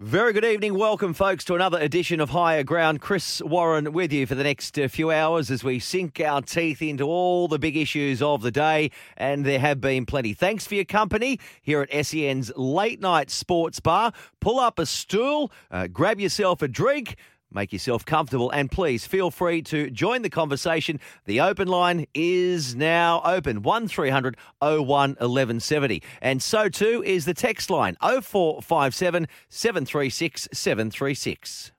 Very good evening. Welcome, folks, to another edition of Higher Ground. Chris Warren with you for the next uh, few hours as we sink our teeth into all the big issues of the day, and there have been plenty. Thanks for your company here at SEN's Late Night Sports Bar. Pull up a stool, uh, grab yourself a drink. Make yourself comfortable and please feel free to join the conversation. The open line is now open 1300 01 1170. And so too is the text line 0457 736 736.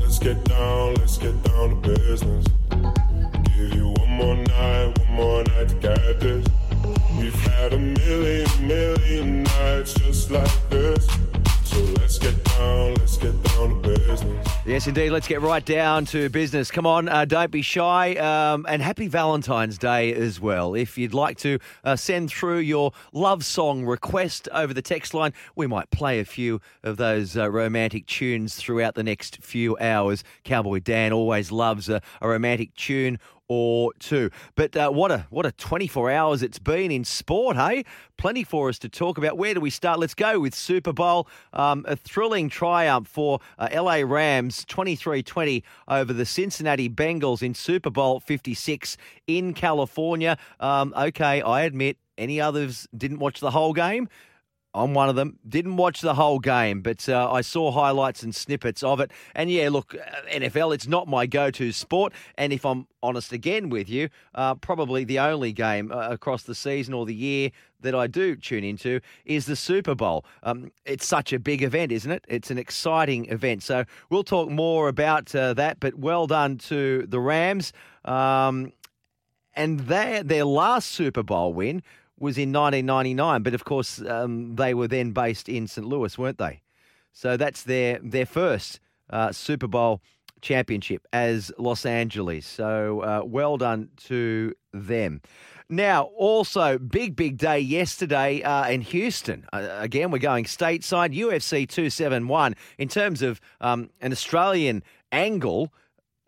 Let's get down, let's get down to business. Give you one more night, one more night to get this. We've had a million, million nights just like this. Yes, indeed. Let's get right down to business. Come on, uh, don't be shy. Um, and happy Valentine's Day as well. If you'd like to uh, send through your love song request over the text line, we might play a few of those uh, romantic tunes throughout the next few hours. Cowboy Dan always loves a, a romantic tune or two. But uh, what a what a 24 hours it's been in sport, hey? Plenty for us to talk about. Where do we start? Let's go with Super Bowl. Um, a thrilling triumph for uh, LA Rams, 23-20 over the Cincinnati Bengals in Super Bowl 56 in California. Um, okay, I admit any others didn't watch the whole game. I'm one of them. Didn't watch the whole game, but uh, I saw highlights and snippets of it. And yeah, look, uh, NFL, it's not my go to sport. And if I'm honest again with you, uh, probably the only game uh, across the season or the year that I do tune into is the Super Bowl. Um, it's such a big event, isn't it? It's an exciting event. So we'll talk more about uh, that, but well done to the Rams. Um, and their, their last Super Bowl win was in 1999, but of course um, they were then based in St. Louis, weren't they? So that's their their first uh, Super Bowl championship as Los Angeles. So uh, well done to them. Now, also big big day yesterday uh, in Houston. Uh, again, we're going stateside. UFC 271 in terms of um, an Australian angle.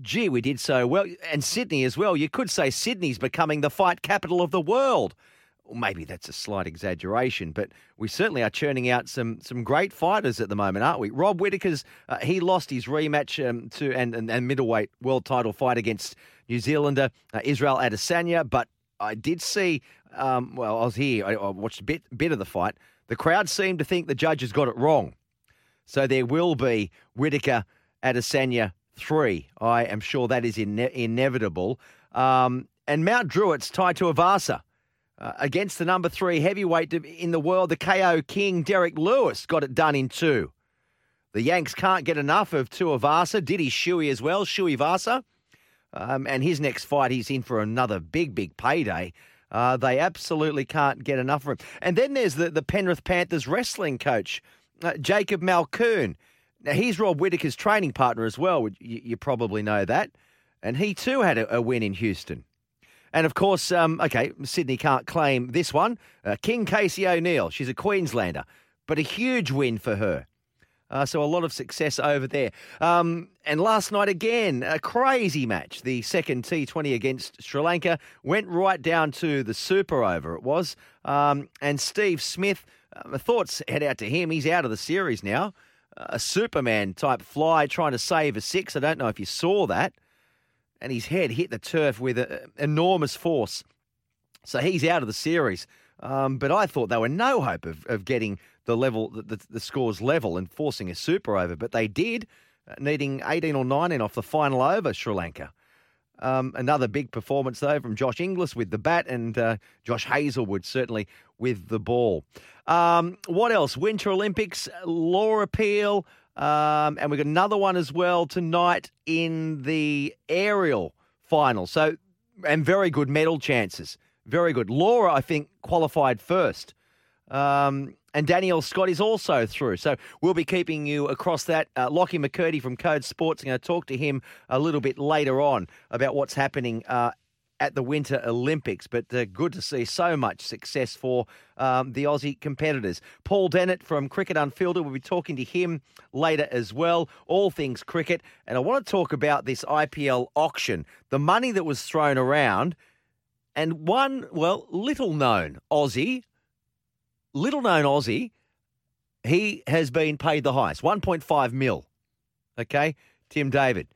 Gee, we did so well, and Sydney as well. You could say Sydney's becoming the fight capital of the world well, maybe that's a slight exaggeration, but we certainly are churning out some some great fighters at the moment, aren't we? Rob Whittaker's uh, he lost his rematch um, to and, and, and middleweight world title fight against New Zealander uh, Israel Adesanya, but I did see. Um, well, I was here. I, I watched a bit bit of the fight. The crowd seemed to think the judges got it wrong, so there will be Whittaker Adesanya three. I am sure that is ine- inevitable. Um, and Mount Druitt's Tai Tuivasa uh, against the number three heavyweight in the world, the KO King Derrick Lewis got it done in two. The Yanks can't get enough of Tuivasa. Did he Shui as well, Shui Vasa? Um, and his next fight, he's in for another big, big payday. Uh, they absolutely can't get enough of him. And then there's the, the Penrith Panthers wrestling coach, uh, Jacob Malkoun. Now, he's Rob Whittaker's training partner as well. You, you probably know that. And he too had a, a win in Houston. And of course, um, okay, Sydney can't claim this one. Uh, King Casey O'Neill, she's a Queenslander, but a huge win for her. Uh, so a lot of success over there. Um, and last night again, a crazy match. The second T20 against Sri Lanka went right down to the super over. It was, um, and Steve Smith. Uh, thoughts head out to him. He's out of the series now. a Superman type fly trying to save a six. I don't know if you saw that and his head hit the turf with a, enormous force. So he's out of the series. Um, but I thought they were no hope of, of getting the level, the, the, scores level and forcing a super over, but they did, uh, needing 18 or 19 off the final over, Sri Lanka. Um, another big performance, though, from Josh Inglis with the bat and uh, Josh Hazlewood certainly with the ball. Um, what else? Winter Olympics, Laura Peel. Um, and we've got another one as well tonight in the aerial final. So, and very good medal chances. Very good. Laura, I think, qualified first. Um, and Danielle Scott is also through. So we'll be keeping you across that. Uh, Lockie McCurdy from Code Sports. I'm going to talk to him a little bit later on about what's happening uh, at the Winter Olympics. But uh, good to see so much success for um, the Aussie competitors. Paul Dennett from Cricket Unfiltered. We'll be talking to him later as well. All things cricket. And I want to talk about this IPL auction, the money that was thrown around. And one, well, little known Aussie, little known Aussie, he has been paid the highest, 1.5 mil. Okay, Tim David.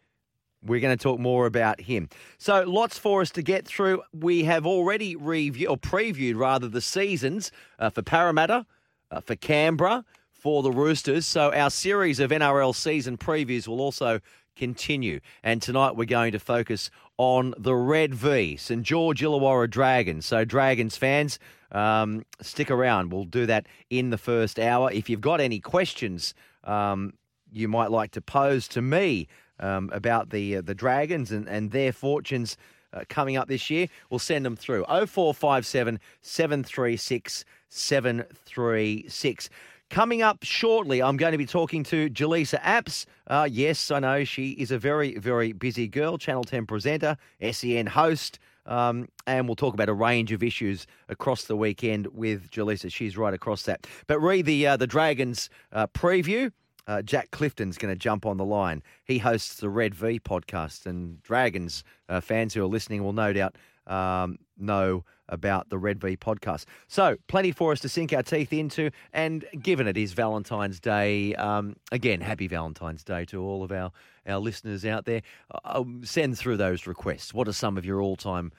We're going to talk more about him. So, lots for us to get through. We have already reviewed or previewed rather the seasons uh, for Parramatta, uh, for Canberra, for the Roosters. So, our series of NRL season previews will also continue. And tonight we're going to focus on the Red V, St George Illawarra Dragons. So, Dragons fans, um, stick around. We'll do that in the first hour. If you've got any questions um, you might like to pose to me um, about the uh, the Dragons and, and their fortunes uh, coming up this year, we'll send them through. 0457 736 736. Coming up shortly, I'm going to be talking to Jaleesa Apps. Uh, yes, I know she is a very, very busy girl, Channel 10 presenter, SEN host, um, and we'll talk about a range of issues across the weekend with Jaleesa. She's right across that. But read the uh, the Dragons uh, preview. Uh, Jack Clifton's going to jump on the line. He hosts the Red V podcast, and Dragons uh, fans who are listening will no doubt um, know about the Red V podcast. So, plenty for us to sink our teeth into. And given it is Valentine's Day, um, again, happy Valentine's Day to all of our, our listeners out there. Uh, send through those requests. What are some of your all time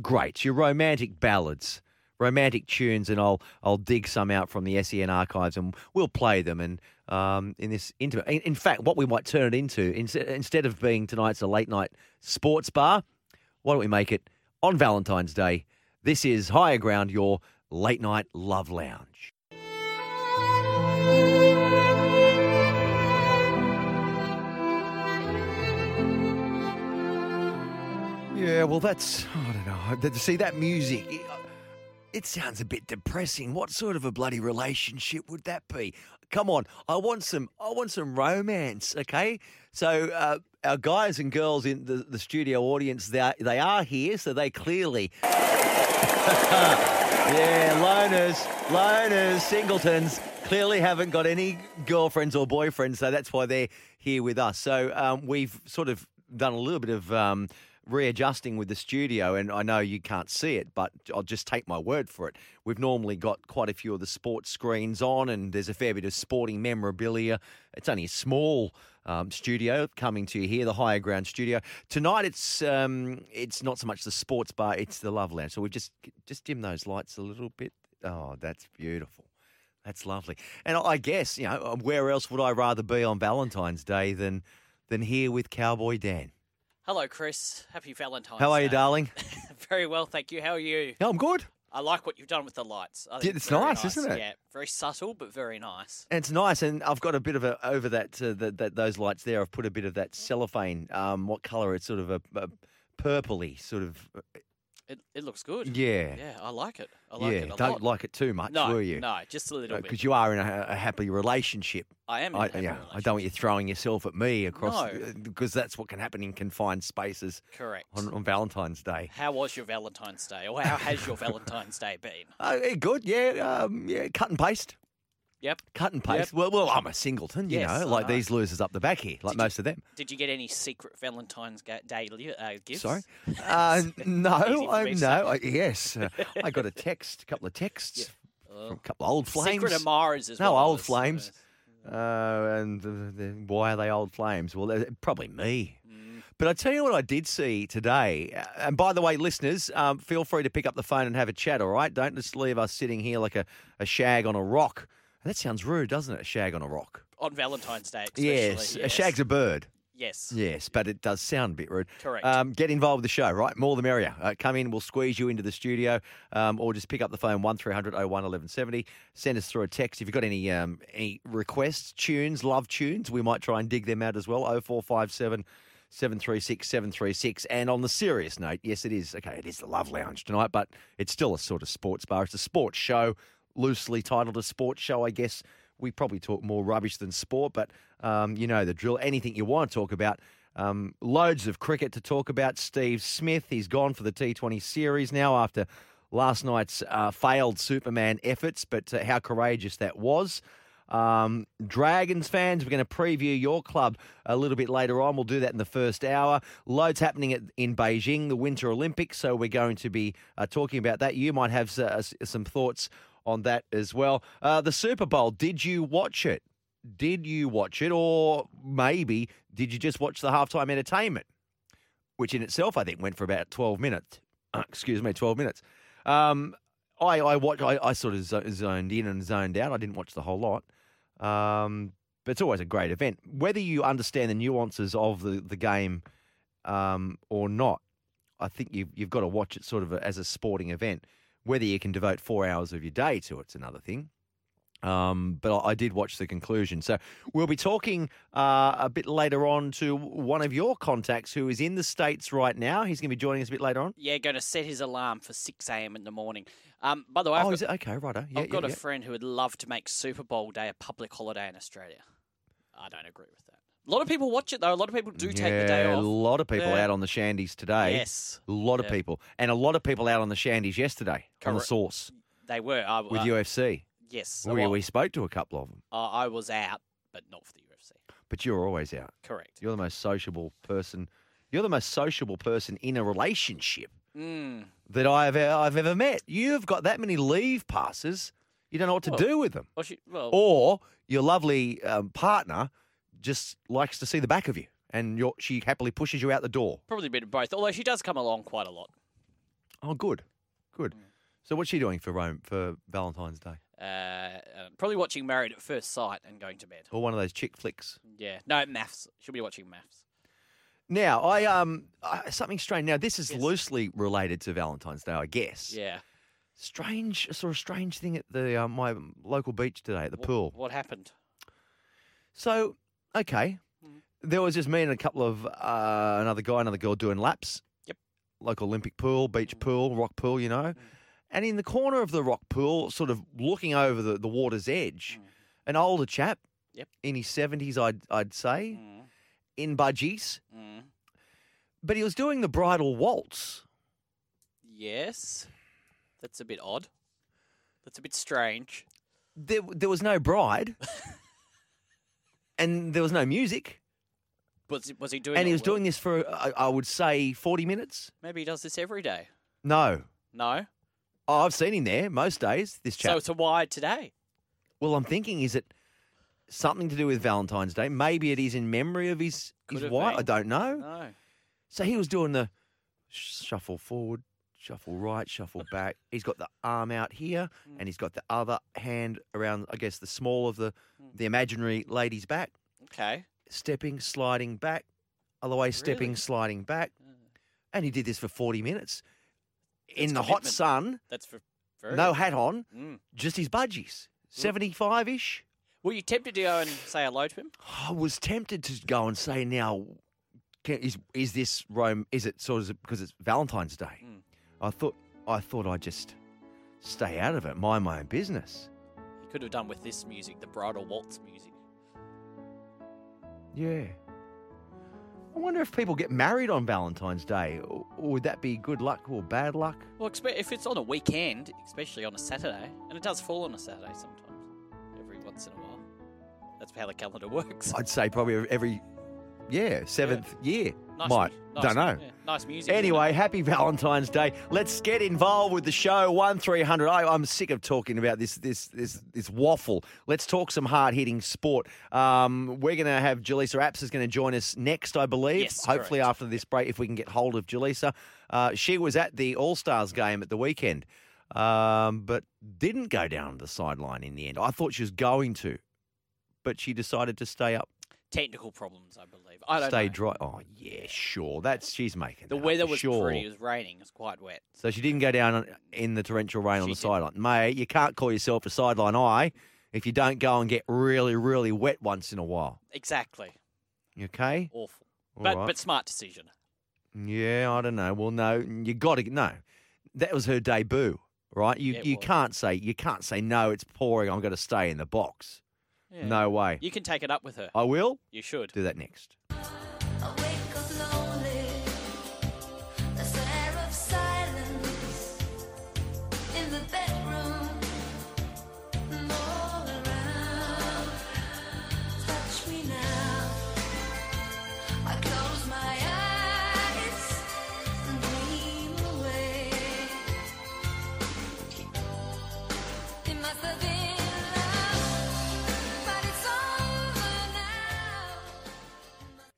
greats, your romantic ballads? romantic tunes, and I'll I'll dig some out from the SEN archives, and we'll play them. And um, in this intimate, in, in, fact, what we might turn it into instead of being tonight's a late night sports bar, why don't we make it on Valentine's Day? This is Higher Ground, your late night love lounge. Yeah, well, that's I don't know. See that music. It sounds a bit depressing. What sort of a bloody relationship would that be? Come on, I want some. I want some romance. Okay, so uh, our guys and girls in the, the studio audience, they are, they are here, so they clearly. yeah, loners, loners, singletons clearly haven't got any girlfriends or boyfriends, so that's why they're here with us. So um, we've sort of done a little bit of. Um, readjusting with the studio, and I know you can't see it, but I'll just take my word for it. We've normally got quite a few of the sports screens on, and there's a fair bit of sporting memorabilia. It's only a small um, studio coming to you here, the higher ground studio. Tonight, it's um, it's not so much the sports bar; it's the Love Lounge. So we've just just dim those lights a little bit. Oh, that's beautiful. That's lovely. And I guess you know where else would I rather be on Valentine's Day than than here with Cowboy Dan. Hello, Chris. Happy Valentine's How are you, Day. darling? very well, thank you. How are you? No, I'm good. I like what you've done with the lights. I think it's very nice, isn't it? Yeah, very subtle, but very nice. And it's nice, and I've got a bit of a over that, uh, that, that those lights there. I've put a bit of that cellophane. Um, what colour? It's sort of a, a purpley, sort of. It, it looks good. Yeah, Yeah, I like it. I like yeah. it a Don't lot. like it too much, no, will you? no, just a little bit. Because you are in a, a happy relationship. I am. I, yeah, I don't want you throwing yourself at me across No. because that's what can happen in confined spaces Correct. on, on Valentine's Day. How was your Valentine's Day, or how has your Valentine's Day been? Uh, good, yeah, um, yeah. Cut and paste. Yep. Cut and paste. Well, well, I'm a singleton, you Yes, know, like know. these losers up the back here, like Did you- most of them. Did you get any secret Valentine's Day uh, gifts? Sorry, uh, no, I, no, I, yes, uh, I got a text, a couple of texts Oh. from a couple of old flames. Secret admirers as no, well. old flames. as- Uh, and uh, the, why are they old flames? Well, probably me. Mm. But I tell you what, I did see today. uh, And by the way, listeners, um, feel free to pick up the phone and have a chat. All right, don't just leave us sitting here like a, a shag on a rock. That sounds rude, doesn't it? A shag on a rock. on Valentine's Day, especially. Yes, a shag's a bird. Yes. Yes, but it does sound a bit rude. Correct. Um, get involved with the show, right? More the merrier. Uh, come in, we'll squeeze you into the studio, um, or just pick up the phone one 01 1170. Send us through a text if you've got any um, any requests, tunes, love tunes. We might try and dig them out as well. 0457 736 736. And on the serious note, yes, it is. Okay, it is the Love Lounge tonight, but it's still a sort of sports bar. It's a sports show. Loosely titled a sports show. I guess we probably talk more rubbish than sport, but um, you know the drill. Anything you want to talk about. Um, loads of cricket to talk about. Steve Smith, he's gone for the T20 series now after last night's uh, failed Superman efforts, but uh, how courageous that was. Um, Dragons fans, we're going to preview your club a little bit later on. We'll do that in the first hour. Loads happening at, in Beijing, the Winter Olympics, so we're going to be uh, talking about that. You might have uh, some thoughts on that as well. Uh, the Super Bowl, did you watch it? Did you watch it, or maybe did you just watch the halftime entertainment, which in itself I think went for about twelve minutes? excuse me, twelve minutes. Um, I I watched. I, I sort of zoned in and zoned out. I didn't watch the whole lot. Um, but it's always a great event, whether you understand the nuances of the the game um, or not. I think you've you've got to watch it sort of as a sporting event. Whether you can devote four hours of your day to it's another thing. Um, but I, did watch the conclusion. So we'll be talking uh, a bit later on to one of your contacts who is in the States right now. He's going to be joining us a bit later on. Yeah, going to set his alarm for 6 a.m. in the morning. Um, by the way, I've oh, got, is it? Okay, righto. Yeah, I've got yeah, a friend who would love to make Super Bowl Day a public holiday in Australia. I don't agree with that. A lot of people watch it though. A lot of people do take the day Yeah, off. A lot of people Yeah. out on the shandies today. Yes, A lot of Yeah. people. And a lot of people out on the shandies yesterday on the Correct. source they were. I, with uh, UFC. Yes, so we, I, we spoke to a couple of them. I- I was out, but not for the UFC. But you're always out. Correct. You're the most sociable person. You're the most sociable person in a relationship Mm, that I've I've ever met. You've got that many leave passes. You don't know what to do with them. well, she, well, Or your lovely um, partner just likes to see the back of you, and she happily pushes you out the door. probably a bit of both. Although she does come along quite a lot. Oh, good, good. Mm. So what's she doing for Rome for Valentine's Day? Uh, uh, probably watching Married at First Sight and going to bed. Or one of those chick flicks? Yeah, no maths. She'll be watching maths. Now, I um uh, something strange. Now, this is Yes. loosely related to Valentine's Day, I guess. Yeah. Strange, I saw a strange thing at the uh, my local beach today at the Wh- pool. What happened? So, okay, Mm. there was just me and a couple of uh, another guy, another girl doing laps. Yep. Local Olympic pool, beach hmm. pool, rock pool, you know. Hmm. And in the corner of the rock pool, sort of looking over the, the water's edge, hmm. an older chap, Yep. in his seventies, I'd I'd say, in budgies, but he was doing the bridal waltz. Yes. That's a bit odd. That's a bit strange. There, there was no bride, and there was no music, Was, he- was he doing and he was well? doing this for I, I would say forty minutes. Maybe he does this every day. No, No? oh, I've seen him there most days. This chap. So it's a wide today. well, I'm thinking, is it something to do with Valentine's Day? Maybe it is in memory of his Could his wife. I don't know. No. So he was doing the shuffle forward, shuffle right, shuffle back. He's got the arm out here, Mm. and he's got the other hand around, I guess, the small of the Mm. the imaginary lady's back. Okay. stepping, sliding back, other way stepping, Really? sliding back. Mm. And he did this for 40 minutes in That's the hot sun, That's for very no hat on, Mm. just his budgies. 75 ish. Were you tempted to go and say hello to him? I was tempted to go and say, now, can, is, is this Rome, is it sort of because it's Valentine's Day? Mm. I thought I thought I'd just stay out of it, mind my own business. He could have done with this music, the bridal waltz music. Yeah. I wonder if people get married on Valentine's Day, or, or would that be good luck or bad luck? Well, if it's on a weekend, especially on a Saturday, and it does fall on a Saturday sometimes, every once in a while. That's how the calendar works. I'd say probably every, yeah, seventh year. Nice Might. mu- Don't know. yeah, nice music. Anyway, happy Valentine's Day. Let's get involved with the show. One three hundred. I'm sick of talking about this this this this waffle. Let's talk some hard hitting sport. Um, we're going to have Jaleesa Apps is going to join us next, I believe. Yes, Hopefully correct. after this break, if we can get hold of Jaleesa. Uh, she was at the All Stars game at the weekend, um, but didn't go down the sideline in the end. I thought she was going to, but she decided to stay up, Technical problems, I believe. I don't stay know. dry. Oh yeah, sure. That's she's making The that up weather was sure. pretty. It was raining. It was quite wet. So she didn't go down on- in the torrential rain on She the didn't. sideline. Mate, you can't call yourself a sideline eye if you don't go and get really, really wet once in a while. Exactly. You okay? Awful. All but right. but smart decision. Yeah, I don't know. Well, no, you got to no. That was her debut. right? You it you was. can't say you can't say no. It's pouring. I'm going to stay in the box. Yeah. No way. You can take it up with her. I will You should. do that next.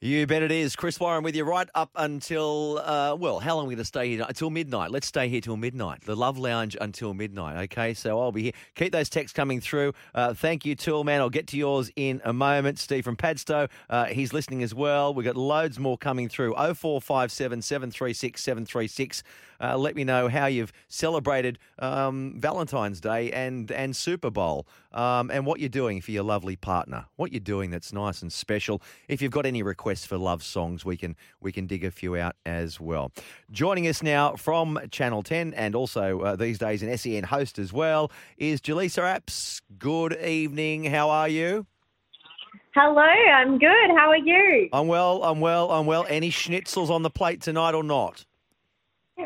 You bet it is. Chris Warren with you right up until, uh, well, how long are we going to stay here? Until midnight. Let's stay here till midnight. The Love Lounge until midnight, okay? So I'll be here. Keep those texts coming through. Uh, thank you, Toolman. I'll get to yours in a moment. Steve from Padstow, uh, he's listening as well. We've got loads more coming through. 0457 736 736. Uh, let me know how you've celebrated um, Valentine's Day and, and Super Bowl um, and what you're doing for your lovely partner. What you're doing that's nice and special. If you've got any requests for love songs, we can we can dig a few out as well. Joining us now from Channel 10 and also uh, these days an SEN host as well is Jaleesa Apps. Good evening. How are you? Hello, I'm good. How are you? I'm well. I'm well. I'm well. Any schnitzels on the plate tonight or not?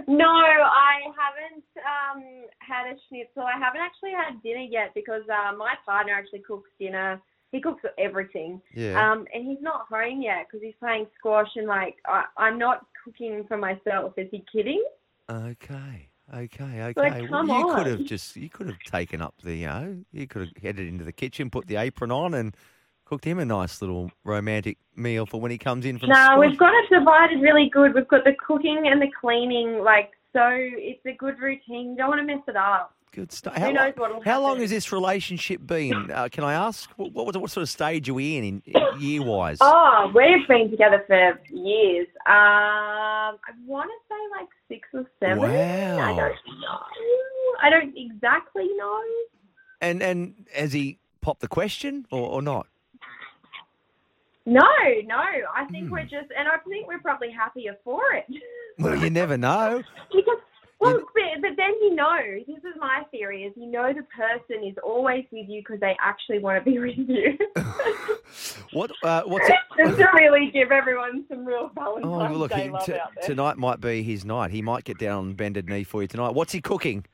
No, I haven't um, had a schnitzel. I haven't actually had dinner yet because uh, my partner actually cooks dinner. He cooks everything. Yeah. Um, and he's not home yet because he's playing squash and like I, I'm not cooking for myself. Is he kidding? Okay. Okay, okay. Like, well, you could have just you could have taken up the you know you could have headed into the kitchen, put the apron on, and cooked him a nice little romantic meal for when he comes in from No, we've got it divided really good. We've got the cooking and the cleaning, like so. It's a good routine. You don't want to mess it up. Good stuff. Who How, knows long, what'll how long has this relationship been? Uh, can I ask? What, what, what sort of stage are we in, in, in year wise? Oh, we've been together for years. Um, I want to say like six or seven. I Wow. don't know. I don't exactly know. And and has he popped the question or, or not? No, no. I think Hmm. we're just, and I think we're probably happier for it. Well, you never know. because, well, You- but, but then you know, this is my theory: is you know the person is always with you because they actually want to be with you. What uh, what's it? just to really give everyone some real Valentine's Oh, look, he, t- tonight might be his night. He might get down on bended knee for you tonight. What's he cooking?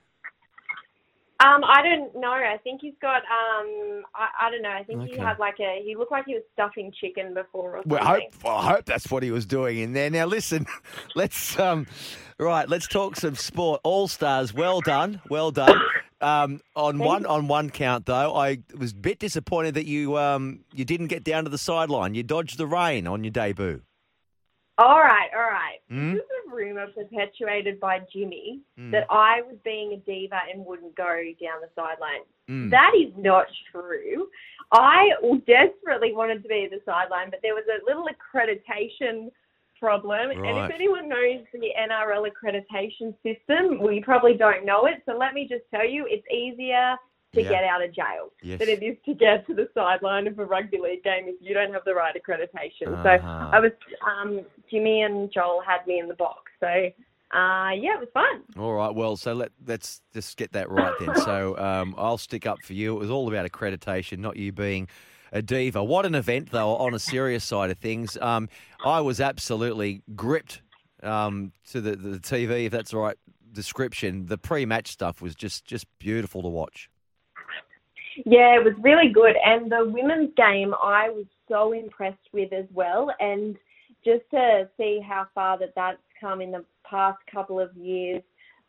Um, I don't know. I think he's got um, I, I don't know. I think he Okay. had like a. He looked like he was stuffing chicken before or something. Well, I hope, I hope that's what he was doing in there. Now, listen, let's um, right. Let's talk some sport. All stars, well done, well done. Um, on one on one count though, I was a bit disappointed that you um, you didn't get down to the sideline. You dodged the rain on your debut. All right, all right. Hmm? This is a rumor perpetuated by Jimmy Hmm. that I was being a diva and wouldn't go down the sideline. Mm. That is not true. I desperately wanted to be at the sideline, but there was a little accreditation problem. And if anyone knows the NRL accreditation system, well, you probably don't know it. So let me just tell you, it's easier to Yeah. get out of jail Yes. than it is to get to the sideline of a rugby league game if you don't have the right accreditation. So Uh-huh. I was, um, Jimmy and Joel had me in the box. So, uh, yeah, it was fun. All right. Well, so let let's just get that right then. So um, I'll stick up for you. It was all about accreditation, not you being a diva. What an event, though. On a serious side of things, um, I was absolutely gripped um, to the, the TV, if that's the right description. The pre-match stuff was just just beautiful to watch. Yeah, it was really good. And the women's game, I was so impressed with as well. And just to see how far that that's come in the past couple of years,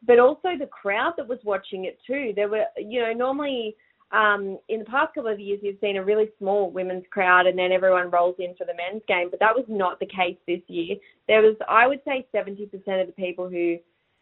but also the crowd that was watching it too. There were, you know, normally um, in the past couple of years, you've seen a really small women's crowd and then everyone rolls in for the men's game. But that was not the case this year. There was, I would say, 70% of the people who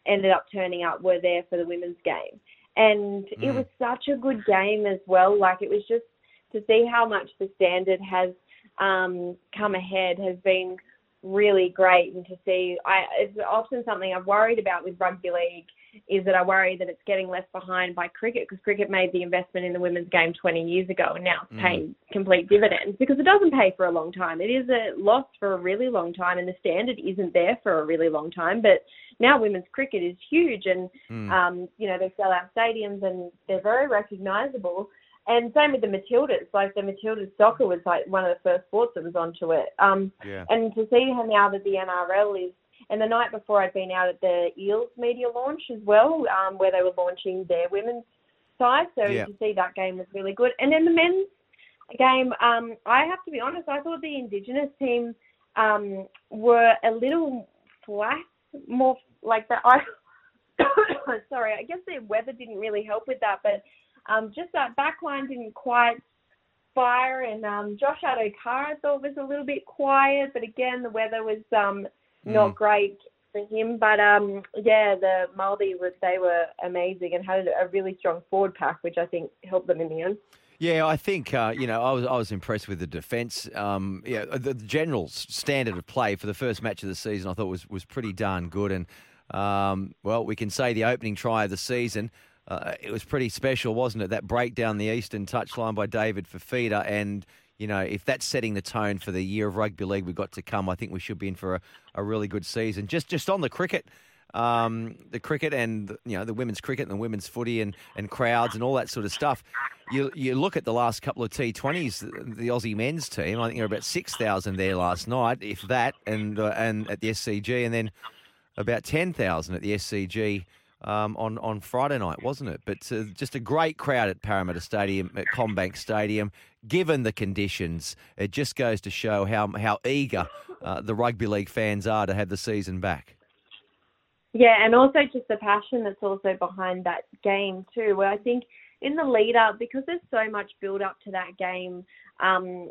ended up turning up were there for the women's game. And it Mm. was such a good game as well. Like it was just to see how much the standard has um, come ahead has been really great and to see. I it's often something I've worried about with rugby league is that I worry that it's getting left behind by cricket because cricket made the investment in the women's game 20 years ago and now it's paying complete dividends because it doesn't pay for a long time. It is a loss for a really long time and the standard isn't there for a really long time. But now women's cricket is huge and um, you know they sell out stadiums and they're very recognisable. And same with the Matildas. Like the Matildas soccer was like one of the first sports that was onto it. Um, Yeah. and to see how now that the NRL is, and the night before I'd been out at the Eels media launch as well, um, where they were launching their women's side. So Yeah. to see that game was really good. And then the men's game, um, I have to be honest, I thought the Indigenous team um, were a little flat, more like that. I sorry, I guess the weather didn't really help with that, but um, just that back line didn't quite fire. And um, Josh Addo-Carr I thought was a little bit quiet, but again, the weather was um, not great for him. But um, yeah, the Maldi was they were amazing and had a really strong forward pack, which I think helped them in the end. Yeah, I think uh, you know I was I was impressed with the defence. Um, yeah, the, the general standard of play for the first match of the season I thought was was pretty darn good. And um, well, we can say the opening try of the season. Uh, it was pretty special, wasn't it? That break down the eastern touchline by David Fifita, and you know if that's setting the tone for the year of rugby league we've got to come, I think we should be in for a, a really good season. Just just on the cricket, um, the cricket and you know the women's cricket and the women's footy and, and crowds and all that sort of stuff. You you look at the last couple of T20s, the, Aussie men's team. I think there were about six thousand there last night, if that, and uh, and at the SCG, and then about ten thousand at the SCG. Um, on on Friday night, wasn't it? But uh, just a great crowd at Parramatta Stadium, at CommBank Stadium. Given the conditions, it just goes to show how how eager uh, the rugby league fans are to have the season back. Yeah, and also just the passion that's also behind that game too. Where I think in the lead up, because there's so much build up to that game um,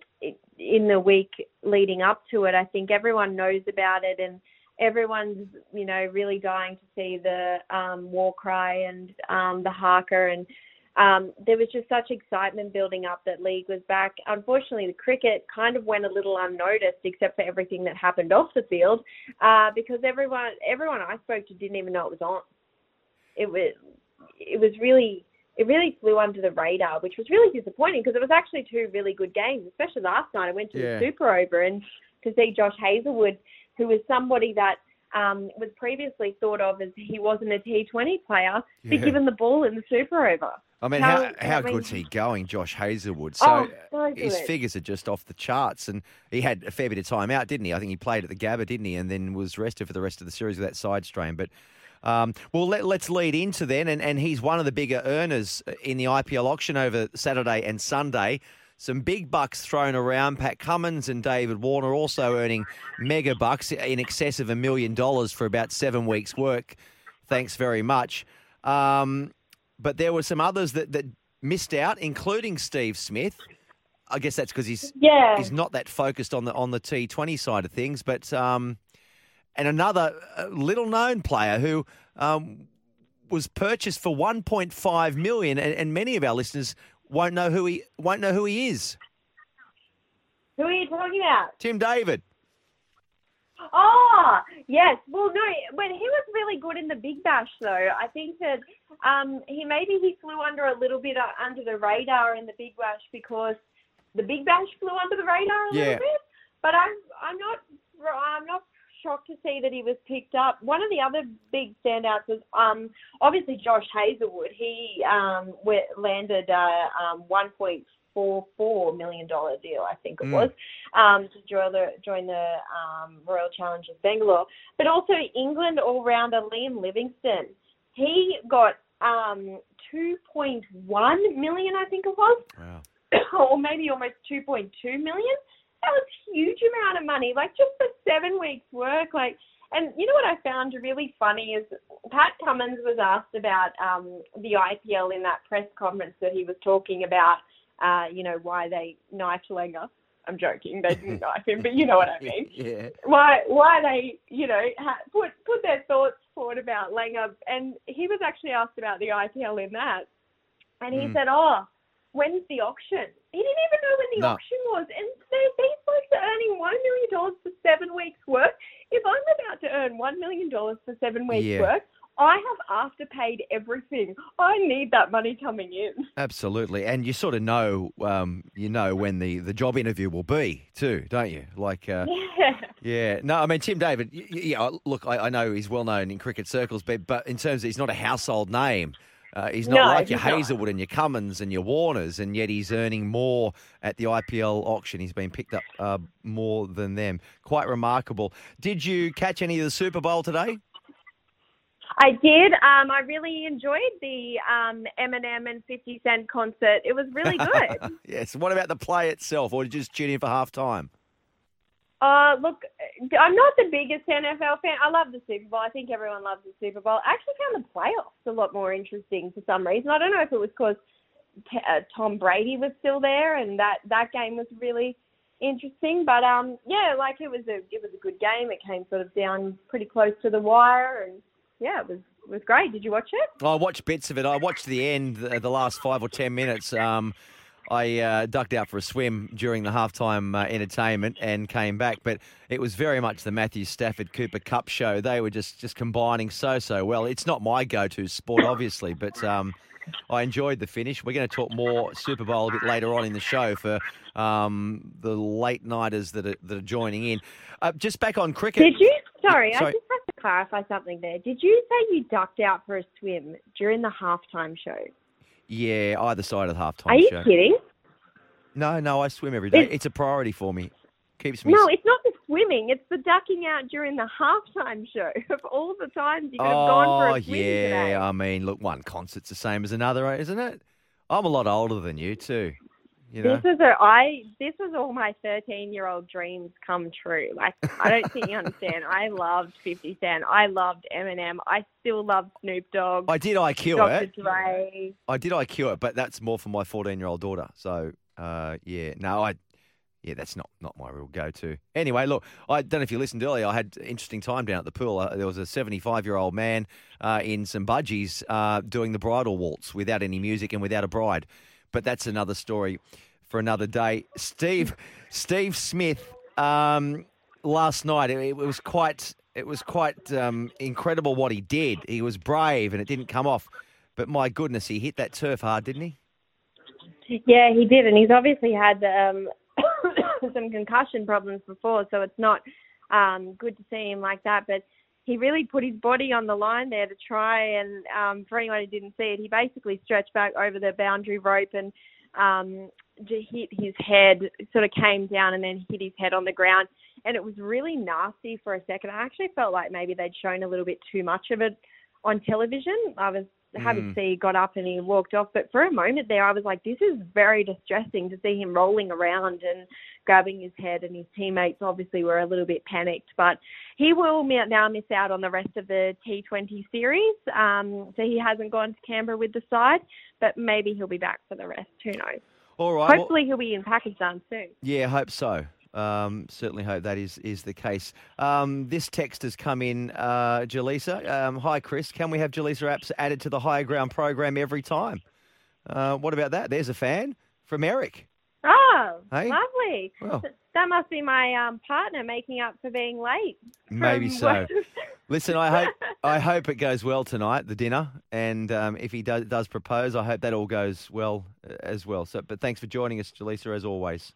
in the week leading up to it, I think everyone knows about it and everyone's you know really dying to see the um, war cry and um, the haka and um, there was just such excitement building up that league was back. Unfortunately, the cricket kind of went a little unnoticed, except for everything that happened off the field, uh, because everyone everyone I spoke to didn't even know it was on. It was it was really it really flew under the radar, which was really disappointing because it was actually two really good games, especially last night. I went to Yeah. the Super Over and to see Josh Hazlewood, who was somebody that um, was previously thought of as he wasn't a T20 player, be given the ball in the Super Over. I mean, How- how, how good's he going, Josh Hazlewood? So, Oh, so his figures are just off the charts, and he had a fair bit of time out, didn't he? I think he played at the Gabba, didn't he? And then was rested for the rest of the series with that side strain. But um, well, let, let's lead into then, and, and he's one of the bigger earners in the IPL auction over Saturday and Sunday. Some big bucks thrown around. Pat Cummins and David Warner also earning mega bucks in excess of a million dollars for about seven weeks' work. Thanks very much. Um, but there were some others that, that missed out, including Steve Smith. I guess that's because he's Yeah. he's not that focused on the on the T Twenty side of things. But um, and another uh, little known player who um, was purchased for one point five million, and, and many of our listeners won't know who he won't know who he is. Who are you talking about? Tim David. Oh, yes. Well, no, but he was really good in the Big Bash, though, I think that um, he maybe he flew under a little bit uh, under the radar in the Big Bash because the Big Bash flew under the radar a Yeah. little bit. But I'm I'm not I'm not shocked to see that he was picked up. One of the other big standouts was um, obviously Josh Hazlewood. He um, went, landed a um, 1.44 million dollar deal, I think it Mm. was, um, to join the join the um, Royal Challengers Bangalore. But also England all rounder Liam Livingstone. He got um, 2.1 million, I think it was Wow. or maybe almost 2.2 million. That was a huge amount of money, like just for seven weeks' work. Like, and you know what I found really funny is Pat Cummins was asked about um, the IPL in that press conference that he was talking about. Uh, you know why they knifed Langer. I'm joking, they didn't knife him, but you know what I mean Yeah. why why they you know ha- put put their thoughts forward about Langer, and he was actually asked about the IPL in that, and he Mm. said, "Oh, when's the auction?" He didn't even know when the No. auction was, and they, these folks are earning one million dollars for seven weeks' work. If I'm about to earn $1 million for seven weeks' Yeah. work, I have afterpaid everything. I need that money coming in. Absolutely, and you sort of know, um, you know when the, the job interview will be too, don't you? Like, uh, Yeah. yeah, no, I mean Tim David. Yeah, look, I, I know he's well known in cricket circles, but but in terms of he's not a household name. Uh, he's not No, like your not. Hazlewood and your Cummins and your Warners, and yet he's earning more at the IPL auction. He's been picked up uh, more than them. Quite remarkable. Did you catch any of the Super Bowl today? I did. Um, I really enjoyed the um, Eminem and 50 Cent concert. It was really good. yes. What about the play itself, or did you just tune in for half time? Uh, look, I'm not the biggest NFL fan. I love the Super Bowl. I think everyone loves the Super Bowl. I actually found the playoffs a lot more interesting for some reason. I don't know if it was because t- uh, Tom Brady was still there and that that game was really interesting. But um, yeah, like it was a it was a good game. It came sort of down pretty close to the wire, and yeah, it was was great. Did you watch it? I watched bits of it. I watched the end, the, the last five or ten minutes. Um, I uh, ducked out for a swim during the halftime uh, entertainment and came back, but it was very much the Matthew Stafford Cooper Kupp show. They were just just combining so so well. It's not my go-to sport, obviously, but um, I enjoyed the finish. We're going to talk more Super Bowl a bit later on in the show for um, the late nighters that are, that are joining in. Uh, just back on cricket. Did you? Sorry, Sorry. I just have to clarify something there. Did you say you ducked out for a swim during the halftime show? Yeah, either side of the halftime Are you show. kidding? No, no, I swim every day. It's- It's a priority for me. Keeps me. No, it's not the swimming. It's the ducking out during the halftime show. Of all the times you could have gone for Oh a swim yeah, today. I mean, look, one concert's the same as another, eh, isn't it? I'm a lot older than you too. You know, This is a I. This was all my thirteen-year-old dreams come true. Like I don't think you understand. I loved Fifty Cent. I loved Eminem. I still love Snoop Dogg. I did IQ Dr. it. Dre. I did IQ it, but that's more for my 14 year old daughter. So uh, yeah, no, I. Yeah, that's not, not my real go to. Anyway, look, I don't know if you listened earlier. I had an interesting time down at the pool. Uh, there was a 75 year old man uh, in some budgies uh, doing the bridal waltz without any music and without a bride. But that's another story for another day. Steve, Steve Smith, um, last night it, it was quite it was quite um, incredible what he did. He was brave and it didn't come off. But my goodness, he hit that turf hard, didn't he? Yeah, he did, and he's obviously had um, some concussion problems before, so it's not um, good to see him like that. But he really put his body on the line there to try and, um, for anyone who didn't see it, he basically stretched back over the boundary rope and um, hit his head, sort of came down and then hit his head on the ground. And it was really nasty for a second. I actually felt like maybe they'd shown a little bit too much of it on television. I was happy Mm. got up and he walked off. But for a moment there, I was like, this is very distressing to see him rolling around and grabbing his head. And his teammates obviously were a little bit panicked. But he will now miss out on the rest of the T20 series. Um, so he hasn't gone to Canberra with the side, but maybe he'll be back for the rest. Who knows? All right. well- Hopefully he'll be in Pakistan soon. yeah, hope so. Um, certainly hope that is, is the case. Um, this text has come in, uh, Jaleesa. Um, hi, Chris. Can we have Jaleesa apps added to the Higher Ground program every time? Uh, what about that? There's a fan from Eric. Oh, Hey? lovely. Well. That must be my um, partner making up for being late. Maybe from so. work. Listen, I hope I hope it goes well tonight, the dinner, and um, if he does, does propose, I hope that all goes well uh, as well. So, but thanks for joining us, Jaleesa, as always.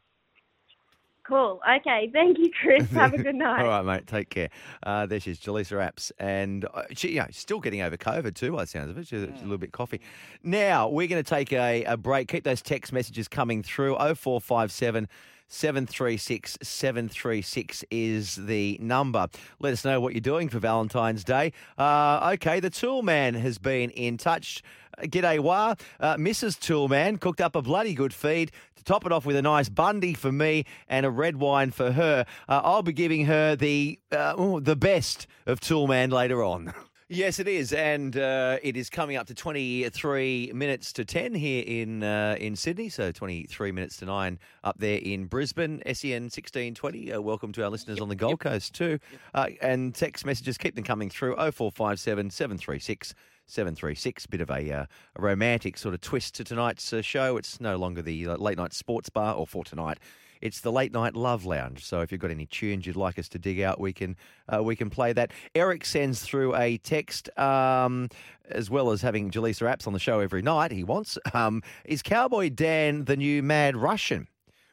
Cool. Okay. Thank you, Chris. Have a good night. All right, mate. Take care. Uh, there she is, Jaleesa Apps, and uh, she, you know, still getting over COVID too, by the sounds of it. She's, she's a little bit coffee. Now we're going to take a, a break. Keep those text messages coming through. Oh four five seven. 736 736 is the number. Let us know what you're doing for Valentine's Day. Uh, okay, the Tool Man has been in touch. G'day, Wah. Uh, Mrs. Toolman cooked up a bloody good feed to top it off with a nice bundy for me and a red wine for her. Uh, I'll be giving her the uh, oh, the best of Toolman later on. Yes, it is, and uh, it is coming up to twenty-three minutes to ten here in uh, in Sydney. So twenty-three minutes to nine up there in Brisbane. Sen sixteen twenty. Uh, welcome to our listeners on the Gold Coast too. Uh, and text messages keep them coming through. Oh four five seven seven three six 736. Bit of a, uh, a romantic sort of twist to tonight's uh, show. It's no longer the uh, late night sports bar, or for tonight, it's the late night love lounge. So if you've got any tunes you'd like us to dig out, we can uh, we can play that. Eric sends through a text, um, as well as having Jaleesa Apps on the show every night. He wants um, is Cowboy Dan the new Mad Russian?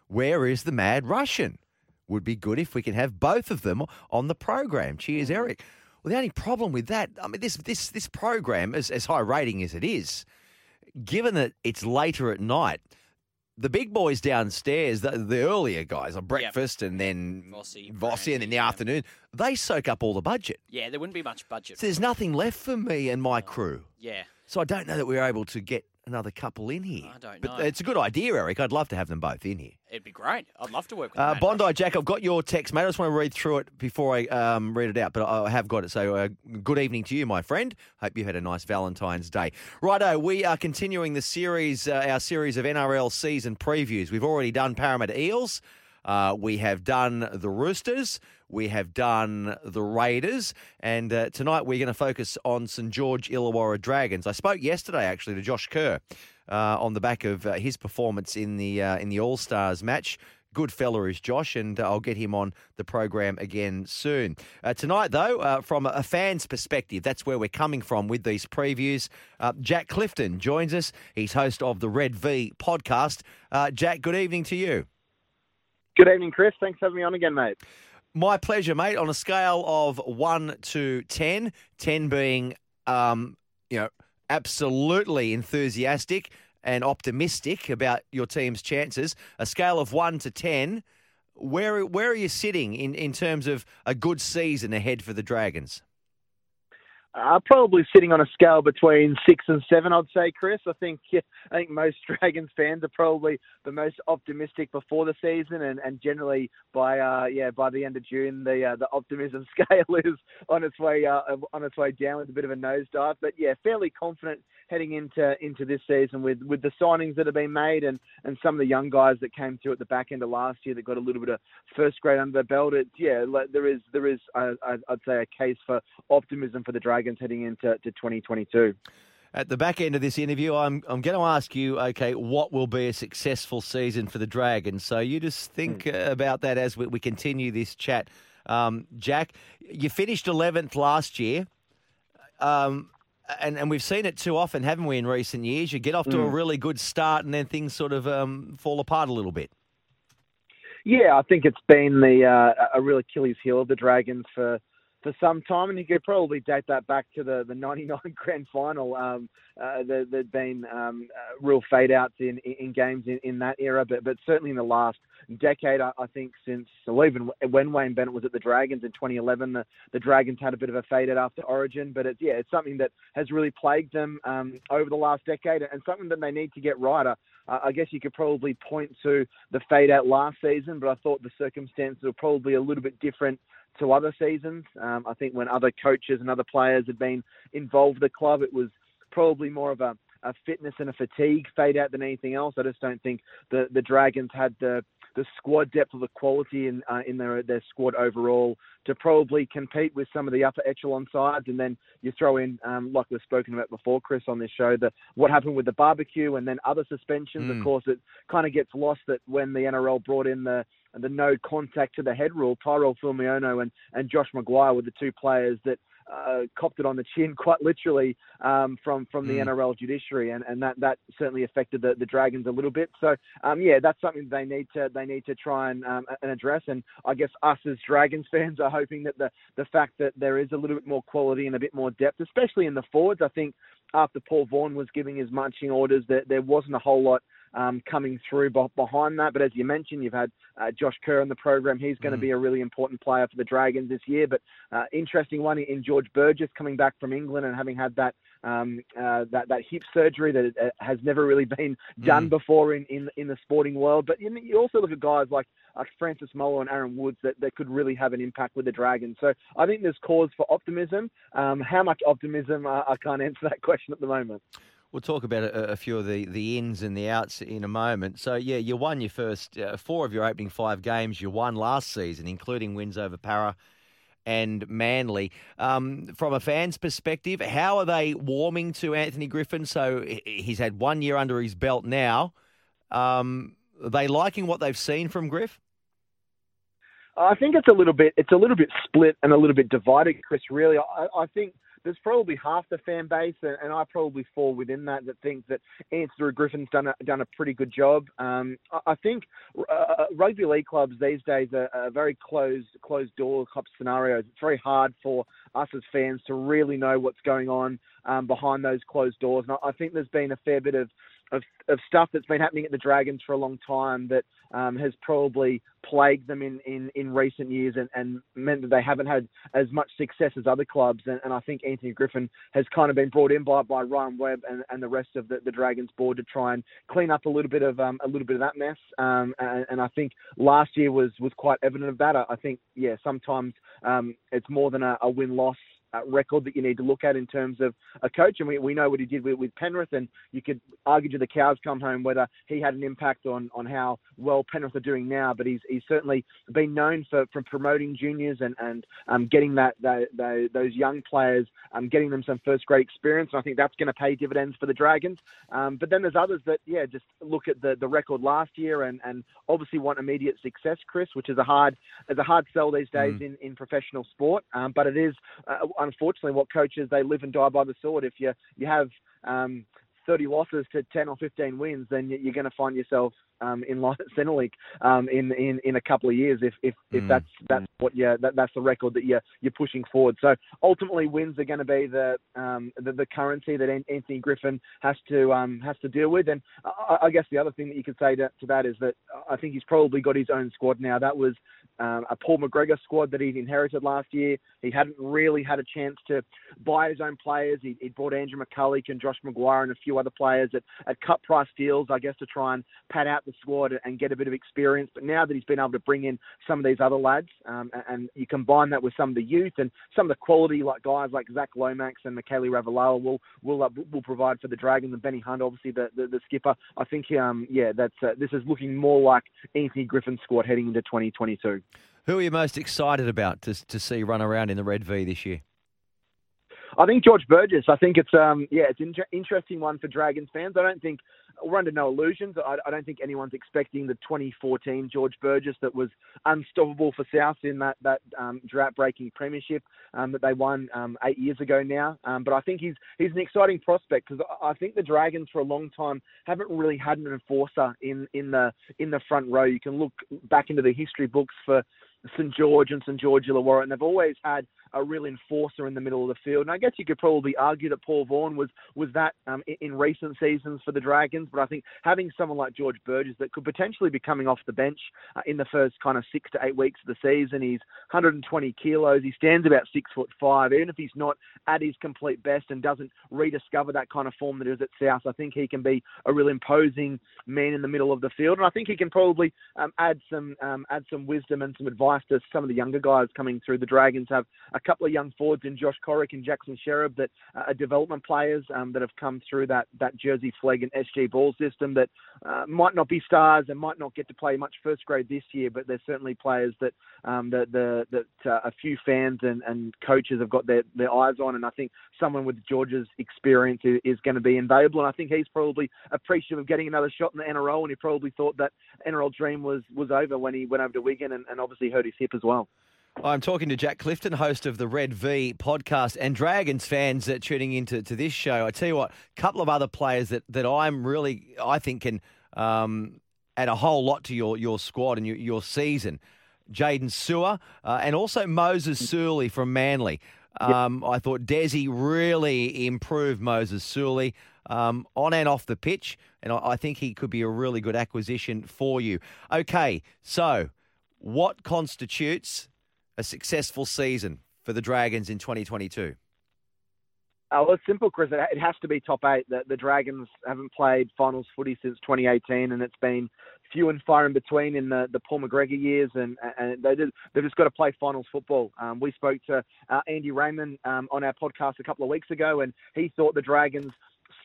Where is the Mad Russian? Would be good if we can have both of them on the program. Cheers, Eric. Well, the only problem with that, I mean, this this this program, as, as high rating as it is, given that it's later at night, the big boys downstairs, the, the earlier guys on breakfast and then Vossi, Vossi, and in the yeah. afternoon, they soak up all the budget. Yeah, there wouldn't be much budget. So there's nothing left for me and my crew. Yeah. So I don't know that we're able to get another couple in here. I don't But know. it's a good idea, Eric. I'd love to have them both in here. It'd be great. I'd love to work with Uh, Matt Bondi Rush. Jack, I've got your text, mate. I just want to read through it before I um, read it out, but I have got it. So, uh, good evening to you, my friend. Hope you had a nice Valentine's Day. Righto, we are continuing the series, uh, our series of NRL season previews. We've already done Parramatta Eels. Uh, we have done the Roosters. We have done the Raiders. And uh, tonight we're going to focus on St George Illawarra Dragons. I spoke yesterday, actually, to Josh Kerr uh, on the back of uh, his performance in the uh, in the All Stars match. Good fella is Josh, and uh, I'll get him on the program again soon. Uh, tonight, though, from a fan's perspective, that's where we're coming from with these previews. Jack Clifton joins us. He's host of the Red V podcast. Jack, good evening to you. Good evening, Chris. Thanks for having me on again, mate. My pleasure, mate. On a scale of one to 10, 10 being, um, you know, absolutely enthusiastic and optimistic about your team's chances, a scale of one to 10, where, where are you sitting in, in terms of a good season ahead for the Dragons? Uh, probably sitting on a scale between six and seven, I'd say, Chris. I think I think most Dragons fans are probably the most optimistic before the season, and, and generally by uh, yeah by the end of June, the uh, the optimism scale is on its way uh, on its way down with a bit of a nosedive. But yeah, fairly confident heading into into this season with with the signings that have been made and and some of the young guys that came through at the back end of last year that got a little bit of first grade under their belt. It, yeah, there is there is uh, I- I'd say a case for optimism for the Dragons heading into to 2022. At the back end of this interview, I'm I'm going to ask you, okay, what will be a successful season for the Dragons? So you just think uh, about that as we, we continue this chat. Um, Jack, you finished 11th last year, um, and and we've seen it too often, haven't we, in recent years? You get off to a really good start, and then things sort of um, fall apart a little bit. Yeah, I think it's been the uh, a real Achilles heel of the Dragons for for some time, and you could probably date that back to the the '99 Grand Final. Um, uh, there, there'd been um, uh, real fade outs in, in games in, in that era, but but certainly in the last decade, I, I think since well, even when Wayne Bennett was at the Dragons in 2011, the, the Dragons had a bit of a fade out after Origin, but it's yeah, it's something that has really plagued them um, over the last decade, and something that they need to get right. Uh, I guess you could probably point to the fade out last season, but I thought the circumstances were probably a little bit different to other seasons. Um, I think when other coaches and other players had been involved with the club, it was probably more of a, a fitness and a fatigue fade out than anything else. I just don't think the the Dragons had the the squad depth or the quality in uh, in their their squad overall to probably compete with some of the upper echelon sides. And then you throw in, um, like we've spoken about before, Chris, on this show, the what happened with the barbecue and then other suspensions. Mm. Of course, it kind of gets lost that when the NRL brought in the the no contact to the head rule, Tyrell Fuimaono and and Josh McGuire were the two players that uh, copped it on the chin, quite literally, um, from from the Mm. NRL judiciary, and, and that, that certainly affected the, the Dragons a little bit. So um, yeah, that's something they need to they need to try and, um, and address. And I guess us as Dragons fans are hoping that the the fact that there is a little bit more quality and a bit more depth, especially in the forwards. I think after Paul Vaughan was giving his marching orders, that there wasn't a whole lot um, coming through be- behind that. But as you mentioned, you've had uh, Josh Kerr in the program. He's going to Mm. be a really important player for the Dragons this year. But uh, interesting one in George Burgess coming back from England and having had that um, uh, that that hip surgery that has never really been done Mm. before in, in in the sporting world. But you, you also look at guys like like Francis Molo and Aaron Woods that, that could really have an impact with the Dragons. So I think there's cause for optimism. Um, how much optimism? I, I can't answer that question at the moment. We'll talk about a, a few of the, the ins and the outs in a moment. So, yeah, you won your first uh, four of your opening five games. You won last season, including wins over Para and Manly. Um, from a fan's perspective, how are they warming to Anthony Griffin? So he's had one year under his belt now. Um, are they liking what they've seen from Griff? I think it's a little bit it's a little bit split and a little bit divided, Chris. Really, I, I think there's probably half the fan base, and, and I probably fall within that that thinks that Anthony Griffin's done a, done a pretty good job. Um, I, I think uh, rugby league clubs these days are, are very closed closed door type scenarios. It's very hard for us as fans to really know what's going on um, behind those closed doors. And I, I think there's been a fair bit of of, of stuff that's been happening at the Dragons for a long time that um, has probably plagued them in, in, in recent years and, and meant that they haven't had as much success as other clubs. And, and I think Anthony Griffin has kind of been brought in by, by Ryan Webb and, and the rest of the, the Dragons board to try and clean up a little bit of um, a little bit of that mess. Um, and, and I think last year was was quite evident of that. I, think yeah, sometimes um, it's more than a, a win loss uh, record that you need to look at in terms of a coach. And we, we know what he did with, with Penrith, and you could argue to the cows come home whether he had an impact on, on how well Penrith are doing now. But he's he's certainly been known for, for promoting juniors and and um, getting that, that, that those young players, um, getting them some first grade experience. And I think that's going to pay dividends for the Dragons. Um, but then there's others that yeah just look at the, the record last year and, and obviously want immediate success, Chris, which is a hard is a hard sell these days in, in professional sport. Um, but it is uh, unfortunately what coaches they live and die by the sword. If you you have um, 30 losses to 10 or 15 wins, then you- you're going to find yourself um, in line at Centrelink um, in, in in a couple of years if if, if Mm. that's that's what you that, that's the record that you're you're pushing forward. So ultimately, wins are going to be the, um, the the currency that Anthony Griffin has to um, has to deal with. And I, I guess the other thing that you could say to, to that is that I think he's probably got his own squad now. That was um, a Paul McGregor squad that he'd inherited last year. He hadn't really had a chance to buy his own players. He, he bought Andrew McCullough and Josh McGuire and a few other players at, at cut price deals, I guess, to try and pad out the squad and get a bit of experience. But now that he's been able to bring in some of these other lads, um, and, you combine that with some of the youth and some of the quality, like guys like Zach Lomax and Mikaele Ravalawa will will uh, will provide for the Dragons and Benny Hunt, obviously the, the, the skipper. I think, um, yeah, that's uh, this is looking more like Anthony Griffin's squad heading into 2022. Who are you most excited about to, to see run around in the Red V this year? I think George Burgess. I think it's um yeah it's an inter- interesting one for Dragons fans. I don't think we're under no illusions. I, I don't think anyone's expecting the 2014 George Burgess that was unstoppable for South in that that um, drought-breaking premiership um, that they won um, eight years ago now. Um, but I think he's he's an exciting prospect because I I think the Dragons for a long time haven't really had an enforcer in in the in the front row. You can look back into the history books for St George and St George Illawarra, and they've always had a real enforcer in the middle of the field. And I guess you could probably argue that Paul Vaughan was was that um, in, in recent seasons for the Dragons. But I think having someone like George Burgess that could potentially be coming off the bench uh, in the first kind of six to eight weeks of the season, he's 120 kilos, he stands about six foot five. Even if he's not at his complete best and doesn't rediscover that kind of form that he was at South, I think he can be a real imposing man in the middle of the field. And I think he can probably um, add some um, add some wisdom and some advice to some of the younger guys coming through. The Dragons have a couple of young forwards in Josh Corrick and Jackson Shereb that are development players um, that have come through that that Jersey Flegg and SG ball system that uh, might not be stars and might not get to play much first grade this year, but they're certainly players that um, that the that uh, a few fans and, and coaches have got their, their eyes on. And I think someone with George's experience is, is going to be invaluable. And I think he's probably appreciative of getting another shot in the NRL, and he probably thought that NRL dream was was over when he went over to Wigan and, and obviously hurt his hip as well. I'm talking to Jack Clifton, host of the Red V podcast, and Dragons fans that tuning into to this show. I tell you what, a couple of other players that, that I'm really, I think, can um, add a whole lot to your, your squad and your, your season. Jaydn Su'A uh, and also Moses Suli from Manly. Um, I thought Desi really improved Moses Suli um, on and off the pitch, and I, I think he could be a really good acquisition for you. Okay, so what constitutes a successful season for the Dragons in 2022? Uh, well, it's simple, Chris. It it has to be top eight. The, the Dragons haven't played finals footy since 2018, and it's been few and far in between in the, the Paul McGregor years, and, and they did, they've just got to play finals football. Um, we spoke to uh, Andy Raymond um, on our podcast a couple of weeks ago, and he thought the Dragons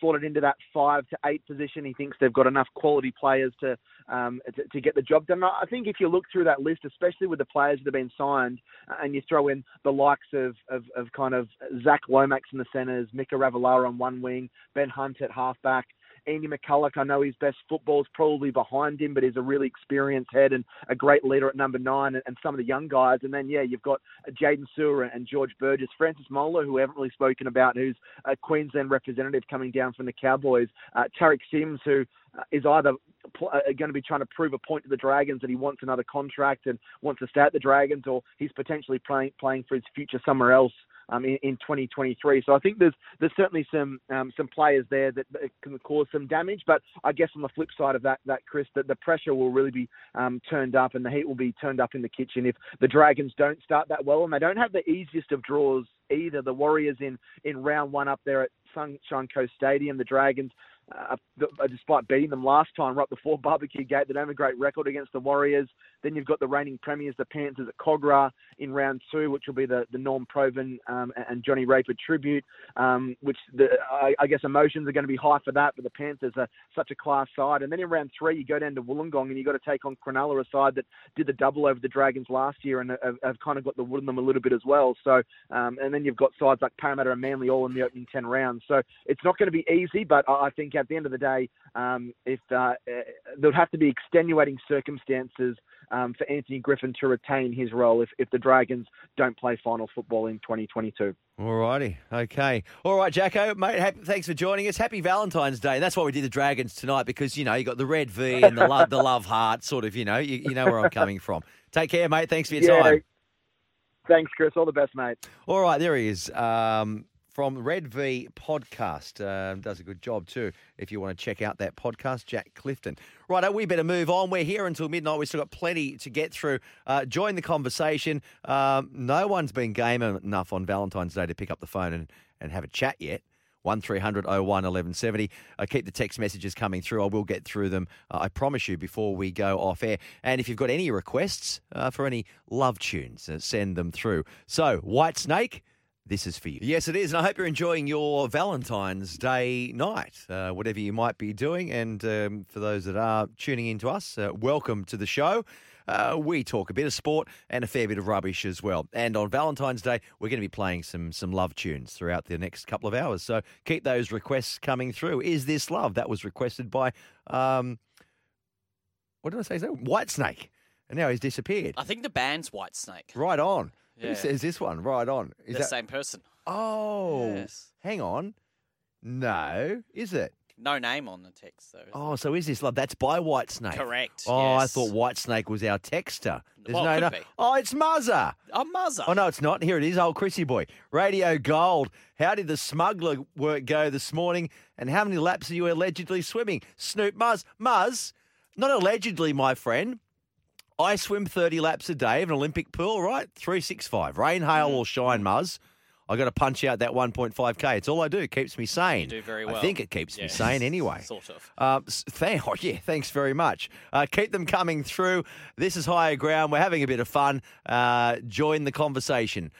slotted into that five to eight position. He thinks they've got enough quality players to um, to, to get the job done. I think if you look through that list, especially with the players that have been signed, uh, and you throw in the likes of of, of kind of Zach Lomax in the centres, Mika Ravalawa on one wing, Ben Hunt at halfback. Andy McCullough, I know his best football's probably behind him, but he's a really experienced head and a great leader at number nine, and, and some of the young guys. And then, yeah, you've got Jaydn Su'A and George Burgess, Francis Molo, who we haven't really spoken about, who's a Queensland representative coming down from the Cowboys. Uh, Tariq Sims, who uh, either pl- uh, going to be trying to prove a point to the Dragons that he wants another contract and wants to stay at the Dragons, or he's potentially playing playing for his future somewhere else um, in, in 2023. So I think there's there's certainly some um, some players there that, can cause some damage. But I guess on the flip side of that, that Chris, that the pressure will really be um, turned up and the heat will be turned up in the kitchen if the Dragons don't start that well and they don't have the easiest of draws either. The Warriors in in round one up there at Sunshine Coast Stadium, the Dragons. Uh, despite beating them last time right before barbecue gate, they don't have a great record against the Warriors. Then you've got the reigning premiers, the Panthers at Kogarah in round two, which will be the, the Norm Provan um, and Johnny Raper tribute, um, which the, I, I guess emotions are going to be high for that, but the Panthers are such a class side. And then in round three, you go down to Wollongong and you've got to take on Cronulla, a side that did the double over the Dragons last year and have, have kind of got the wood in them a little bit as well. So, um, and then you've got sides like Parramatta and Manly all in the opening 10 rounds. So it's not going to be easy, but I I think at the end of the day, um, if uh, uh, there would have to be extenuating circumstances um, for Anthony Griffin to retain his role if, if the Dragons don't play final football in 2022. All righty. Okay. All right, Jacko, mate, happy, thanks for joining us. Happy Valentine's Day. And that's why we did the Dragons tonight because, you know, you got the red V and the love, the love heart, sort of, you know, you, you know where I'm coming from. Take care, mate. Thanks for your Yeah. time. Thanks, Chris. All the best, mate. All right, there he is. Um, from Red V Podcast. Um, does a good job too. If you want to check out that podcast, Jack Clifton. Right, we better move on. We're here until midnight. We've still got plenty to get through. Uh, join the conversation. Um, no one's been game enough on Valentine's Day to pick up the phone and, and have a chat yet. 1300 01 1170. I keep the text messages coming through. I will get through them, uh, I promise you, before we go off air. And if you've got any requests uh, for any love tunes, uh, send them through. So, White Snake. This is for you. Yes, it is. And I hope you're enjoying your Valentine's Day night, uh, whatever you might be doing. And um, for those that are tuning in to us, uh, welcome to the show. Uh, we talk a bit of sport and a fair bit of rubbish as well. And on Valentine's Day, we're going to be playing some some love tunes throughout the next couple of hours. So keep those requests coming through. Is this love? That was requested by, um, what did I say? White Snake. And now he's disappeared. I think the band's White Snake. Right on. Yeah. Who says this one? Right on. Is the that same person. Oh, Yes. hang on. No, is it? No name on the text, though. Oh, so is this love? That's by White Snake. Correct, Oh, I yes. thought White Snake was our texter. There's Well, no, it no. could be. Oh, it's Muzza. Oh, Muzza. Oh no, it's not. Here it is, old Chrissy boy. Radio Gold. How did the smuggler work go this morning? And how many laps are you allegedly swimming? Snoop Muzz. Muzz, not allegedly, my friend. I swim 30 laps a day of an Olympic pool, right? 365. Rain, hail, or shine, Muzz. I got to punch out that 1.5K. It's all I do. It keeps me sane. You do very well. I think it keeps me sane anyway. Sort of. Thank, oh, yeah, thanks very much. Uh, keep them coming through. This is Higher Ground. We're having a bit of fun. Uh, join the conversation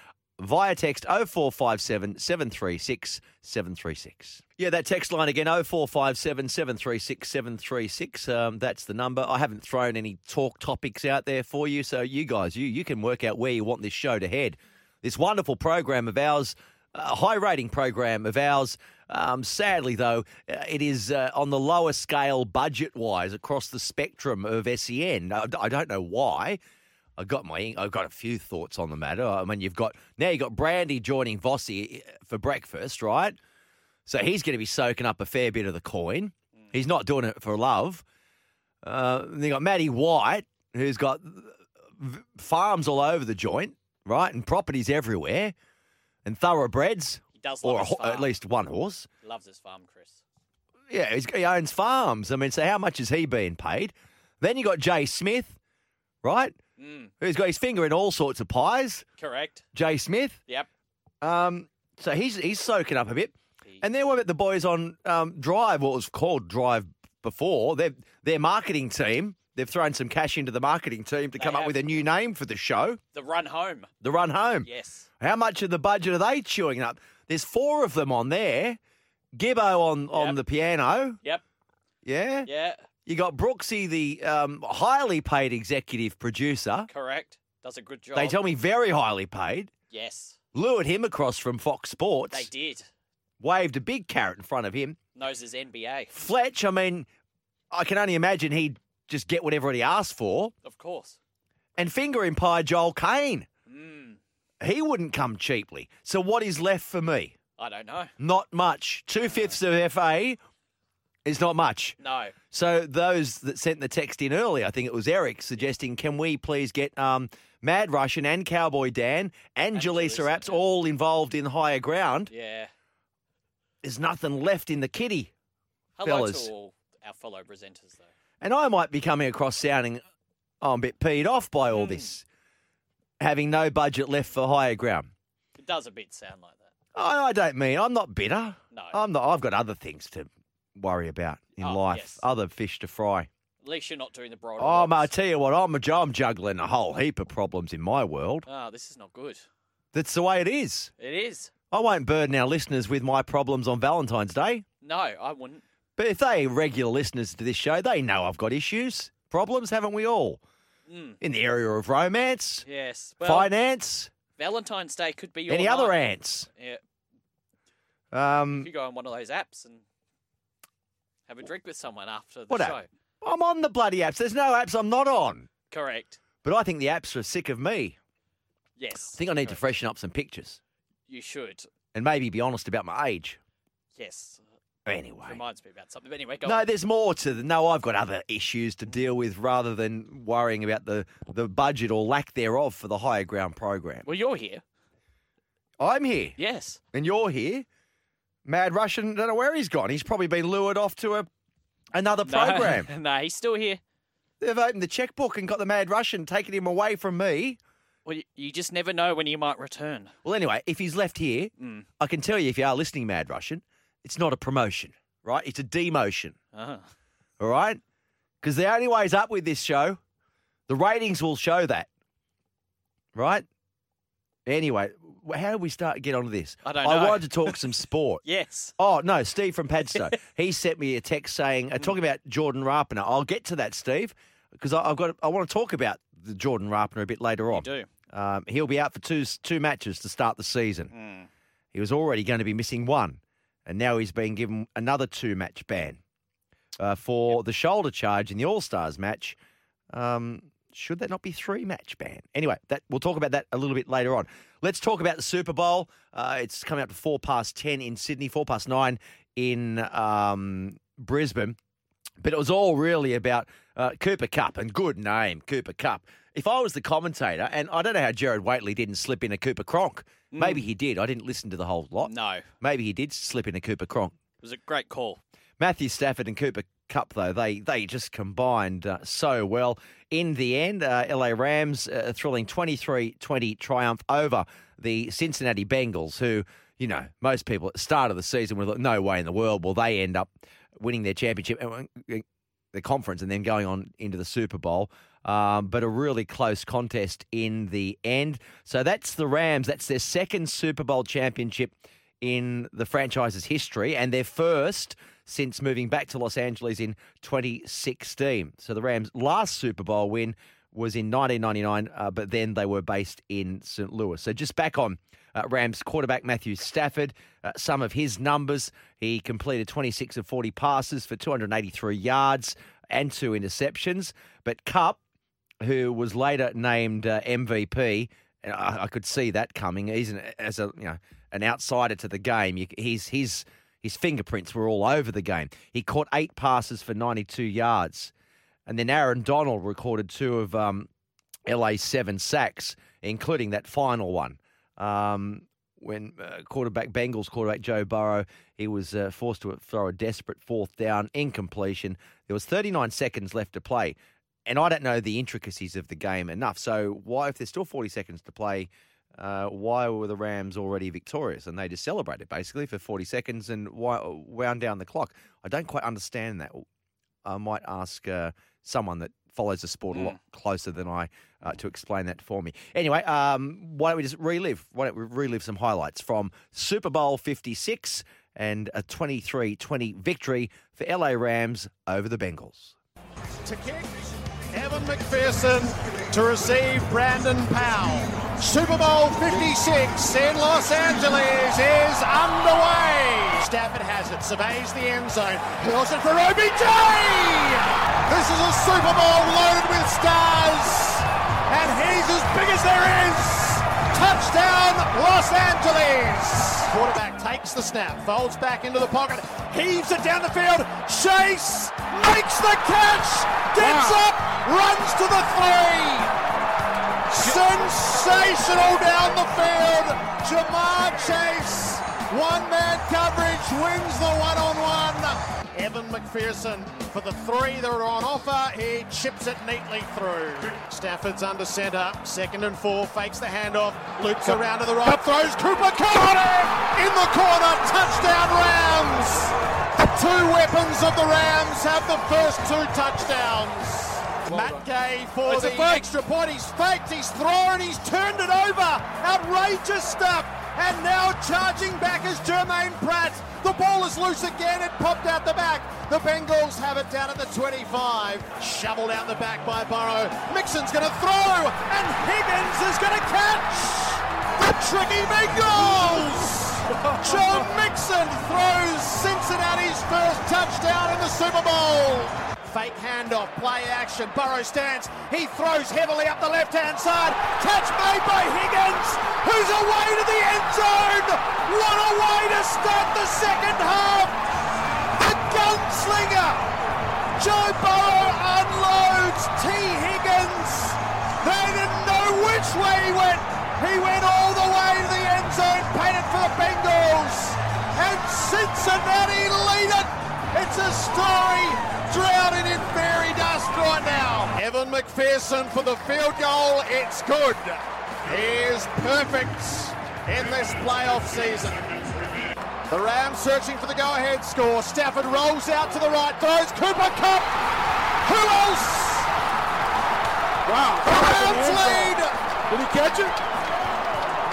via text 0457 736 736. Yeah, that text line again 0457 736 736. Um, that's the number. I haven't thrown any talk topics out there for you, so you guys, you, you can work out where you want this show to head. This wonderful program of ours, a high rating program of ours. Um, sadly, though, uh, it is uh, on the lower scale budget wise across the spectrum of SEN. I, don't know why. I got my, I've got a few thoughts on the matter. I mean, you've got now you've got Brandy joining Vossi for breakfast, right? So he's going to be soaking up a fair bit of the coin. He's not doing it for love. Uh, then you got Matty White, who's got farms all over the joint, right, and properties everywhere, and thoroughbreds, He does love or a his farm. at least one horse. Loves his farm, Chris. Yeah, he's, he owns farms. I mean, so how much is he being paid? Then you got Jay Smith, right? Mm, Who's got his finger in all sorts of pies. correct. Jay Smith. Yep. Um, so he's he's soaking up a bit. And then what about the boys on um, Drive? What was called Drive before? Their their marketing team. They've thrown some cash into the marketing team to They come up have. with a new name for the show, The run home. The Run Home. Yes. How much of the budget are they chewing up? There's four of them on there, Gibbo on, on Yep. the piano. Yep. Yeah. Yeah. You got Brooksy, the um, highly paid executive producer. Correct. Does a good job. They tell me very highly paid. Yes, Lured him across from Fox Sports. they did. Waved a big carrot in front of him. Knows his NBA. Fletch, I mean, I can only imagine he'd just get whatever he asked for. Of course. And finger in pie, Joel Kane. Mm, He wouldn't come cheaply. So what is left for me? I don't know. Not much. Two fifths of FA is not much. No. So those that sent the text in early, I think it was Eric, suggesting, can we please get um, Mad Russian and Cowboy Dan and, And Jaleesa Jaleesa, Apps yeah. all involved in higher ground? Yeah. There's nothing left in the kitty. Hello Fellas. to all our fellow presenters, though. And I might be coming across sounding oh, I'm a bit peed off by all Hmm. this, having no budget left for higher ground. It does a bit sound like that. I, I don't mean I'm not bitter. No. I'm not. I've got other things to worry about in Oh, life, yes. other fish to fry. At least you're not doing the broader. Oh, mate, I ones. tell you what, I'm, a, I'm juggling a whole heap of problems in my world. Oh, this is not good. That's the way it is. It is. I won't burden our listeners with my problems on Valentine's Day, No, I wouldn't. but if they are regular listeners to this show, they know I've got issues, problems, haven't we all? Mm, In the area of romance, yes. Well, finance, Valentine's Day could be your any other ants. Yeah. Um, You go on one of those apps and have a drink with someone after the What app? show. I'm on the bloody apps. There's no apps I'm not on. Correct. But I think the apps are sick of me. Yes. I think I need to freshen up some pictures You should. and maybe be honest about my age. Yes. Anyway. Reminds me about something. But anyway, go No, on. there's more to the. No, I've got other issues to deal with rather than worrying about the, the budget or lack thereof for the higher ground program. Well, you're here. I'm here Yes. and you're here. Mad Russian, don't know where he's gone. He's probably been lured off to a another program. No, no, he's still here. They've opened the checkbook and got the Mad Russian, taking him away from me. Well, you, you just never know when he might return. Well, anyway, if he's left here, Mm. I can tell you if you are listening, Mad Russian, it's not a promotion, right? It's a demotion. Uh-huh. All right? Because the only way's up with this show. The ratings will show that. Right? Anyway, how do we start to get onto this? I don't I wanted to talk some sport. Yes. Oh, no, Steve from Padstow. he sent me a text saying, uh, talking about Jordan Rapiner. I'll get to that, Steve, because I've got. I want to talk about the Jordan Rapiner a bit later on. do. Um, he'll be out for two two matches to start the season. Mm. He was already going to be missing one, and now he's been given another two match ban uh, for the shoulder charge in the All Stars match. Um, should that not be three match ban? Anyway, that we'll talk about that a little bit later on. Let's talk about the Super Bowl. Uh, it's coming up to four past ten in Sydney, four past nine in um, Brisbane. But it was all really about uh, Cooper Kupp and good name, Cooper Kupp. If I was the commentator, and I don't know how Gerard Whateley didn't slip in a Cooper Cronk. Maybe he did. I didn't listen to the whole lot. No. Maybe he did slip in a Cooper Cronk. It was a great call. Matthew Stafford and Cooper Kupp, though, they they just combined uh, so well. In the end, uh, LA Rams, uh, thrilling 23 20 triumph over the Cincinnati Bengals, who, you know, most people at the start of the season were like, no way in the world will they end up winning their championship, uh, the conference, and then going on into the Super Bowl. Um, but a really close contest in the end. So that's the Rams. That's their second Super Bowl championship in the franchise's history and their first since moving back to Los Angeles in 2016. So the Rams' last Super Bowl win was in 1999, uh, but then they were based in St. Louis. So just back on uh, Rams quarterback Matthew Stafford, uh, some of his numbers. He completed 26 of 40 passes for 283 yards and two interceptions. But Kupp, who was later named uh, MVP, and I, I could see that coming. He's an, as a you know an outsider to the game. You, he's his his fingerprints were all over the game. He caught eight passes for 92 yards, and then Aaron Donald recorded two of um, LA's seven sacks, including that final one. Um, when uh, quarterback Bengals quarterback Joe Burrow, he was uh, forced to throw a desperate fourth down incompletion. There was 39 seconds left to play, and I don't know the intricacies of the game enough. So why, if there's still 40 seconds to play, uh, why were the Rams already victorious? And they just celebrated basically for 40 seconds and why, wound down the clock. I don't quite understand that. I might ask uh, someone that follows the sport a lot closer than I uh, to explain that for me. Anyway, um, why don't we just relive? Why don't we relive some highlights from Super Bowl 56 and a 23 20 victory for LA Rams over the Bengals. to kick. Evan McPherson to receive Brandon Powell. Super Bowl 56 in Los Angeles is underway. Stafford has it, surveys the end zone, hurls it for OBJ. This is a Super Bowl loaded with stars, and he's as big as there is. Touchdown, Los Angeles. Quarterback takes the snap, folds back into the pocket, heaves it down the field. Chase makes the catch, gets up, runs to the three. Sensational down the field. Ja'Marr Chase, one man coverage, wins the one on one. Evan McPherson for the three that are on offer. He chips it neatly through. Stafford's under centre, second and four, fakes the handoff, loops around to the right, throws Cooper Kupp in the corner, touchdown Rams. The two weapons of the Rams have the first two touchdowns. Matt Gay for It's the extra point. He's faked, he's thrown, he's turned it over. Outrageous stuff. And now charging back is Jermaine Pratt. The ball is loose again. It popped out the back. The Bengals have it down at the 25. Shoveled out the back by Burrow. Mixon's going to throw. And Higgins is going to catch. The tricky Bengals. Joe Mixon throws Cincinnati's first touchdown in the Super Bowl. Fake handoff, play action. Burrow stands. He throws heavily up the left hand side. Catch made by Higgins, who's away to the end zone. What a way to start the second half. The gunslinger. Joe Burrow unloads Tee Higgins. They didn't know which way he went. He went all the way to the end zone, painted for the Bengals. And Cincinnati lead it. It's a story drowning in fairy dust right now. Evan McPherson for the field goal. It's good. He is perfect in this playoff season. The Rams searching for the go-ahead score. Stafford rolls out to the right, throws Cooper Kupp. Who else? Wow. The Rams lead. Did he catch it?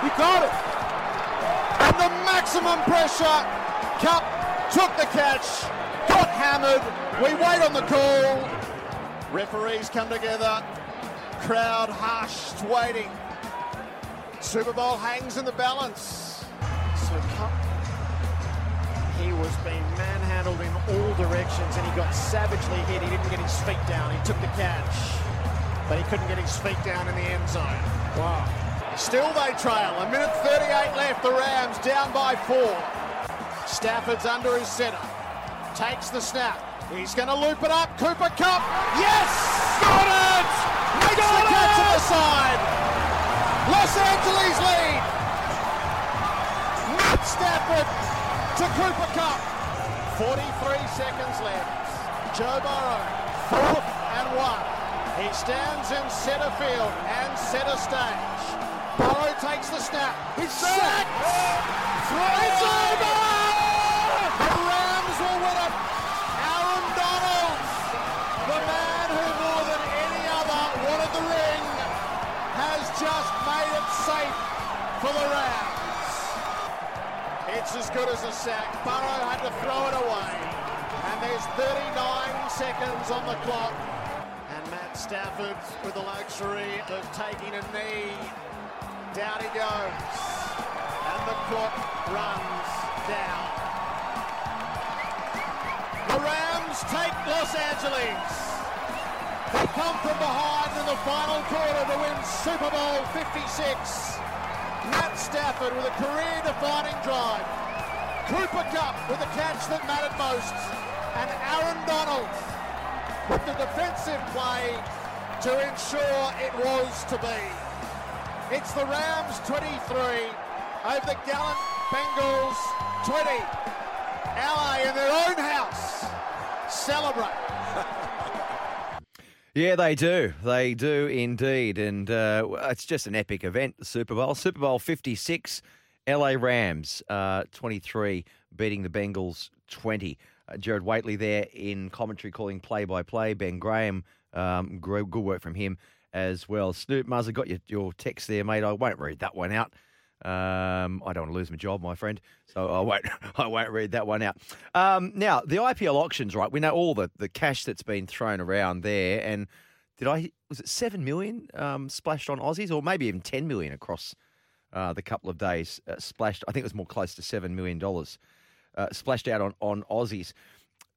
He caught it. And the maximum pressure. Kupp took the catch. Hammered. We wait on the call. Referees come together. Crowd hushed, waiting. Super Bowl hangs in the balance. So Kupp he was being manhandled in all directions and he got savagely hit. He didn't get his feet down. He took the catch, but he couldn't get his feet down in the end zone. Wow. Still they trail. A minute 38 left. The Rams down by four. Stafford's under his center. Takes the snap. He's going to loop it up. Cooper Kupp. Yes! Got it! Makes the catch at the side. Los Angeles lead. Matt Stafford to Cooper Kupp. 43 seconds left. Joe Burrow, fourth and one. He stands in center field and center stage. Burrow takes the snap. He's sacked. It's over. For the Rams. It's as good as a sack. Burrow had to throw it away. And there's 39 seconds on the clock. And Matt Stafford with the luxury of taking a knee. Down he goes. And the clock runs down. The Rams take Los Angeles. They come from behind in the final quarter to win Super Bowl 56. Matt Stafford with a career-defining drive. Cooper Kupp with the catch that mattered most. And Aaron Donald with the defensive play to ensure it was to be. It's the Rams 23 over the gallant Bengals 20. LA in their own house celebrate. Yeah, they do. They do indeed. And uh, it's just an epic event, the Super Bowl. Super Bowl 56, LA Rams uh, 23, beating the Bengals 20. Uh, Gerard Whateley there in commentary calling play by play. Ben Graham, um, good work from him as well. Snoop Muzzer got your, your text there, mate. I won't read that one out. Um, I don't want to lose my job, my friend, so I won't. I won't read that one out. Um, now the IPL auctions, right? We know all the the cash that's been thrown around there, and did I was it seven million um, splashed on Aussies, or maybe even ten million across uh, the couple of days uh, splashed? I think it was more close to seven million dollars uh, splashed out on on Aussies.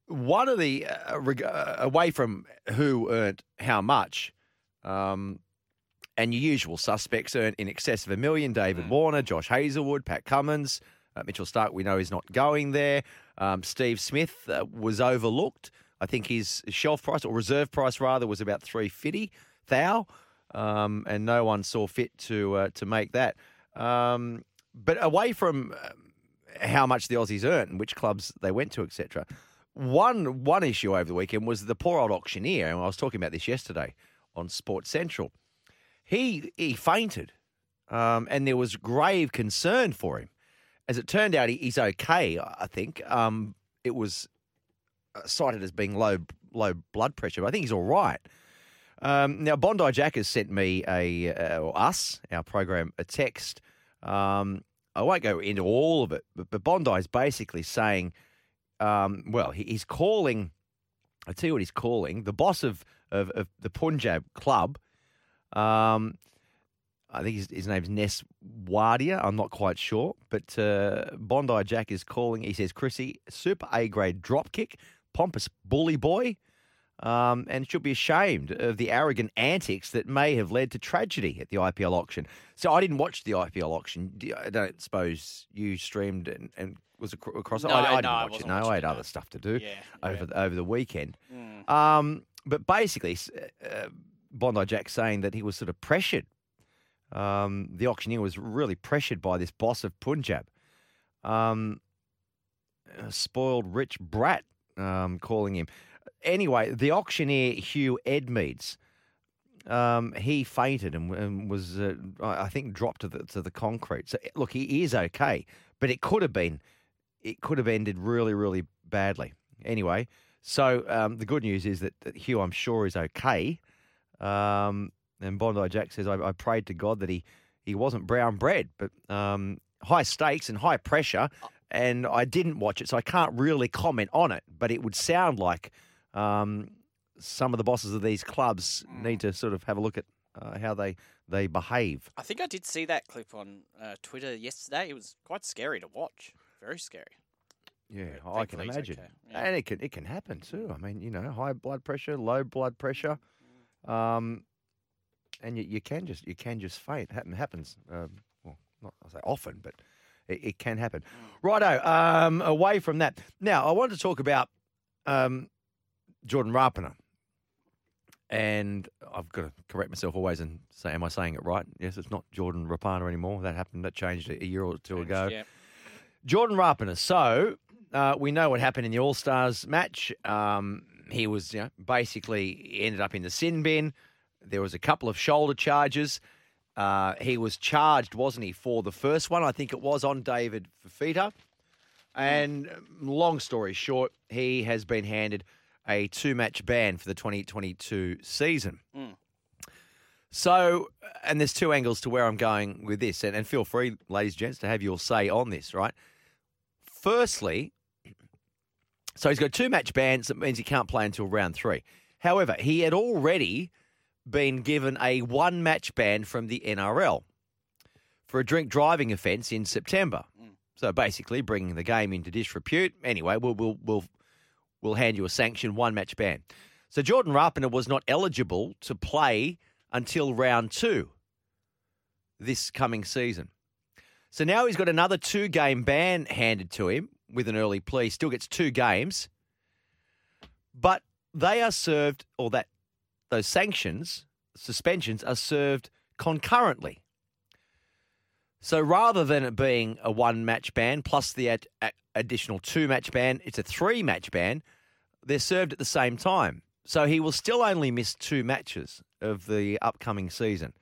One of the uh, uh, away from who earned how much. Um, and your usual suspects earn in excess of a million. David Warner, Josh Hazlewood, Pat Cummins, uh, Mitchell Starc. We know he's not going there. Um, Steve Smith uh, was overlooked. I think his shelf price or reserve price rather was about three fifty thou, um, and no one saw fit to uh, to make that. Um, but away from um, how much the Aussies earned and which clubs they went to, etc. One one issue over the weekend was the poor old auctioneer, and I was talking about this yesterday on Sports Central he he fainted, um, and there was grave concern for him. As it turned out, he, he's okay. I think um, it was uh, cited as being low low blood pressure, but I think he's all right. Um, now, Bondi Jack has sent me a uh, or us our program a text. Um, I won't go into all of it, but, but Bondi is basically saying, um, well, he, he's calling. I tell you what he's calling the boss of of, of the Punjab club. Um, I think his, his name's Ness Wadia. I'm not quite sure, but uh, Bondi Jack is calling. He says, "Chrissy, super A grade drop kick, pompous bully boy, um, and should be ashamed of the arrogant antics that may have led to tragedy at the IPL auction." So I didn't watch the IPL auction. I don't suppose you streamed and, and was across it. No, I, I didn't no, I watch it. wasn't No, I it, had other stuff to do Yeah, over yeah. the, over the weekend. Mm. Um, but basically, uh, Bondi Jack saying that he was sort of pressured. Um, the auctioneer was really pressured by this boss of Punjab, um, spoiled rich brat, um, calling him. Anyway, the auctioneer Hugh Edmeads, um, he fainted and, and was, uh, I think, dropped to the to the concrete. So look, he is okay, but it could have been, it could have ended really, really badly. Anyway, so um, the good news is that, that Hugh, I'm sure, is okay. Um, and Bondi Jack says, I, I prayed to God that he, he wasn't brown bread, but um, high stakes and high pressure. And I didn't watch it, so I can't really comment on it. But it would sound like um, some of the bosses of these clubs need to sort of have a look at uh, how they, they behave. I think I did see that clip on uh, Twitter yesterday. It was quite scary to watch. Very scary. Yeah, I can imagine. okay, yeah. And it can it can happen too. I mean, you know, high blood pressure, low blood pressure, um, and you, you can just you can just faint. Happen happens. Um, well, not I say often, but it, it can happen. Righto. Um, away from that, now I wanted to talk about um, Jordan Rapiner. And I've got to correct myself always and say, am I saying it right? Yes, it's not Jordan Rapana anymore. That happened. That changed a year or two ago. Yeah. Jordan Rapiner. So uh, we know what happened in the All Stars match. Um, he was you know, basically ended up in the sin bin. There was a couple of shoulder charges. Uh, he was charged, wasn't he, for the first one? I think it was on David Fifita. And um, long story short, he has been handed a two match ban for the 2022 season. Mm. So, and there's two angles to where I'm going with this, and, and feel free, ladies and gents, to have your say on this, right? Firstly, so he's got two match bans, that means he can't play until round three. However, he had already been given a one match ban from the NRL for a drink driving offence in September. Mm. So basically, bringing the game into disrepute. Anyway, we'll we'll we'll we'll hand you a sanction one match ban. So Jordan Rapiner was not eligible to play until round two this coming season. So now he's got another two game ban handed to him with an early plea. Still gets two games, but they are served, or that those sanctions, suspensions are served concurrently. So rather than it being a one match ban plus the ad- additional two match ban, it's a three match ban. They're served at the same time. So he will still only miss two matches of the upcoming season.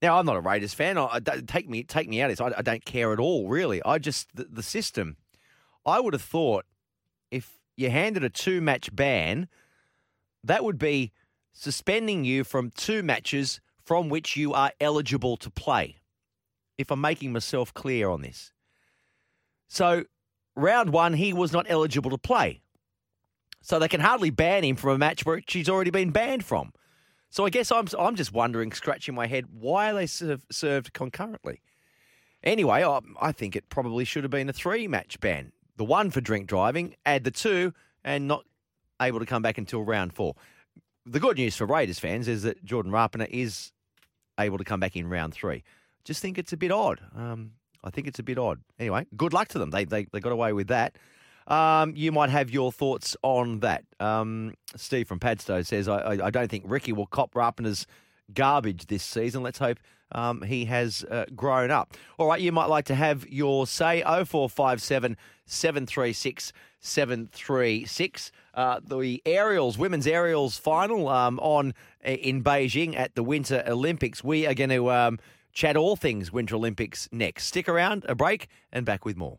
Now, I'm not a Raiders fan. I, I take me take me out of this. I, I don't care at all, really. I just the, the system. I would have thought if you handed a two match ban, that would be suspending you from two matches from which you are eligible to play. if I'm making myself clear on this. So, round one, he was not eligible to play. So they can hardly ban him from a match where she's already been banned from. So I guess I'm I'm just wondering, scratching my head, why they serve, served concurrently? Anyway, I, I think it probably should have been a three match ban. The one for drink driving, add the two, and not able to come back until round four. The good news for Raiders fans is that Jordan Rapiner is able to come back in round three. Just think it's a bit odd. Um, I think it's a bit odd. Anyway, good luck to them. They they, they got away with that. Um, you might have your thoughts on that. Um, Steve from Padstow says, I, I, I don't think Ricky will cop Rapiner's garbage this season. Let's hope um, he has uh, grown up. All right, you might like to have your say 0457 736 736. Uh, the aerials, women's aerials final um, on in Beijing at the Winter Olympics. We are going to um, chat all things Winter Olympics next. Stick around, a break, and back with more.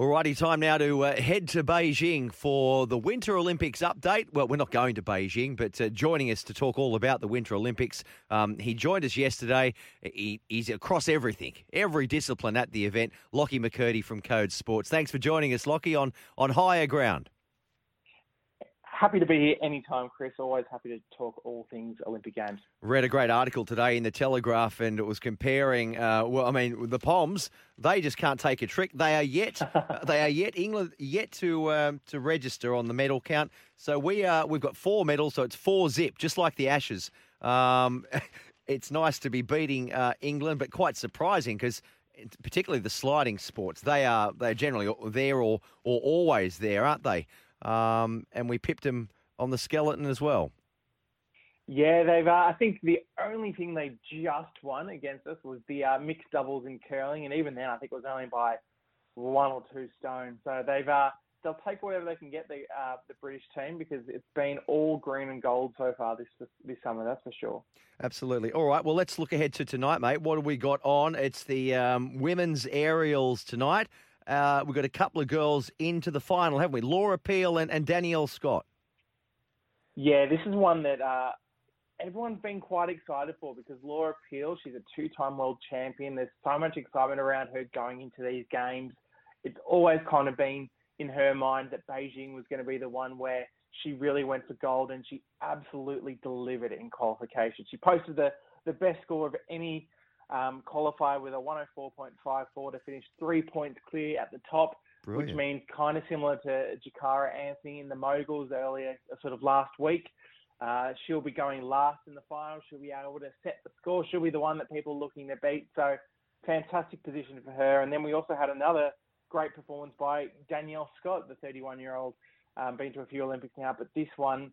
Alrighty, time now to uh, head to Beijing for the Winter Olympics update. Well, we're not going to Beijing, but uh, joining us to talk all about the Winter Olympics, um, he joined us yesterday. He, he's across everything, every discipline at the event. Lockie McCurdy from Code Sports. Thanks for joining us, Lockie, on, on higher ground. Happy to be here anytime, Chris. Always happy to talk all things Olympic Games. Read a great article today in the Telegraph, and it was comparing. Uh, well, I mean, the Poms they just can't take a trick. They are yet, they are yet England yet to um, to register on the medal count. So we are we've got four medals, so it's four zip, just like the Ashes. Um, it's nice to be beating uh, England, but quite surprising because particularly the sliding sports, they are they're generally there or or always there, aren't they? Um, and we pipped them on the skeleton as well. Yeah, they've. Uh, I think the only thing they just won against us was the uh, mixed doubles in curling, and even then, I think it was only by one or two stones. So they've. Uh, they'll take whatever they can get the uh, the British team because it's been all green and gold so far this this summer. That's for sure. Absolutely. All right. Well, let's look ahead to tonight, mate. What have we got on? It's the um, women's aerials tonight. Uh, we've got a couple of girls into the final, haven't we? Laura Peel and, and Danielle Scott. Yeah, this is one that uh, everyone's been quite excited for because Laura Peel, she's a two-time world champion. There's so much excitement around her going into these games. It's always kind of been in her mind that Beijing was going to be the one where she really went for gold, and she absolutely delivered in qualification. She posted the, the best score of any um, qualifier with a 104.54 to finish three points clear at the top, Brilliant. which means kind of similar to Jakara Anthony in the moguls earlier, sort of last week. Uh, she'll be going last in the final. She'll be able to set the score. She'll be the one that people are looking to beat. So, fantastic position for her. And then we also had another great performance by Danielle Scott, the 31 year old, um, been to a few Olympics now, but this one,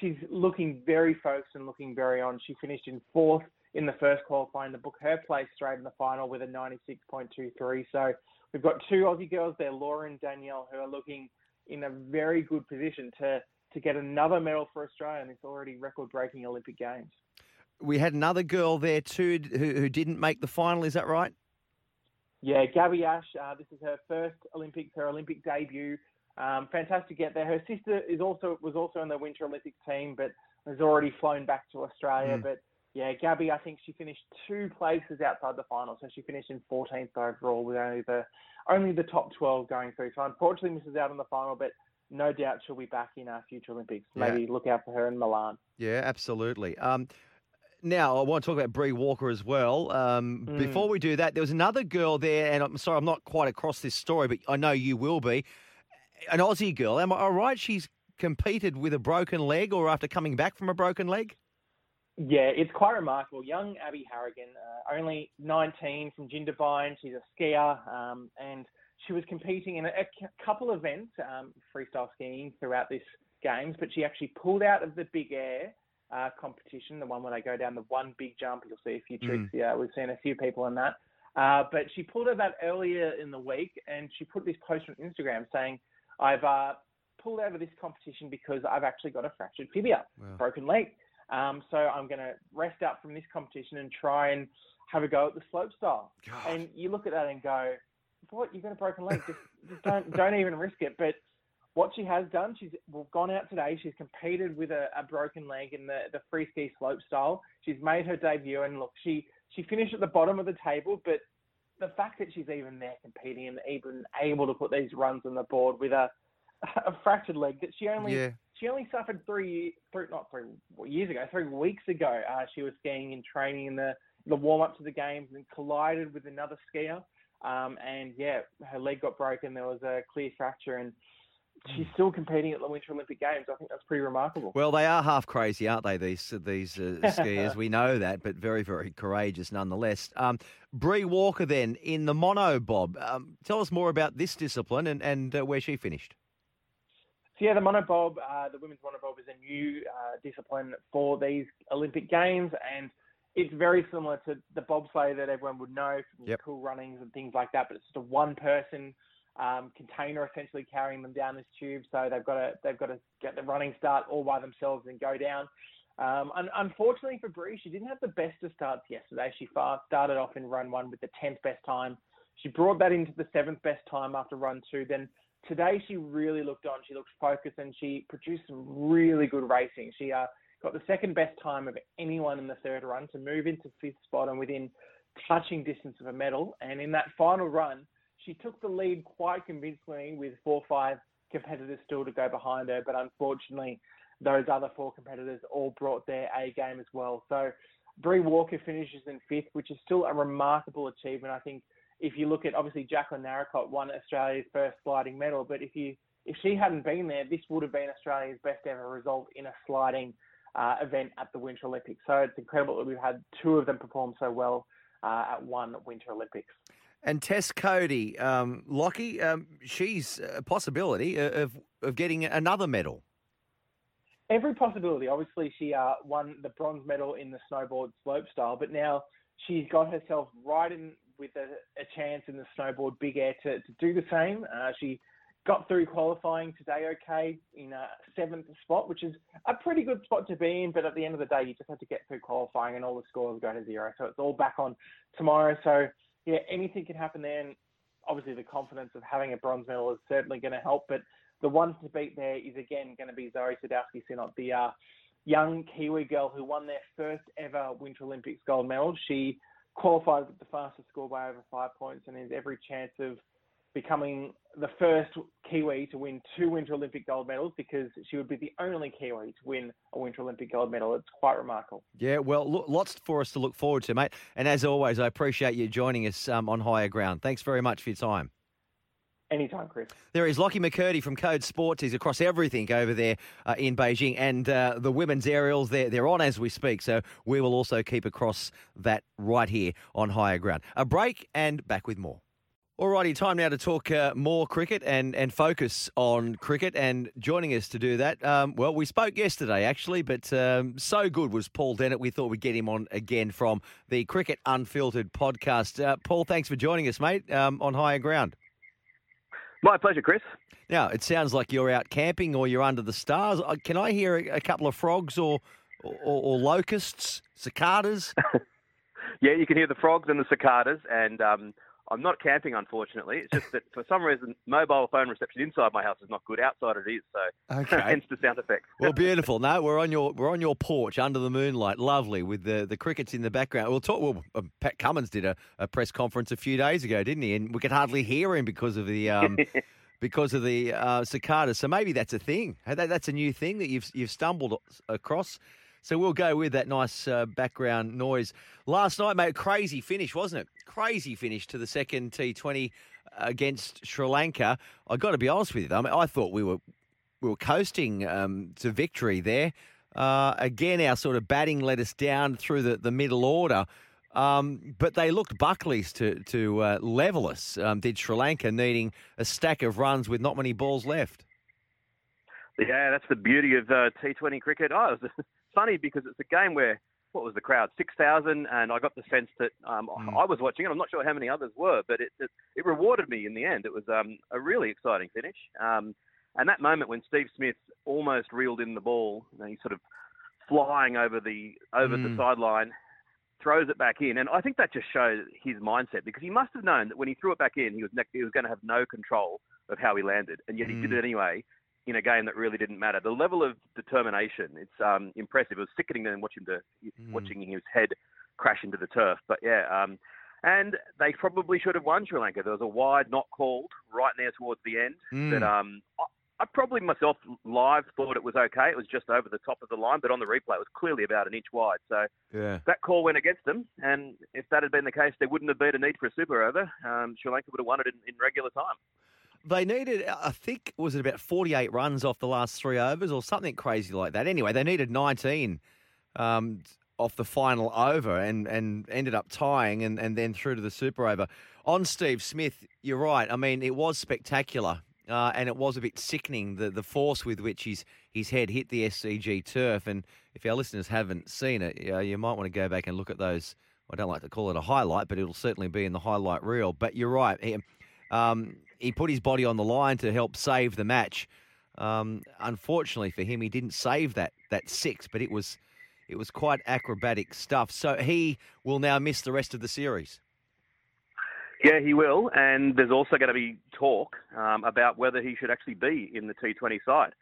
she's looking very focused and looking very on. She finished in fourth in the first qualifying to book her place straight in the final with a 96.23. So we've got two Aussie girls there, Laura and Danielle, who are looking in a very good position to to get another medal for Australia in this already record-breaking Olympic Games. We had another girl there too who, who didn't make the final. Is that right? Yeah, Gabi Ash. Uh, this is her first Olympics, her Olympic debut. Um, fantastic to get there. Her sister is also was also in the Winter Olympics team, but has already flown back to Australia. Mm. But yeah, Gabi, I think she finished two places outside the final, so she finished in 14th overall with only the only the top 12 going through. So unfortunately, misses out on the final, but no doubt she'll be back in our future Olympics. Yeah. Maybe look out for her in Milan. Yeah, absolutely. Um, now, I want to talk about Bree Walker as well. Um, Mm. Before we do that, there was another girl there, and I'm sorry, I'm not quite across this story, but I know you will be. An Aussie girl. Am I right? She's competed with a broken leg or after coming back from a broken leg? Yeah, it's quite remarkable. Young Abi Harrigan, uh, only 19 from Jindabyne. She's a skier, um, and she was competing in a couple events, um, freestyle skiing throughout this games, but she actually pulled out of the big air uh, competition, the one where they go down the one big jump. You'll see a few tricks. Yeah, we've seen a few people in that. Uh, but she pulled out that earlier in the week, and she put this post on Instagram saying, "I've uh, pulled out of this competition because I've actually got a fractured fibula, Wow. broken leg. Um, so I'm going to rest out from this competition and try and have a go at the slope style." And you look at that and go, "What? You've got a broken leg? Just, just don't don't even risk it." But what she has done, she's well, gone out today. She's competed with a, a broken leg in the, the free ski slope style. She's made her debut, and look, she she finished at the bottom of the table, but the fact that she's even there competing and even able to put these runs on the board with a a fractured leg that she only Yeah. she only suffered three three not three years ago three weeks ago. Uh, she was skiing and training in the the warm up to the games and collided with another skier. Um, and yeah, her leg got broken. There was a clear fracture, and she's still competing at the Winter Olympic Games. I think that's pretty remarkable. Well, they are half crazy, aren't they? These these uh, skiers, we know that, but very very courageous nonetheless. Um, Bree Walker, then in the mono bob. Um, tell us more about this discipline and and uh, where she finished. So yeah, the monobob, uh, the women's monobob is a new uh, discipline for these Olympic Games, and it's very similar to the bobsleigh that everyone would know from Yep. cool runnings and things like that. But it's just a one-person um, container essentially carrying them down this tube. So they've got to they've got to get the running start all by themselves and go down. Um, un- unfortunately for Bree, she didn't have the best of starts yesterday. She far started off in run one with the tenth best time. She brought that into the seventh best time after run two. Then today she really looked on. She looked focused and she produced some really good racing. She uh, got the second best time of anyone in the third run to move into fifth spot and within touching distance of a medal. And in that final run, she took the lead quite convincingly with four five competitors still to go behind her. But unfortunately, those other four competitors all brought their A game as well. So Bree Walker finishes in fifth, which is still a remarkable achievement. I think if you look at obviously Jacqueline Narracott won Australia's first sliding medal, but if you if she hadn't been there, this would have been Australia's best ever result in a sliding uh, event at the Winter Olympics. So it's incredible that we've had two of them perform so well uh, at one Winter Olympics. And Tess Coady, um, Lockie, um, she's a possibility of of getting another medal. every possibility. Obviously, she uh, won the bronze medal in the snowboard slope style, but now she's got herself right in with a, a chance in the snowboard big air to, to do the same. Uh, she got through qualifying today okay in a seventh spot, which is a pretty good spot to be in. But at the end of the day, you just have to get through qualifying, and all the scores go to zero. So it's all back on tomorrow. So yeah, anything can happen there. And obviously, the confidence of having a bronze medal is certainly going to help. But the one to beat there is again going to be Zoi Sadowski Synnott, the uh, young Kiwi girl who won their first ever Winter Olympics gold medal. She qualified with the fastest score by over five points and has every chance of becoming the first Kiwi to win two Winter Olympic gold medals because she would be the only Kiwi to win a Winter Olympic gold medal. It's quite remarkable. Yeah, well, lo- lots for us to look forward to, mate. And as always, I appreciate you joining us um, on higher ground. Thanks very much for your time. Anytime, Chris. There is Lockie McCurdy from Code Sports. He's across everything over there uh, in Beijing. And uh, the women's aerials, they're, they're on as we speak. So we will also keep across that right here on higher ground. A break and back with more. Alrighty, time now to talk uh, more cricket and, and focus on cricket. And joining us to do that, um, well, we spoke yesterday actually, but um, so good was Paul Dennett. We thought we'd get him on again from the Cricket Unfiltered podcast. Uh, Paul, thanks for joining us, mate, um, on higher ground. My pleasure, Chris. Now, it sounds like you're out camping or you're under the stars. Uh, Can I hear a, a couple of frogs or, or, or locusts, cicadas? Yeah, you can hear the frogs and the cicadas, and um, I'm not camping, unfortunately. It's just that for some reason, mobile phone reception inside my house is not good. Outside it is, so Okay. hence the sound effects. Well, beautiful. No, we're on your we're on your porch under the moonlight, lovely, with the, the crickets in the background. We'll talk. Well, uh, Pat Cummins did a, a press conference a few days ago, didn't he? And we could hardly hear him because of the um, because of the uh, cicadas. So maybe that's a thing. That, that's a new thing that you've you've stumbled across. So we'll go with that nice uh, background noise. Last night, mate, crazy finish, wasn't it? Crazy finish to the second T20 against Sri Lanka. I got to be honest with you, though. I, mean, I thought we were we were coasting um, to victory there. Uh, again, our sort of batting let us down through the, the middle order. Um, but they looked Buckleys to to uh, level us. Um, did Sri Lanka needing a stack of runs with not many balls left? Yeah, that's the beauty of uh, T20 cricket. Oh, it was funny because it's a game where what was the crowd six thousand, and I got the sense that um, I was watching it. I'm not sure how many others were, but it it, it rewarded me in the end. It was um, a really exciting finish. Um, and that moment when Steve Smith almost reeled in the ball, know, he's sort of flying over the over the Mm. sideline, throws it back in, and I think that just shows his mindset because he must have known that when he threw it back in, he was ne- he was going to have no control of how he landed, and yet he did Mm. it anyway in a game that really didn't matter. The level of determination, it's um, impressive. It was sickening then watching the Mm. watching his head crash into the turf. But yeah, um, and they probably should have won Sri Lanka. There was a wide not called right there towards the end Mm. that um, I, I probably myself live thought it was okay. It was just over the top of the line, but on the replay it was clearly about an inch wide. So Yeah. that call went against them, and if that had been the case, there wouldn't have been a need for a super over. Um, Sri Lanka would have won it in, in regular time. They needed, I think, was it about 48 runs off the last three overs or something crazy like that? Anyway, they needed 19 um, off the final over and, and ended up tying and, and then through to the super over. On Steve Smith, you're right. I mean, it was spectacular. Uh, and it was a bit sickening the, the force with which his his head hit the SCG turf. And if our listeners haven't seen it, you, know, you might want to go back and look at those. I don't like to call it a highlight, but it'll certainly be in the highlight reel. But you're right. He, um, he put his body on the line to help save the match. Um, unfortunately for him, he didn't save that that six, but it was it was quite acrobatic stuff. So he will now miss the rest of the series. Yeah, he will, and there's also going to be talk um, about whether he should actually be in the T20 side.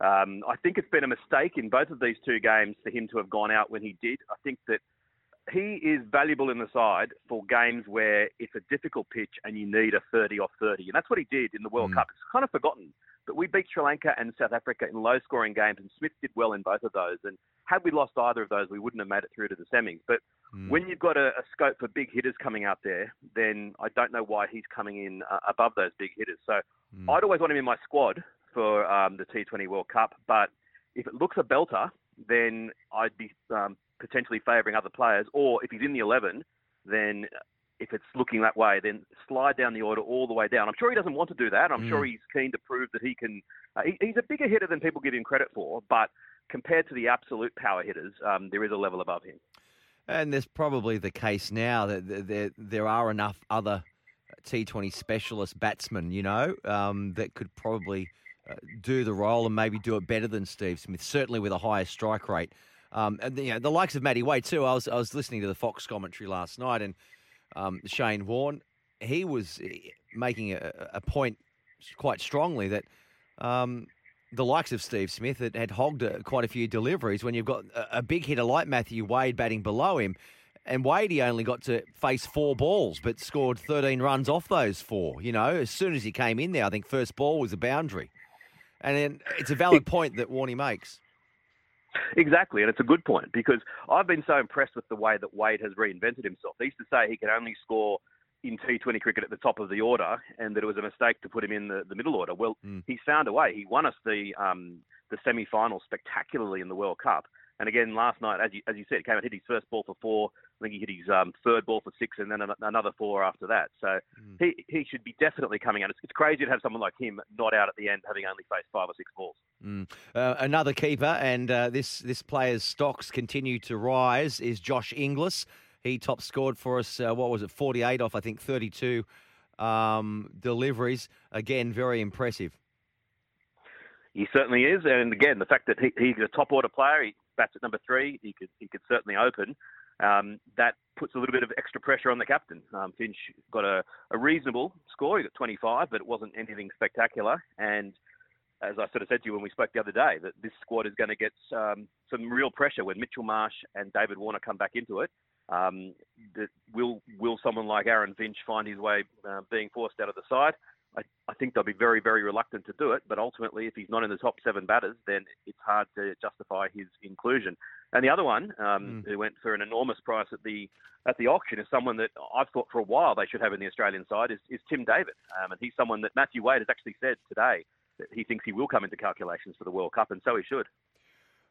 Um, I think it's been a mistake in both of these two games for him to have gone out when he did. I think that he is valuable in the side for games where it's a difficult pitch and you need a 30 off 30, and that's what he did in the World Cup. It's kind of forgotten, but we beat Sri Lanka and South Africa in low-scoring games, and Smith did well in both of those. And had we lost either of those, we wouldn't have made it through to the semis. But when you've got a, a scope for big hitters coming out there, then I don't know why he's coming in uh, above those big hitters. So I'd always want him in my squad for um, the T20 World Cup. But if it looks a belter, then I'd be um, potentially favouring other players. Or if he's in the 11, then if it's looking that way, then slide down the order all the way down. I'm sure he doesn't want to do that. I'm Mm. sure he's keen to prove that he can. Uh, he, he's a bigger hitter than people give him credit for, but compared to the absolute power hitters, um, there is a level above him. And there's probably the case now that there there are enough other T20 specialist batsmen, you know, um, that could probably uh, do the role and maybe do it better than Steve Smith. Certainly with a higher strike rate. Um, and you know, the likes of Matty Wade too. I was I was listening to the Fox commentary last night, and um, Shane Warne, he was eh, making a, a point quite strongly that um, the likes of Steve Smith had, had hogged uh, quite a few deliveries when you've got a, a big hitter like Matthew Wade batting below him. And Wade, he only got to face four balls, but scored 13 runs off those four. You know, as soon as he came in there, I think first ball was a boundary. And then it's a valid point that Warney makes. Exactly, and it's a good point because I've been so impressed with the way that Wade has reinvented himself. They used to say he could only score in T20 cricket at the top of the order, and that it was a mistake to put him in the, the middle order. Well, he's found a way. He won us the um, the semi-final spectacularly in the World Cup, and again last night, as you as you said, he came and hit his first ball for four. I think he hit his um, third ball for six, and then an- another four after that. So he he should be definitely coming out. It's, it's crazy to have someone like him not out at the end, having only faced five or six balls. Mm. Uh, another keeper, and uh, this this player's stocks continue to rise, is Josh Inglis. He top scored for us, uh, what was it, 48 off, I think, 32 um, deliveries. Again, very impressive. He certainly is, and again, the fact that he, he's a top order player, he bats at number three, he could he could certainly open. Um, that puts a little bit of extra pressure on the captain. Um, Finch got a, a reasonable score. He got 25, but it wasn't anything spectacular. And as I sort of said to you when we spoke the other day, that this squad is going to get um, some real pressure when Mitchell Marsh and David Warner come back into it. Um, that will will someone like Aaron Finch find his way uh, being forced out of the side? I, I think they'll be very, very reluctant to do it. But ultimately, if he's not in the top seven batters, then it's hard to justify his inclusion. And the other one, um, who went for an enormous price at the at the auction, is someone that I've thought for a while they should have in the Australian side. Is, is Tim David, um, and he's someone that Matthew Wade has actually said today that he thinks he will come into calculations for the World Cup, and so he should.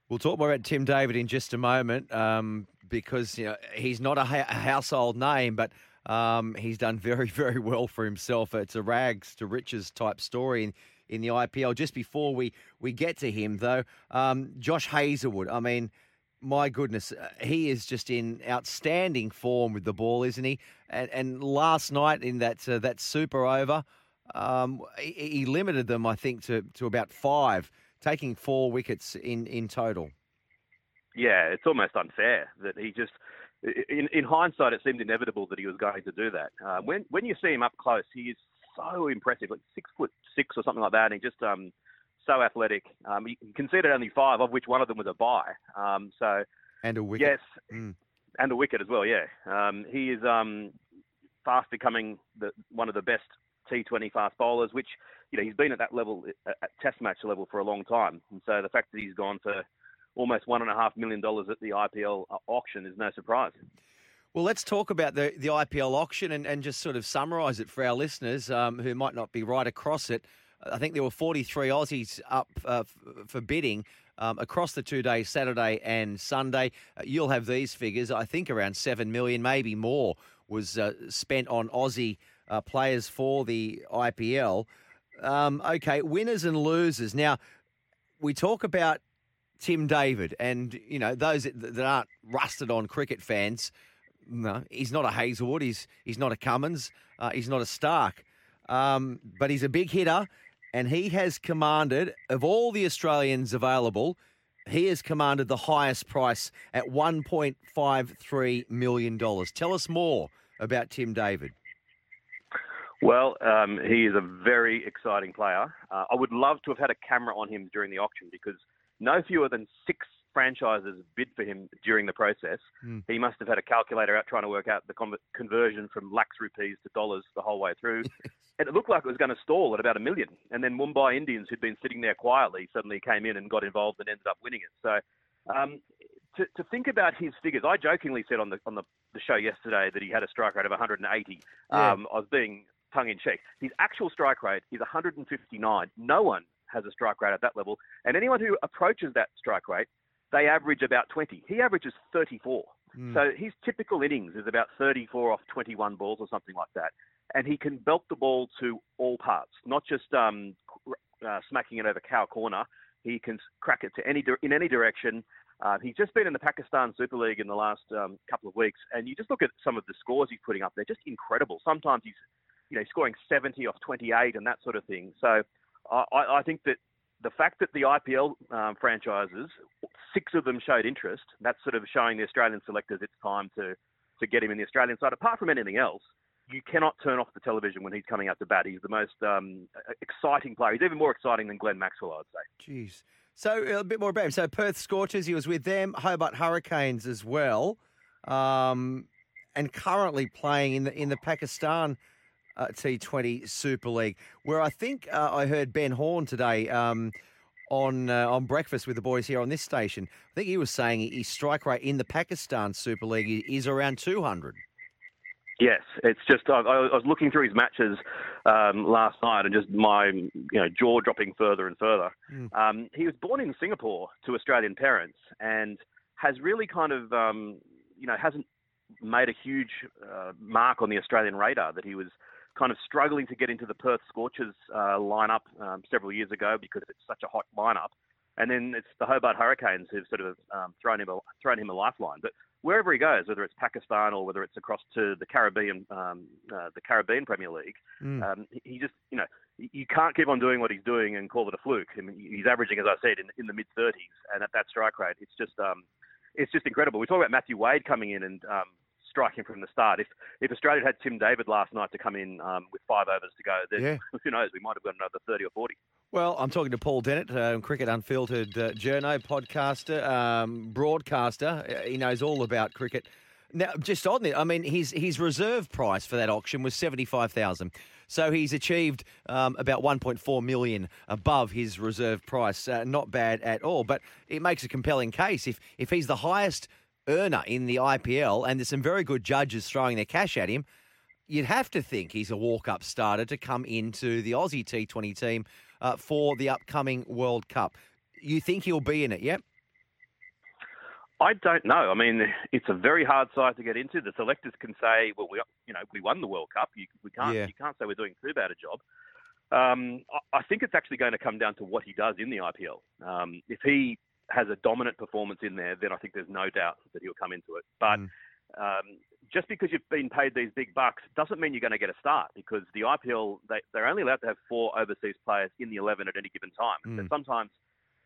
We'll talk more about Tim David in just a moment um, because you know he's not a, ha- a household name, but um, he's done very, very well for himself. It's a rags to riches type story in, in the IPL. Just before we, we get to him, though, um, Josh Hazlewood, I mean, my goodness, uh, he is just in outstanding form with the ball, isn't he? And, and last night in that uh, that super over, um, he, he limited them, I think, to, to about five, taking four wickets in, in total. Yeah, it's almost unfair that he just. In, in hindsight, it seemed inevitable that he was going to do that. Uh, when when you see him up close, he is so impressive, like six foot six or something like that, and he just um so athletic. Um, he conceded only five, of which one of them was a bye. Um, so And a wicket. yes, Mm. and the wicket as well. Yeah, um, he is um, fast becoming the, one of the best T20 fast bowlers, which you know he's been at that level at Test match level for a long time, and so the fact that he's gone for almost one and a half million dollars at the IPL auction is no surprise. Well, let's talk about the, the IPL auction and, and just sort of summarise it for our listeners um, who might not be right across it. I think there were 43 Aussies up uh, for bidding um, across the two days, Saturday and Sunday. Uh, you'll have these figures. I think around 7 million, maybe more, was uh, spent on Aussie uh, players for the IPL. Um, okay, winners and losers. Now, we talk about Tim David, and you know those that, aren't rusted on cricket fans. No, he's not a Hazlewood. He's he's not a Cummins. Uh, he's not a Starc. Um, but he's a big hitter, and he has commanded of all the Australians available. He has commanded the highest price at one point five three million dollars. Tell us more about Tim David. Well, um, he is a very exciting player. Uh, I would love to have had a camera on him during the auction because no fewer than six franchises bid for him during the process. Hmm. He must have had a calculator out trying to work out the con- conversion from lakhs rupees to dollars the whole way through. and it looked like it was going to stall at about a million. And then Mumbai Indians, who'd been sitting there quietly, suddenly came in and got involved and ended up winning it. So um, to, to think about his figures, I jokingly said on the on the, the show yesterday that he had a strike rate of 180. Yeah. Um, I was being tongue in cheek. His actual strike rate is 159. No one has a strike rate at that level, and anyone who approaches that strike rate, they average about 20. He averages 34. Hmm. So his typical innings is about 34 off 21 balls or something like that, and he can belt the ball to all parts, not just um, uh, smacking it over cow corner. He can crack it to any in any direction. Uh, he's just been in the Pakistan Super League in the last um, couple of weeks, and you just look at some of the scores he's putting up. They're just incredible. Sometimes he's, you know, scoring 70 off 28 and that sort of thing. So I, I think that the fact that the IPL um, franchises, six of them showed interest, that's sort of showing the Australian selectors it's time to to get him in the Australian side. Apart from anything else, you cannot turn off the television when he's coming out to bat. He's the most um, exciting player. He's even more exciting than Glenn Maxwell, I'd say. Jeez. So a bit more about him. So Perth Scorchers, he was with them. Hobart Hurricanes as well, um, and currently playing in the in the Pakistan uh, T20 Super League, where I think uh, I heard Ben Horne today um, on uh, on breakfast with the boys here on this station. I think he was saying his strike rate in the Pakistan Super League is around two hundred. Yes, it's just I, I was looking through his matches um, last night and just my you know jaw dropping further and further. Mm. Um, he was born in Singapore to Australian parents and has really kind of um, you know hasn't made a huge uh, mark on the Australian radar that he was kind of struggling to get into the Perth Scorchers uh, lineup um, several years ago because it's such a hot lineup. And then it's the Hobart Hurricanes who've sort of um, thrown him a, thrown him a lifeline. But wherever he goes, whether it's Pakistan or whether it's across to the Caribbean, um, uh, the Caribbean Premier League, Mm. um, he- just, you know, you can't keep on doing what he's doing and call it a fluke. I mean, he's averaging, as I said, in, in the mid 30s, and at that strike rate, it's just, um, it's just incredible. We talk about Matthew Wade coming in and um, striking from the start. If if Australia had Tim David last night to come in um, with five overs to go, then Yeah. who knows? We might have got another 30 or 40. Well, I'm talking to Paul Dennett, uh, Cricket Unfiltered uh, journo, podcaster, um, broadcaster. Uh, He knows all about cricket. Now, just on it, I mean, his his reserve price for that auction was seventy five thousand. So he's achieved um, about one point four million above his reserve price. Uh, not bad at all. But it makes a compelling case if if he's the highest earner in the IPL, and there's some very good judges throwing their cash at him you'd have to think he's a walk-up starter to come into the Aussie T20 team uh, for the upcoming World Cup. You think he'll be in it? Yep. I don't know. I mean, it's a very hard side to get into. The selectors can say, "Well, we, you know, we won the World Cup. You, we can't, Yeah. you can't say we're doing too bad a job." Um, I, I think it's actually going to come down to what he does in the IPL. Um, if he has a dominant performance in there, then I think there's no doubt that he'll come into it. But Mm. um, just because you've been paid these big bucks doesn't mean you're going to get a start because the IPL they, they're only allowed to have four overseas players in the 11 at any given time. So Mm. sometimes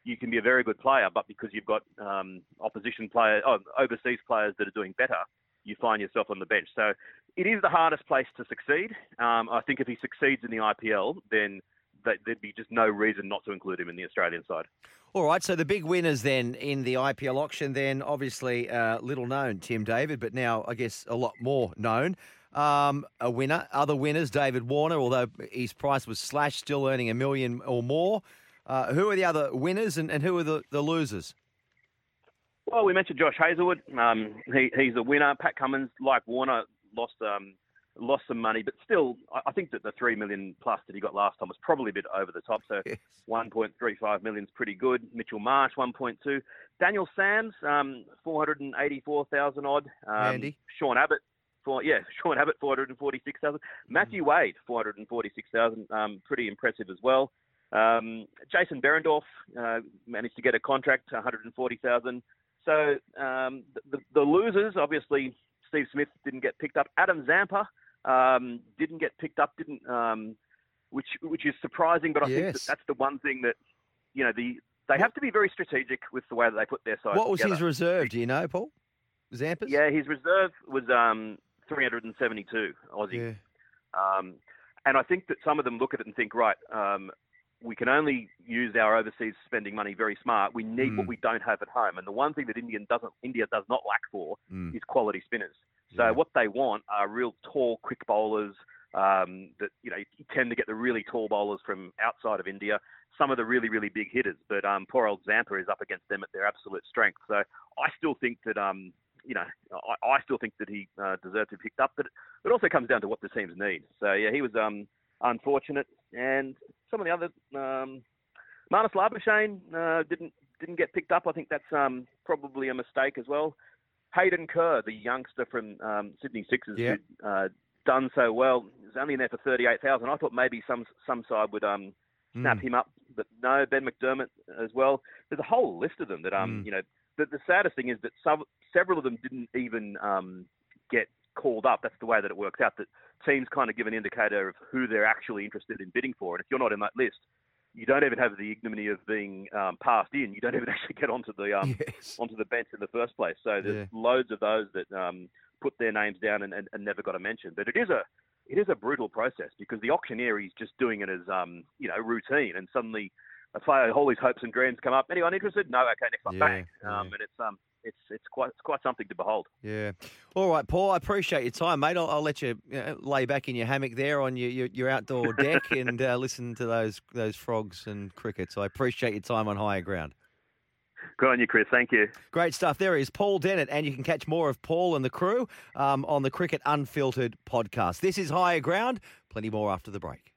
you can be a very good player, but because you've got um, opposition players, oh, overseas players that are doing better, you find yourself on the bench. So it is the hardest place to succeed. Um, I think if he succeeds in the IPL, then there'd be just no reason not to include him in the Australian side. All right, so the big winners then in the IPL auction, then obviously uh, little known Tim David, but now I guess a lot more known. Um, a winner, other winners, David Warner, although his price was slashed, still earning a million or more. Uh, who are the other winners and, and who are the, the losers? Well, we mentioned Josh Hazlewood. Um, he, he's a winner. Pat Cummins, like Warner, lost um, lost some money, but still, I, think that the three million plus that he got last time was probably a bit over the top. So, Yes. 1.35 million is pretty good. Mitchell Marsh, 1.2. Daniel Sams, um, 484,000 odd. Um, Handy. Sean Abbott, for yeah, Sean Abbott, 446,000. Matthew Wade, 446,000. Um, pretty impressive as well. Um, Jason Behrendorff uh, managed to get a contract, 140,000. So um, the, the, the losers, obviously, Steve Smith didn't get picked up. Adam Zampa um, didn't get picked up, didn't, um, which which is surprising. But I think that that's the one thing that you know the they have to be very strategic with the way that they put their side. What was together. his reserve? Do you know, Paul? Zampas? Yeah, his reserve was um, 372 Aussie. Yeah. Um, and I think that some of them look at it and think, right, um, we can only use our overseas spending money very smart. We need what Mm. we don't have at home. And the one thing that Indian doesn't, India does not lack for Mm. is quality spinners. So Yeah. what they want are real tall, quick bowlers. Um, that you know you tend to get the really tall bowlers from outside of India. Some of the really, really big hitters, but um, poor old Zampa is up against them at their absolute strength. So I still think that um, you know, I, I still think that he uh, deserved to be picked up, but it also comes down to what the teams need. So yeah, he was um, unfortunate, and some of the other um, Marnus Labuschagne uh, didn't didn't get picked up. I think that's um, probably a mistake as well. Hayden Kerr, the youngster from um, Sydney Sixers, Yeah. who uh, done so well, was only in there for thirty eight thousand. I thought maybe some some side would um, snap Mm. him up, but no, Ben McDermott as well. There's a whole list of them that um, Mm. you know. The, the saddest thing is that some, several of them didn't even um, get called up. That's the way that it works out. That teams kind of give an indicator of who they're actually interested in bidding for, and if you're not in that list, you don't even have the ignominy of being um, passed in. You don't even actually get onto the um, Yes. onto the bench in the first place. So there's loads of those that um, put their names down and, and, and never got a mention. But it is a it is a brutal process because the auctioneer is just doing it as um, you know routine, and suddenly a player all his hopes and dreams come up. Anyone interested? No. Okay, next one, Yeah, bang. Um, and it's um it's it's quite it's quite something to behold. Yeah. All right, Paul. I appreciate your time, mate. I'll, I'll let you, you know, lay back in your hammock there on your your, your outdoor deck and uh, listen to those those frogs and crickets. I appreciate your time on higher ground. Good on you, Chris. Thank you. Great stuff. There is Paul Dennett, and you can catch more of Paul and the crew um, on the Cricket Unfiltered podcast. This is Higher Ground. Plenty more after the break.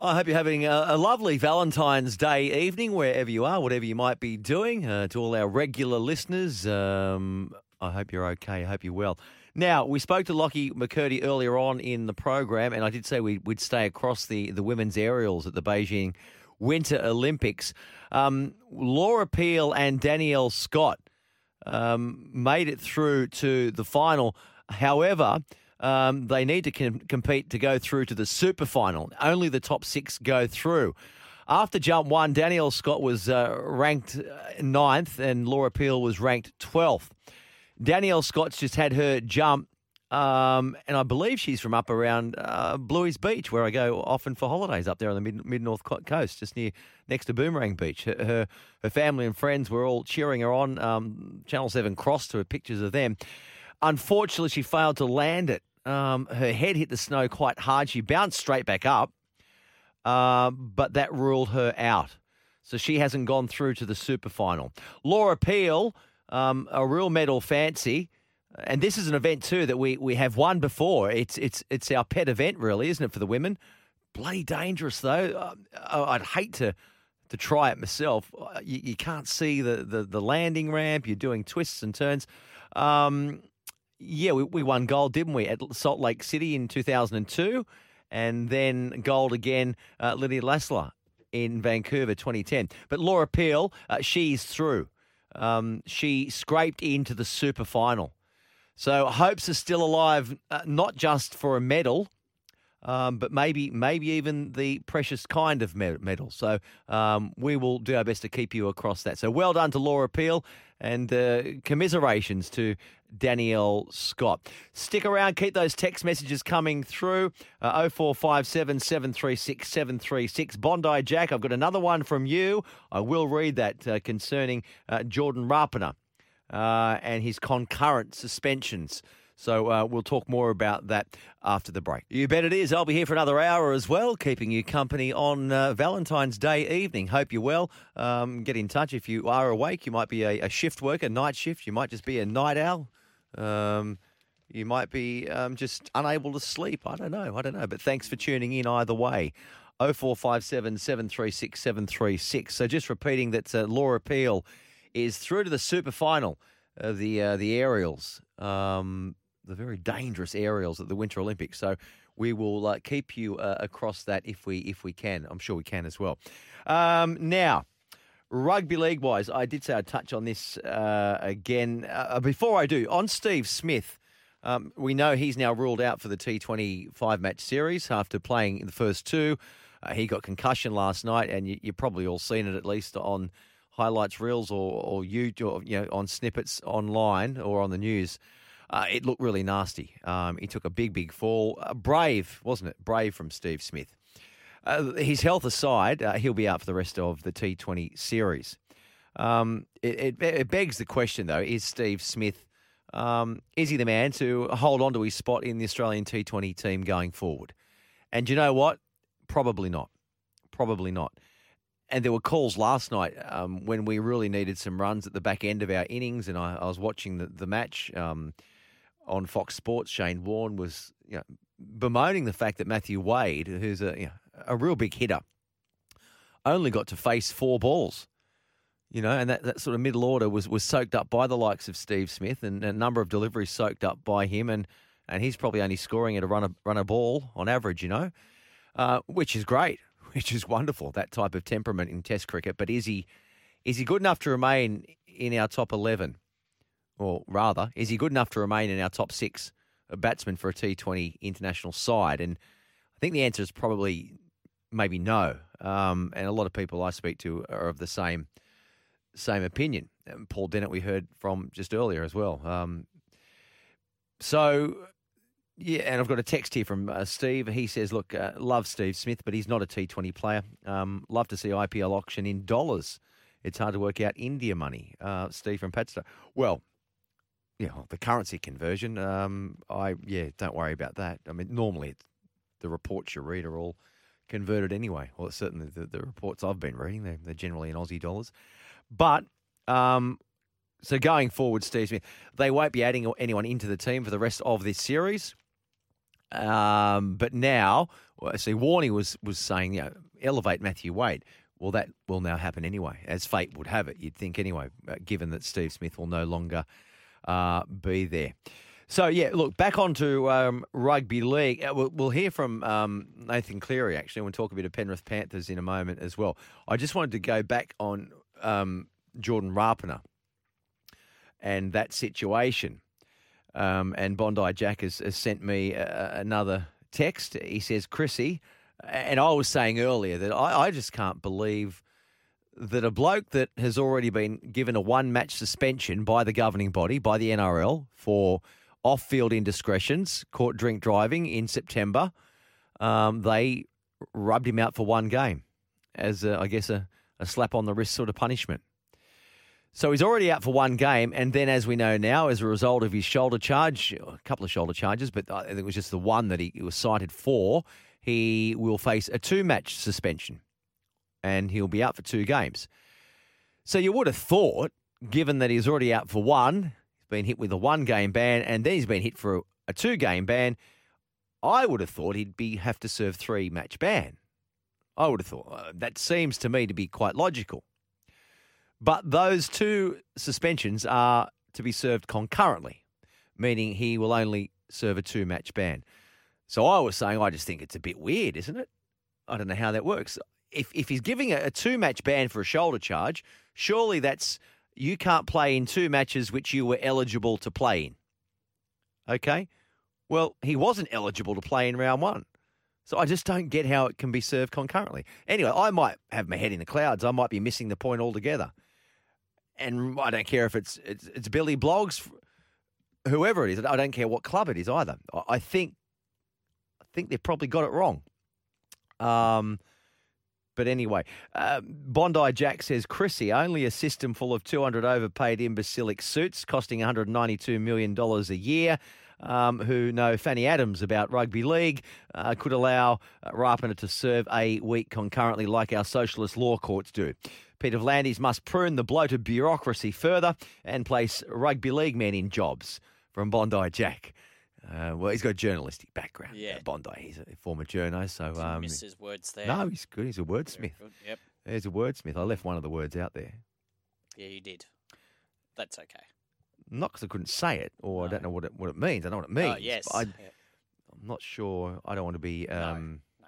I hope you're having a, a lovely Valentine's Day evening, wherever you are, whatever you might be doing. Uh, to all our regular listeners, um, I hope you're okay. I hope you're well. Now, we spoke to Lockie McCurdy earlier on in the program, and I did say we, would stay across the, the women's aerials at the Beijing Winter Olympics. Um, Laura Peel and Danielle Scott um, made it through to the final. However, um, they need to com- compete to go through to the super final. Only the top six go through. After jump one, Danielle Scott was uh, ranked uh, ninth and Laura Peel was ranked 12th. Danielle Scott's just had her jump, um, and I believe she's from up around uh, Bluey's Beach, where I go often for holidays up there on the mid, mid north coast, just near next to Boomerang Beach. Her, her her family and friends were all cheering her on. Um, Channel Seven crossed to her pictures of them. Unfortunately, she failed to land it. Um, her head hit the snow quite hard. She bounced straight back up, uh, but that ruled her out. So she hasn't gone through to the super final. Laura Peel, um, a real medal fancy. And this is an event too that we, we have won before. It's it's it's our pet event, really, isn't it, for the women? Bloody dangerous though. Uh, I'd hate to to try it myself. Uh, You, you can't see the, the the landing ramp. You're doing twists and turns. Um, yeah, we, we won gold, didn't we, at Salt Lake City in 2002, and then gold again, uh, Lydia Lassila in Vancouver 2010. But Laura Peel, uh, she's through. Um, she scraped into the super final. So hopes are still alive, uh, not just for a medal, um, but maybe maybe even the precious kind of me- medal. So um, we will do our best to keep you across that. So well done to Laura Peel and uh, commiserations to Danielle Scott. Stick around, keep those text messages coming through. Uh, 0457 736 736. Bondi Jack, I've got another one from you. I will read that uh, concerning uh, Jordan Rapana uh, and his concurrent suspensions. So uh, we'll talk more about that after the break. You bet it is. I'll be here for another hour as well, keeping you company on uh, Valentine's Day evening. Hope you're well. Um, get in touch if you are awake. You might be a, a shift worker, night shift. You might just be a night owl. Um, you might be um, just unable to sleep. I don't know. I don't know. But thanks for tuning in either way. 0457 736 736. So just repeating that uh, Laura Peel is through to the super final of the uh, the aerials, um, the very dangerous aerials at the Winter Olympics. So we will uh, keep you uh, across that if we if we can. I'm sure we can as well. Um, now. Rugby league wise, I did say I'd touch on this uh, again. Uh, before I do, on Steve Smith, um, we know he's now ruled out for the T20 five match series after playing in the first two. Uh, he got concussion last night, and you, you've probably all seen it at least on highlights reels or, or you, or, you know, on snippets online or on the news. Uh, it looked really nasty. Um, he took a big, big fall. Uh, brave, wasn't it? Brave from Steve Smith. Uh, his health aside, uh, he'll be out for the rest of the T20 series. Um, it, it, it begs the question, though: Is Steve Smith um, is he the man to hold on to his spot in the Australian T20 team going forward? And you know what? Probably not. Probably not. And there were calls last night um, when we really needed some runs at the back end of our innings, and I, I was watching the, the match um, on Fox Sports. Shane Warne was you know, bemoaning the fact that Matthew Wade, who's a you know, a real big hitter, only got to face four balls. You know, and that, that sort of middle order was, was soaked up by the likes of Steve Smith and a number of deliveries soaked up by him, and, and he's probably only scoring at a run a, run a ball on average, you know, uh, which is great, which is wonderful, that type of temperament in Test cricket. But is he is he good enough to remain in our top 11? Or rather, is he good enough to remain in our top six batsmen for a T20 international side? And I think the answer is probably maybe no. Um, and a lot of people I speak to are of the same same opinion. And Paul Dennett, we heard from just earlier as well. Um, so, yeah, and I've got a text here from uh, Steve. He says, "Look, uh, love Steve Smith, but he's not a T20 player. Um, love to see IPL auction in dollars. It's hard to work out India money." Uh, Steve from Padstow. Well, yeah, the currency conversion. Um, I yeah, don't worry about that. I mean, normally the reports you read are all converted anyway. Well, certainly the, the reports I've been reading, they're, they're generally in Aussie dollars. But um, so going forward, Steve Smith, they won't be adding anyone into the team for the rest of this series. Um, but now, see, Warney was was saying, you know, elevate Matthew Wade. Well, that will now happen anyway, as fate would have it. You'd think anyway, uh, given that Steve Smith will no longer uh, be there. So yeah, look back onto um, rugby league. Uh, We'll, we'll hear from um, Nathan Cleary actually. We'll talk a bit of Penrith Panthers in a moment as well. I just wanted to go back on um, Jordan Rapana and that situation. Um, and Bondi Jack has, has sent me uh, another text. He says, Chrissy, and I was saying earlier that I, I just can't believe that a bloke that has already been given a one match suspension by the governing body, by the NRL, for off field indiscretions, caught drink driving in September, um, they rubbed him out for one game as, a, I guess, a, a slap on the wrist sort of punishment. So he's already out for one game, and then, as we know now, as a result of his shoulder charge, a couple of shoulder charges, but I think it was just the one that he was cited for, he will face a two match suspension and he'll be out for two games. So you would have thought, given that he's already out for one, he's been hit with a one game ban, and then he's been hit for a two game ban, I would have thought he'd be have to serve three match ban. I would have thought uh, that seems to me to be quite logical. But those two suspensions are to be served concurrently, meaning he will only serve a two match ban. So I was saying, I just think it's a bit weird, isn't it? I don't know how that works. If, if he's giving a, a two match ban for a shoulder charge, surely that's you can't play in two matches which you were eligible to play in. Okay? Well, he wasn't eligible to play in round one. So I just don't get how it can be served concurrently. Anyway, I might have my head in the clouds. I might be missing the point altogether. And I don't care if it's it's, it's Billy Blogs, whoever it is. I don't care what club it is either. I- I think I think they've probably got it wrong. Um, but anyway, uh, Bondi Jack says, Chrissy, only a system full of 200 overpaid imbecilic suits costing $192 million a year. Um, who know Fanny Adams about rugby league uh, could allow uh, to serve a week concurrently, like our socialist law courts do. Peter V'landys must prune the bloated bureaucracy further and place rugby league men in jobs. From Bondi Jack. Uh, well, he's got a journalistic background. Yeah. uh, Bondi. He's a former journo, so um, miss his words there. no, he's good. He's a wordsmith. Yep. He's a wordsmith. I left one of the words out there. Yeah, you did. That's okay. Not because I couldn't say it, or I don't know what it what it means. I know what it means. Oh, yes. I, Yep. I'm not sure. I don't want to be um, No.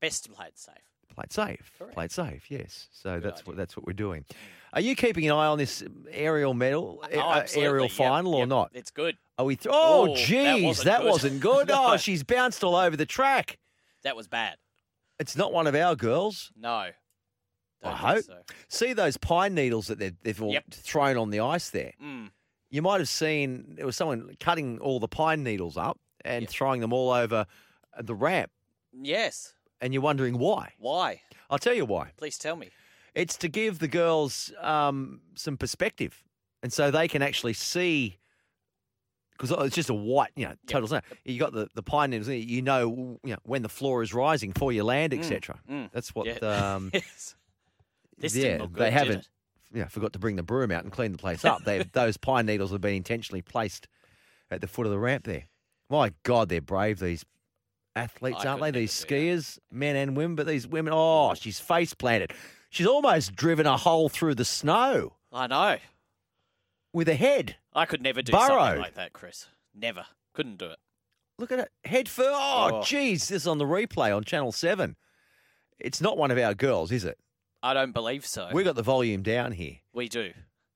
Best to play it safe. played safe. Correct. Played safe. Yes. So Good that's what that's what we're doing. Are you keeping an eye on this aerial medal, Oh, uh, aerial Yep, final, or yep. not? It's good. Are we? Th- oh, Oh, that geez, wasn't that good. wasn't good. No. Oh, she's bounced all over the track. That was bad. It's not one of our girls. No. Don't I hope. so. See those pine needles that they've, they've all Yep. thrown on the ice there. Mm. You might have seen there was someone cutting all the pine needles up and throwing them all over the ramp, Yes. and you're wondering why. Why? I'll tell you why. Please tell me. It's to give the girls um, some perspective, and so they can actually see. Because it's just a white, you know, total snow. You got the, the pine needles. You know, you know when the floor is rising for your land, etc. mm. That's what. Yeah. Um, yes. This yeah, good, they haven't. Yeah, forgot to bring the broom out and clean the place up. They those pine needles have been intentionally placed at the foot of the ramp there. My God, they're brave. These athletes, I aren't they? These skiers, men and women. But these women, oh, she's face planted. She's almost driven a hole through the snow I know. with a head. I could never do Burrowed. something like that, Chris. Never. Couldn't do it. Look at it, head first. Oh, Oh. geez, this is on the replay on Channel Seven. It's not one of our girls, is it? I don't believe so. We've got the volume down here. We do.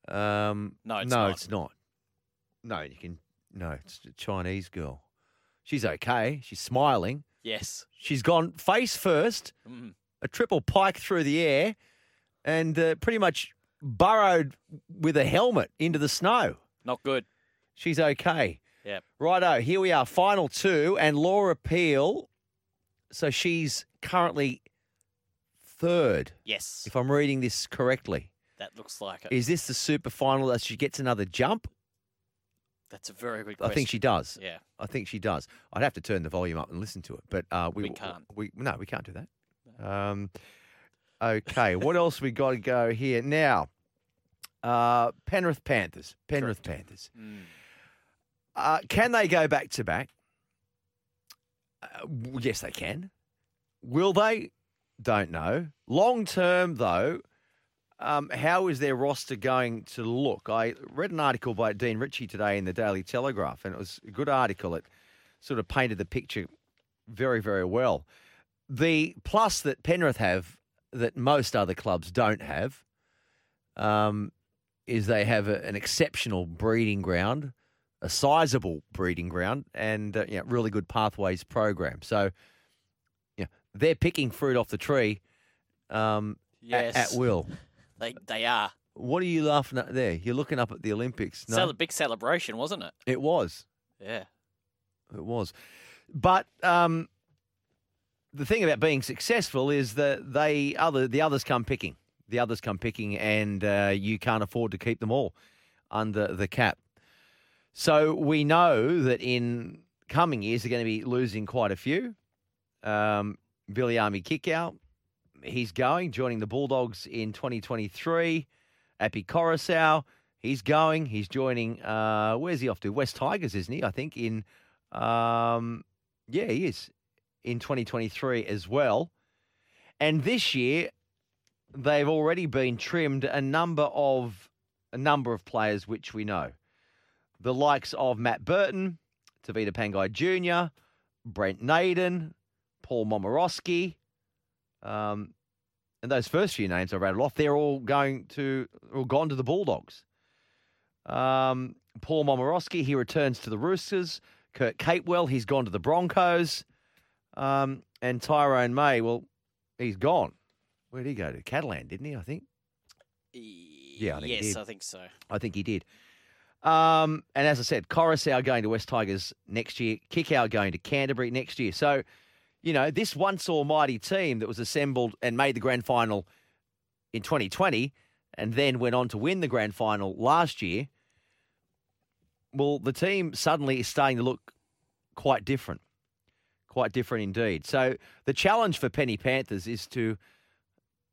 Um, No, it's no, not. it's not. No, you can. No, it's a Chinese girl. She's okay. She's smiling. Yes. She's gone face first, Mm. A triple pike through the air, and uh, pretty much burrowed with a helmet into the snow. Not good. She's okay. Yep. Righto, here we are, final two, and Laura Peel. So she's currently third, Yes. if I'm reading this correctly. That looks like it. Is this the super final that she gets another jump? That's a very good I think she does. Yeah. I think she does. I'd have to turn the volume up and listen to it, but uh, we, We can't. We no, we can't do that. Um, okay, what else we got to go here now? Uh, Penrith Panthers. Penrith Panthers. Mm. Uh, can they go back to back? Uh, yes, they can. Will they? Don't know. Long term, though, um, how is their roster going to look? I read an article by Dean Ritchie today in the Daily Telegraph, and it was a good article. It sort of painted the picture very, very well. The plus that Penrith have that most other clubs don't have um, is they have a, an exceptional breeding ground, a sizable breeding ground, and uh, yeah, really good pathways program. So, yeah, they're picking fruit off the tree um, Yes. at, will. They they are. What are you laughing at there? You're looking up at the Olympics. No, Cele- big celebration, wasn't it? it was. Yeah. It was. But um, the thing about being successful is that they other the others come picking. The others come picking, and uh, you can't afford to keep them all under the cap. So we know that in coming years they're going to be losing quite a few. Um, Viliame Kikau, he's going, joining the Bulldogs in 2023. Api Koroisau, he's going. He's joining. Uh, where's he off to? West Tigers, isn't he? I think in. Um, yeah, he is in 2023 as well. And this year, they've already been trimmed a number of a number of players which we know, the likes of Matt Burton, Tavita Pangai Jr., Brent Naden, Paul Momirovski, um, and those first few names I rattled off, they're all going to or gone to the Bulldogs. Um, Paul Momirovski, he returns to the Roosters. Kurt Capewell, he's gone to the Broncos. Um, And Tyrone May, well, he's gone. Where'd he go to? Catalan, didn't he? I think. Yeah, I think he yes. I think so. I think he did. Um, and as I said, Koroisau going to West Tigers next year, Kikau going to Canterbury next year. So, you know, this once almighty team that was assembled and made the grand final in 2020 and then went on to win the grand final last year, well, the team suddenly is starting to look quite different. Quite different indeed. So the challenge for Penny Panthers is to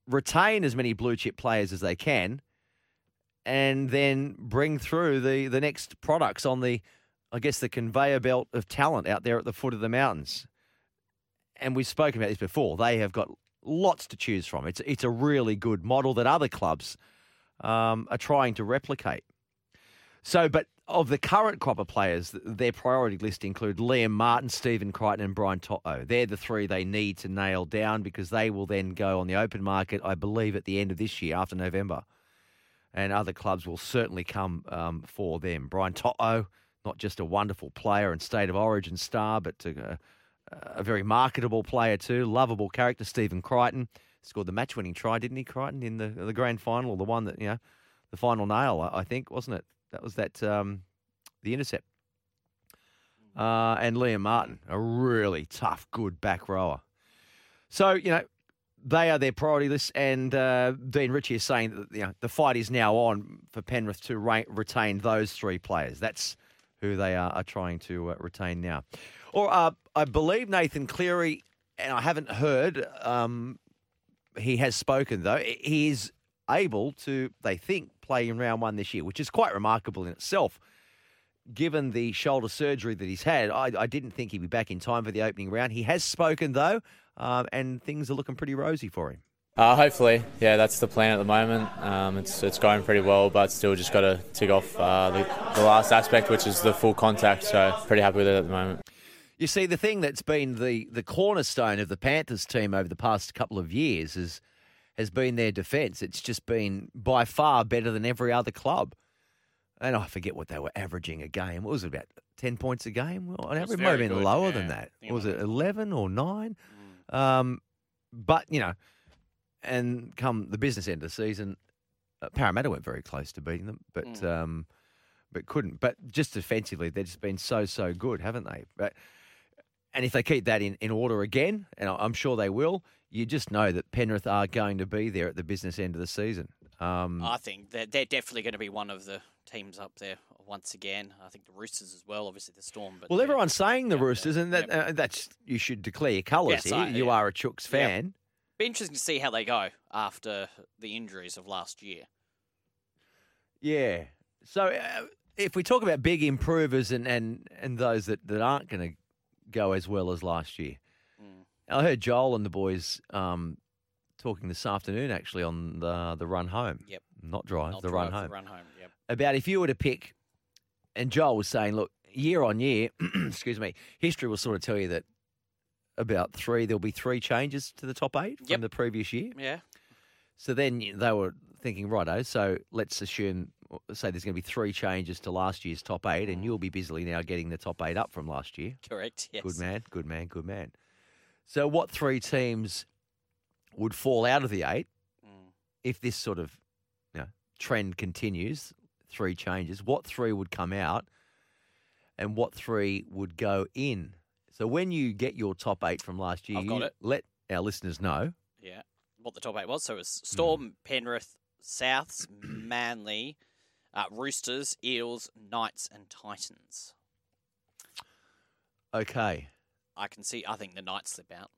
retain as many blue chip players as they can and then bring through the, the next products on the, I guess, the conveyor belt of talent out there at the foot of the mountains. And we've spoken about this before. They have got lots to choose from. It's, it's a really good model that other clubs um, are trying to replicate. So, but of the current crop of players, their priority list include Liam Martin, Stephen Crichton, and Brian To'o. They're the three they need to nail down because they will then go on the open market, I believe, at the end of this year, after November. And other clubs will certainly come um, for them. Brian To'o, not just a wonderful player and state of origin star, but to, uh, a very marketable player too, lovable character. Stephen Crichton scored the match-winning try, didn't he? Crichton in the the grand final, the one that you know, the final nail, I think, wasn't it? That was that um, the intercept. Uh, and Liam Martin, a really tough, good back rower. So you know, they are their priority list, and uh, Dean Ritchie is saying that you know, the fight is now on for Penrith to re- retain those three players. That's who they are, are trying to uh, retain now. Or uh, I believe Nathan Cleary, and I haven't heard. Um, he has spoken though. He is able to, they think, play in round one this year, which is quite remarkable in itself. Given the shoulder surgery that he's had, I, I didn't think he'd be back in time for the opening round. He has spoken though, um, and things are looking pretty rosy for him. Uh, hopefully, yeah, that's the plan at the moment. Um, it's it's going pretty well, but still just got to tick off uh, the, the last aspect, which is the full contact. So pretty happy with it at the moment. You see, the thing that's been the, the cornerstone of the Panthers team over the past couple of years is, has been their defence. It's just been by far better than every other club. And I forget what they were averaging a game. What was it, about 10 points a game? Well, on average, it might have been good, lower yeah. than that. Was it 11 or 9? Um, but, you know, and come the business end of the season, uh, Parramatta went very close to beating them, but Mm. um, but couldn't. But just defensively, they've just been so so good, haven't they? But and if they keep that in, in order again, and I'm sure they will, you just know that Penrith are going to be there at the business end of the season. Um, I think they're, they're definitely going to be one of the teams up there once again. I think the Roosters as well, obviously the Storm. But well, everyone's saying the Roosters, and that uh, that's you should declare your colours Yes, here. I- you yeah. are a Chooks Yep. fan. Be interesting to see how they go after the injuries of last year. Yeah. So uh, if we talk about big improvers and, and, and those that, that aren't going to go as well as last year, Mm. I heard Joel and the boys um, talking this afternoon actually on the the run home. Yep. Not drive, Not the drive, run the home. run home, yep. About if you were to pick, and Joel was saying, look, year on year, excuse me, history will sort of tell you that about three, there'll be three changes to the top eight Yep. from the previous year. Yeah. So then they were thinking, righto, so let's assume, say there's going to be three changes to last year's top eight, and you'll be busily now getting the top eight up from last year. Correct. Yes. Good man, good man, good man. So what three teams would fall out of the eight Mm. if this sort of you know, trend continues? Three changes. What three would come out, and what three would go in? So when you get your top eight from last year, you it. let our listeners know. Yeah. What the top eight was. So it was. Storm, Penrith, Souths, Manly, uh, Roosters, Eels, Knights, and Titans. Okay. I can see. I think the Knights slip out.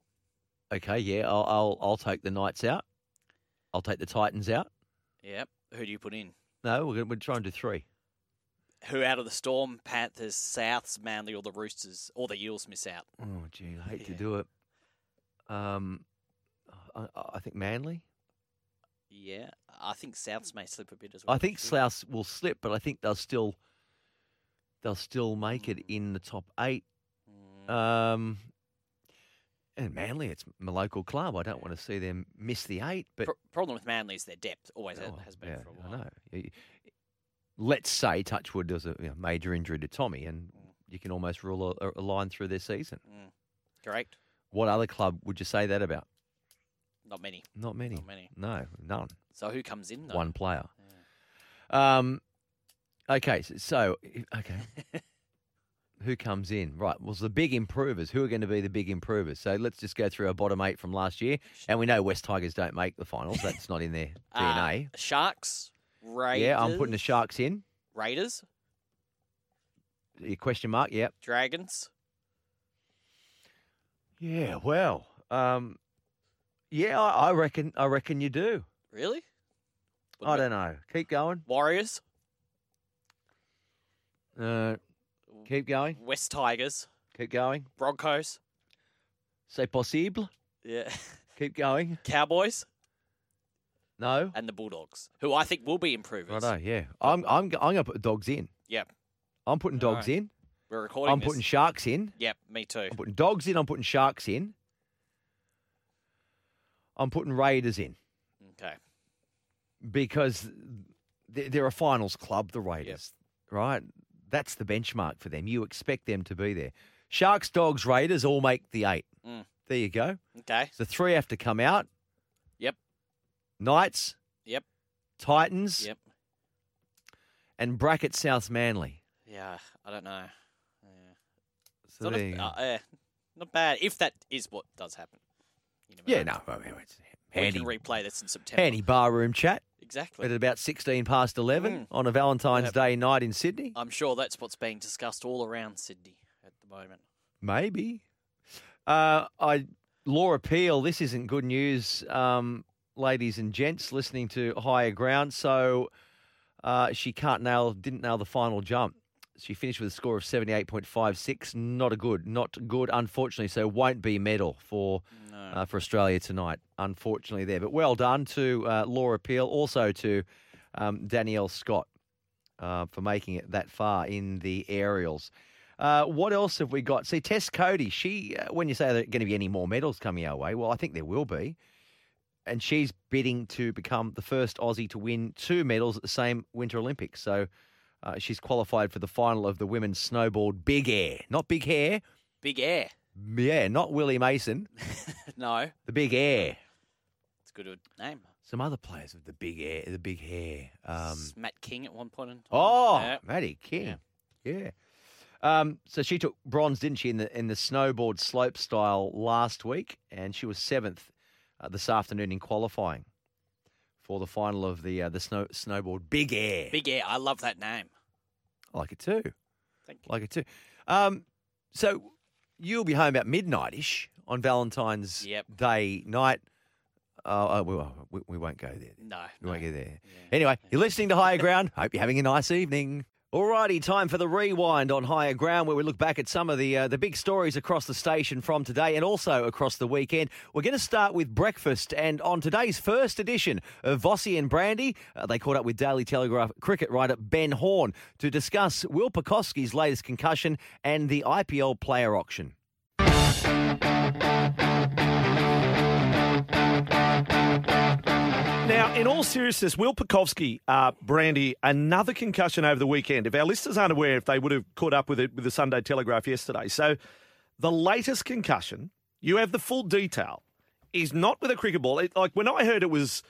Okay, yeah, I'll I'll, I'll take the Knights out. I'll take the Titans out. Yep. Who do you put in? No, we're gonna, we're trying to do three. Who out of the Storm, Panthers, Souths, Manly, or the Roosters, or the Eels miss out? Oh, gee, I hate to do it. Um, I, I think Manly. Yeah, I think Souths may slip a bit as well. I think Souths will slip, but I think they'll still they'll still make it Mm. in the top eight. Mm, Um, and Manly, it's my local club. I don't want to see them miss the eight. But Pro- problem with Manly is their depth. Always Oh, has been yeah, for a while. I know. Let's say Touchwood does a you know, major injury to Tommy, and Mm. you can almost rule a, a line through their season. Mm. Correct. What other club would you say that about? Not many. Not many. Not many. No, none. So who comes in though? One player. Um, okay, so, so okay. who comes in? Right. Well, the big improvers. Who are going to be the big improvers? So let's just go through our bottom eight from last year, and we know West Tigers don't make the finals. That's not in their Uh, DNA. Sharks. Raiders. yeah, I'm putting the Sharks in. Raiders. Your question mark? Yep. Dragons. Yeah. Well. Um. Yeah, I, I reckon. I reckon you do. Really? I don't know. Keep going. Warriors. Uh, keep going. West Tigers. Keep going. Broncos. C'est possible. Yeah. Keep going. Cowboys. No. And the Bulldogs, who I think will be improvers. Righto. Yeah. I'm. I'm. I'm going to put dogs in. Yep. I'm putting dogs Alright. in. We're recording I'm this. putting sharks in. Yep, me too. I'm putting dogs in. I'm putting sharks in. I'm putting Raiders in Okay. because they're, a finals club, the Raiders, right? That's the benchmark for them. You expect them to be there. Sharks, dogs, Raiders all make the eight. Mm. There you go. Okay. So three have to come out. Yep. Knights, Yep. Titans, Yep. and bracket South Manly. Yeah, I don't know. Yeah. So not, a, uh, not bad if that is what does happen. Yeah, no, I mean, it's We can replay this in September. handy barroom chat Exactly. at about 16 past 11 Mm. on a Valentine's Yep. Day night in Sydney. I'm sure that's what's being discussed all around Sydney at the moment. Maybe. Uh, I Laura Peel. This isn't good news, um, ladies and gents, listening to Higher Ground. So uh, she can't nail, didn't nail the final jump. She finished with a score of seventy eight point five six. Not a good, not good. Unfortunately, so won't be medal for uh, for Australia tonight. Unfortunately, there. But well done to uh, Laura Peel, also to um, Danielle Scott uh, for making it that far in the aerials. Uh, what else have we got? See, Tess Coady, she, uh, when you say there are going to be any more medals coming our way, well, I think there will be. And she's bidding to become the first Aussie to win two medals at the same Winter Olympics. So uh, she's qualified for the final of the women's snowboard big air. Not big hair. Big air. Yeah, not Willie Mason. No, The big air. it's a good name. Some other players with the big air, the big hair. Um, Matt King at one point in time. Oh, Yeah. Maddie King. Yeah. Um, so she took bronze, didn't she, in the in the snowboard slope style last week, and she was seventh uh, this afternoon in qualifying for the final of the uh, the snow snowboard big air. Big air. I love that name. I like it too. Thank you. Like it too. Um, so you'll be home about midnight ish on Valentine's Yep. Day night. Uh, uh, we, we, we won't go there. No, We won't no. go there. Anyway, you're listening to Higher Ground. Hope you're having a nice evening. Alrighty, time for the rewind on Higher Ground, where we look back at some of the uh, the big stories across the station from today and also across the weekend. We're going to start with breakfast, and on today's first edition of Vossi and Brandy, uh, they caught up with Daily Telegraph cricket writer Ben Horne to discuss Will Pucovski's latest concussion and the IPL player auction. Now, in all seriousness, Will Pucovski, uh, Brandy, another concussion over the weekend. If our listeners aren't aware, if they would have caught up with it with the Sunday Telegraph yesterday. So, the latest concussion, you have the full detail, is not with a cricket ball. It, like when I heard it was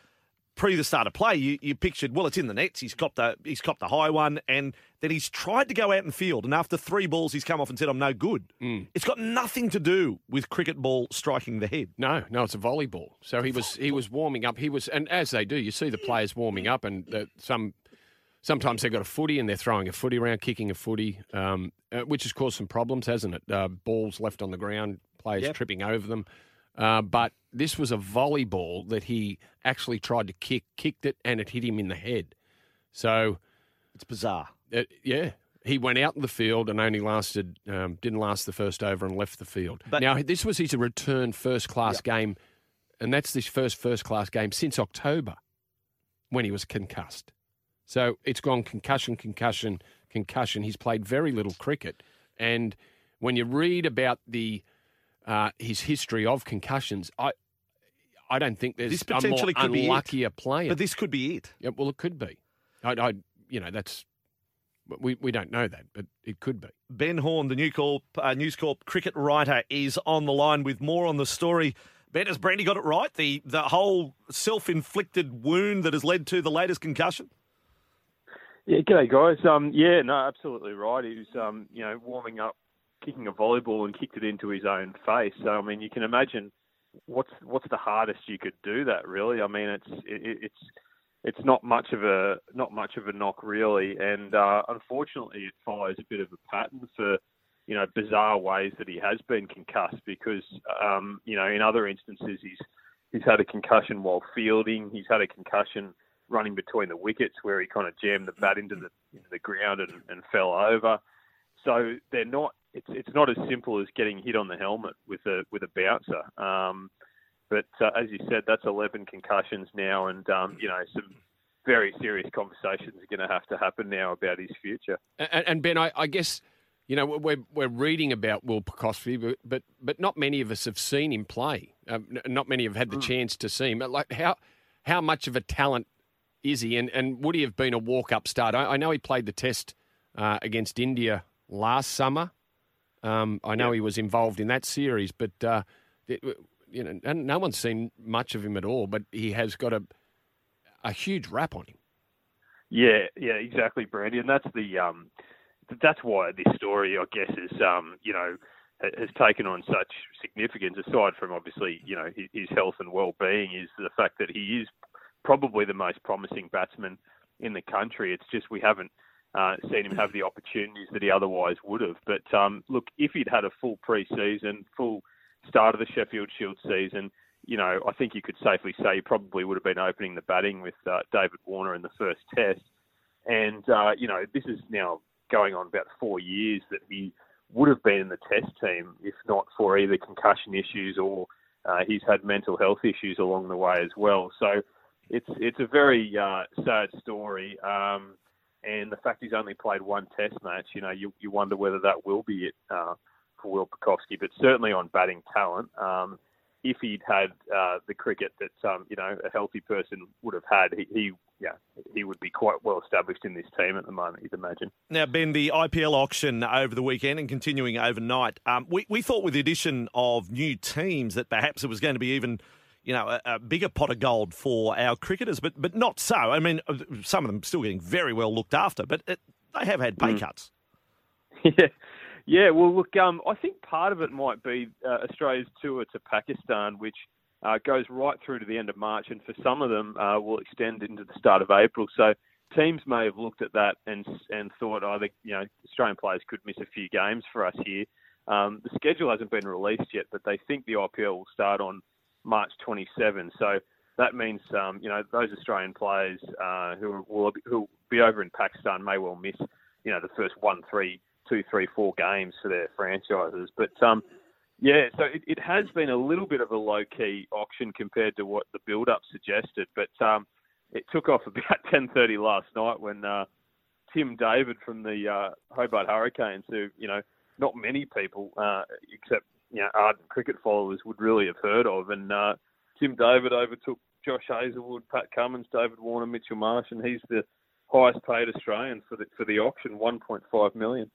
pre the start of play, you, you pictured, well, it's in the nets. He's copped a he's copped a high one, and then he's tried to go out and field, and after three balls, he's come off and said, "I'm no good." It's got nothing to do with cricket ball striking the head. No, no, it's a volleyball. So he was he was warming up. He was, and as they do, you see the players warming up, and the, some sometimes they've got a footy and they're throwing a footy around, kicking a footy, um, uh, which has caused some problems, hasn't it? Uh, balls left on the ground, players Yep. tripping over them. Uh, but this was a volleyball that he actually tried to kick, kicked it, and it hit him in the head. So It's bizarre. uh, yeah, he went out in the field and only lasted, um, didn't last the first over and left the field. But- now this was his return first class game, and that's this first first class game since October, when he was concussed. So it's gone concussion, concussion, concussion. He's played very little cricket, and when you read about the uh, his history of concussions, I. I don't think there's This a more potentially could be it. unluckier player. But this could be it. Yeah, well, it could be. I, I, you know, that's we, we don't know that, but it could be. Ben Horne, the New Corp, uh, News Corp cricket writer, is on the line with more on the story. Ben, has Brandy got it right? The the whole self inflicted wound that has led to the latest concussion? Yeah, g'day guys. Um, yeah, no, absolutely right. He was, um, you know, warming up, kicking a volleyball and kicked it into his own face. So I mean, you can imagine what's what's the hardest you could do that really. I mean, it's it, it's it's not much of a not much of a knock really, and uh, unfortunately, it follows a bit of a pattern for you know bizarre ways that he has been concussed because um, you know in other instances he's he's had a concussion while fielding, he's had a concussion running between the wickets where he kind of jammed the bat into the into the ground and, and fell over. So they're not. It's it's not as simple as getting hit on the helmet with a with a bouncer. Um, but uh, as you said, that's 11 concussions now, and um, you know some very serious conversations are going to have to happen now about his future. And, and Ben, I, I guess you know we're we're reading about Will Pucovski, but but, but not many of us have seen him play. Um, not many have had the chance to see him. Like how how much of a talent is he, and and would he have been a walk up start? I, I know he played the Test uh, against India last summer. Um, I know he was involved in that series, but uh, it, you know, and no one's seen much of him at all. But he has got a a huge rap on him. Yeah, yeah, exactly, Brandy, and that's the um, that's why this story, I guess, is um, you know, has taken on such significance. Aside from obviously, you know, his, his health and well-being, is the fact that he is probably the most promising batsman in the country. It's just we haven't uh, seen him have the opportunities that he otherwise would have. But um, look, if he'd had a full pre-season, full start of the Sheffield Shield season, you know, I think you could safely say he probably would have been opening the batting with uh, David Warner in the first test. And, uh, you know, this is now going on about four years that he would have been in the test team if not for either concussion issues or uh, he's had mental health issues along the way as well. So it's it's a very uh, sad story. Um, and the fact he's only played one test match, you know, you, you wonder whether that will be it uh, for Will Pucovski, but certainly on batting talent. Um, if he'd had uh, the cricket that um, you know a healthy person would have had, he, he yeah he would be quite well established in this team at the moment. You'd imagine. Now, Ben, the IPL auction over the weekend and continuing overnight, um, we, we thought with the addition of new teams that perhaps it was going to be even, you know, a, a bigger pot of gold for our cricketers, but but not so. I mean, uh, some of them still getting very well looked after, but it, they have had pay Mm. cuts. Yeah, yeah. Well, look, um, I think part of it might be uh, Australia's tour to Pakistan, which uh, goes right through to the end of March, and for some of them uh, will extend into the start of April. So teams may have looked at that and and thought, oh, the, you know, Australian players could miss a few games for us here. Um, the schedule hasn't been released yet, but they think the IPL will start on March 27. So that means, um, you know, those Australian players uh, who will who be over in Pakistan may well miss, you know, the first one, three, two, three, four games for their franchises. But um, yeah, so it, it has been a little bit of a low key auction compared to what the build up suggested. But um, it took off about 10:30 last night when uh, Tim David from the uh, Hobart Hurricanes, who you know not many people uh, except you know ardent cricket followers would really have heard of, and uh, Tim David overtook Josh Hazlewood, Pat Cummins, David Warner, Mitchell Marsh, and he's the highest paid Australian for the for the auction, 1.5 million.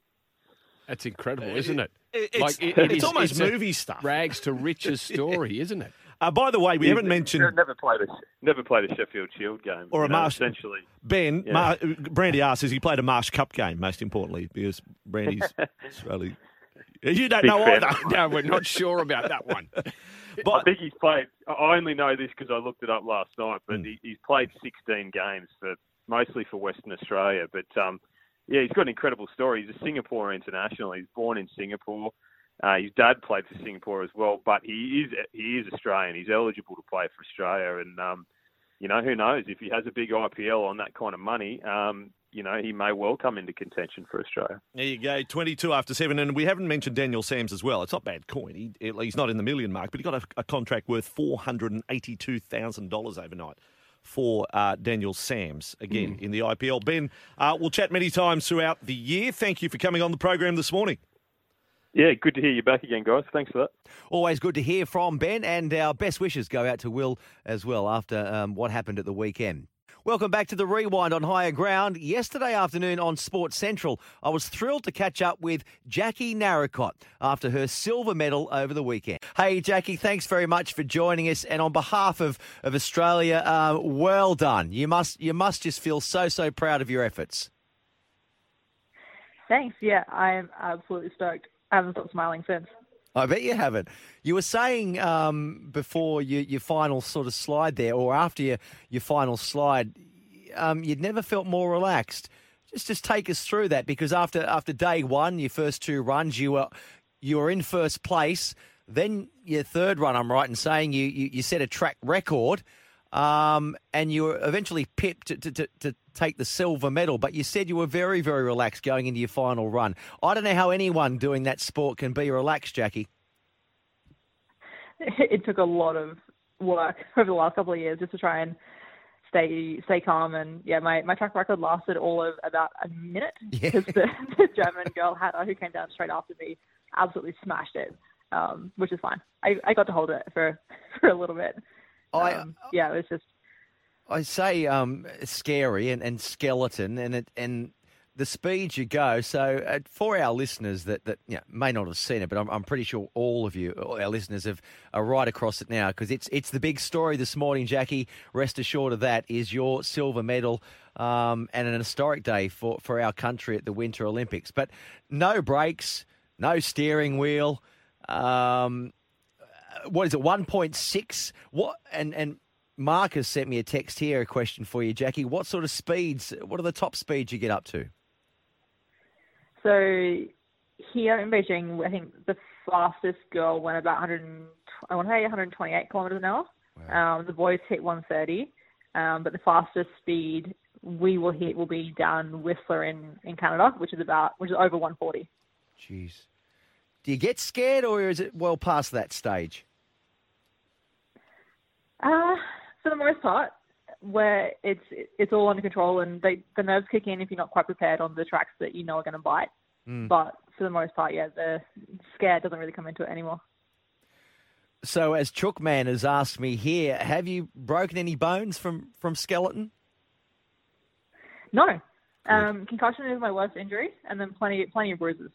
That's incredible, isn't it? it- it's- it's almost a movie stuff. Rags to riches story, isn't it? Uh, by the way, we He's haven't mentioned never played a never played a Sheffield Shield game Or a you know, Marsh- essentially. Ben. Yeah. Mar- Brandy asks, has he played a Marsh Cup game? Most importantly, because Brandy's Australia. You don't Big know fan. either. No, we're not sure about that one. I think he's played. I only know this because I looked it up last night. But he, he's played 16 games for mostly for Western Australia. But um, yeah, he's got an incredible story. He's a Singapore international. He's born in Singapore. Uh, his dad played for Singapore as well, but he is he is Australian. He's eligible to play for Australia, and um, you know who knows if he has a big IPL on that kind of money, um, you know he may well come into contention for Australia. There you go, 22 after seven. And we haven't mentioned Daniel Sams as well. It's not bad coin. He, he's not in the million mark, but he got a, a contract worth $482,000 overnight for uh, Daniel Sams, again, in the IPL. Ben, uh, we'll chat many times throughout the year. Thank you for coming on the program this morning. Yeah, good to hear you back again, guys. Thanks for that. Always good to hear from Ben, and our best wishes go out to Will as well after um, what happened at the weekend. Welcome back to the Rewind on Higher Ground. Yesterday afternoon on Sports Central, I was thrilled to catch up with Jackie Narracott after her silver medal over the weekend. Hey, Jackie, thanks very much for joining us. And on behalf of, of Australia, uh, well done. You must you must just feel so so proud of your efforts. Thanks. Yeah, I'm absolutely stoked. I haven't stopped smiling since. I bet you haven't. You were saying um, before your, your final sort of slide there, or after your, your final slide, um, you'd never felt more relaxed. Just just take us through that because after after day one, your first two runs, you were you were in first place. Then your third run, I'm right in saying you you, you set a track record, um, and you were eventually pipped to, to, to, take the silver medal. But you said you were very very relaxed going into your final run. I don't know how anyone doing that sport can be relaxed, Jackie. It took a lot of work over the last couple of years just to try and stay stay calm. And yeah, my, my track record lasted all of about a minute because the, the German girl Hannah, who came down straight after me, absolutely smashed it, um, which is fine. I, I got to hold it for for a little bit. I- Um, yeah, it was just I say um, scary and, and skeleton and it, and the speed you go. So uh, for our listeners that that you know, may not have seen it, but I'm, I'm pretty sure all of you, all our listeners, have are right across it now because it's it's the big story this morning, Jackie. Rest assured of that is your silver medal. Um, and an historic day for, for our country at the Winter Olympics. But no brakes, no steering wheel. Um, what is it? One point six. What and and Mark has sent me a text here. A question for you, Jackie. What sort of speeds? What are the top speeds you get up to? So here in Beijing, I think the fastest girl went about 100. I want to say 128 kilometers an hour. Um, the boys hit 130, um, but the fastest speed we will hit will be down Whistler in, in Canada, which is about which is over 140. Jeez. Do you get scared, or is it well past that stage? Uh, for the most part, where it's it's all under control and they, the nerves kick in if you're not quite prepared on the tracks that you know are going to bite. Mm. But for the most part, yeah, the scare doesn't really come into it anymore. So, as Chookman has asked me here, have you broken any bones from from skeleton? No, um, concussion is my worst injury, and then plenty plenty of bruises.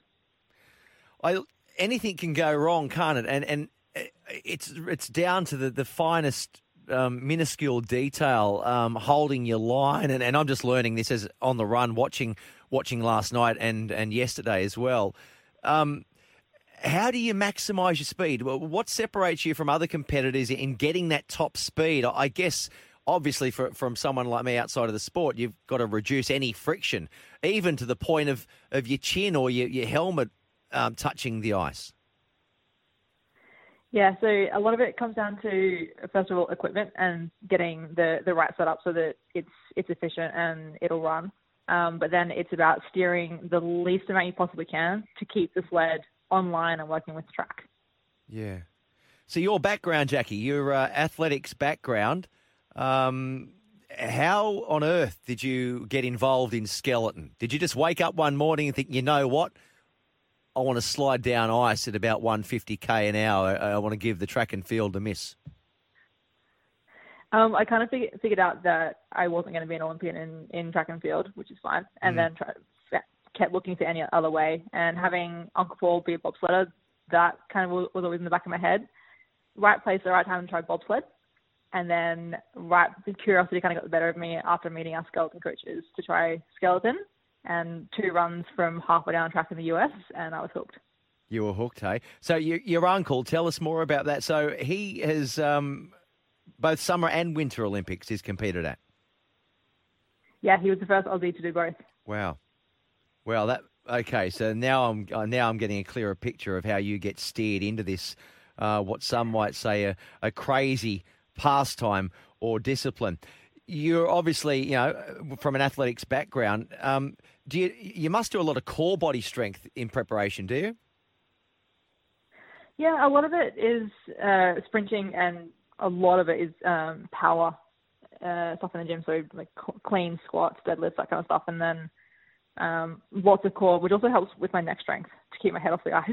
I anything can go wrong, can't it? And and it's it's down to the the finest. Um, minuscule detail, um, holding your line, and, and I'm just learning this as on the run, watching watching last night and and yesterday as well. Um, how do you maximise your speed? What separates you from other competitors in getting that top speed? I guess, obviously, for, from someone like me outside of the sport, you've got to reduce any friction, even to the point of, of your chin or your, your helmet um, touching the ice. Yeah, so a lot of it comes down to first of all equipment and getting the the right setup so that it's it's efficient and it'll run. Um, but then it's about steering the least amount you possibly can to keep the sled online and working with track. Yeah. So your background, Jackie, your uh, athletics background. Um, how on earth did you get involved in skeleton? Did you just wake up one morning and think, you know what? I want to slide down ice at about 150k an hour. I want to give the track and field a miss. Um, I kind of fig- figured out that I wasn't going to be an Olympian in, in track and field, which is fine, and Mm. then try, kept looking for any other way. And having Uncle Paul be a bobsledder, that kind of was was always in the back of my head. Right place, at the right time to try bobsled. And then right, the curiosity kind of got the better of me after meeting our skeleton coaches to try skeleton. And two runs from halfway down track in the US, and I was hooked. You were hooked, hey? So your, your uncle, tell us more about that. So he has um, both summer and winter Olympics he's competed at. Yeah, he was the first Aussie to do both. Wow. Well, that okay. So now I'm uh, now I'm getting a clearer picture of how you get steered into this, uh, what some might say a, a crazy pastime or discipline. You're obviously, you know, from an athletics background. Um, do you you must do a lot of core body strength in preparation, do you? Yeah, a lot of it is uh, sprinting, and a lot of it is um, power uh, stuff in the gym. So like clean squats, deadlifts, that kind of stuff, and then um, lots of core, which also helps with my neck strength to keep my head off the ice.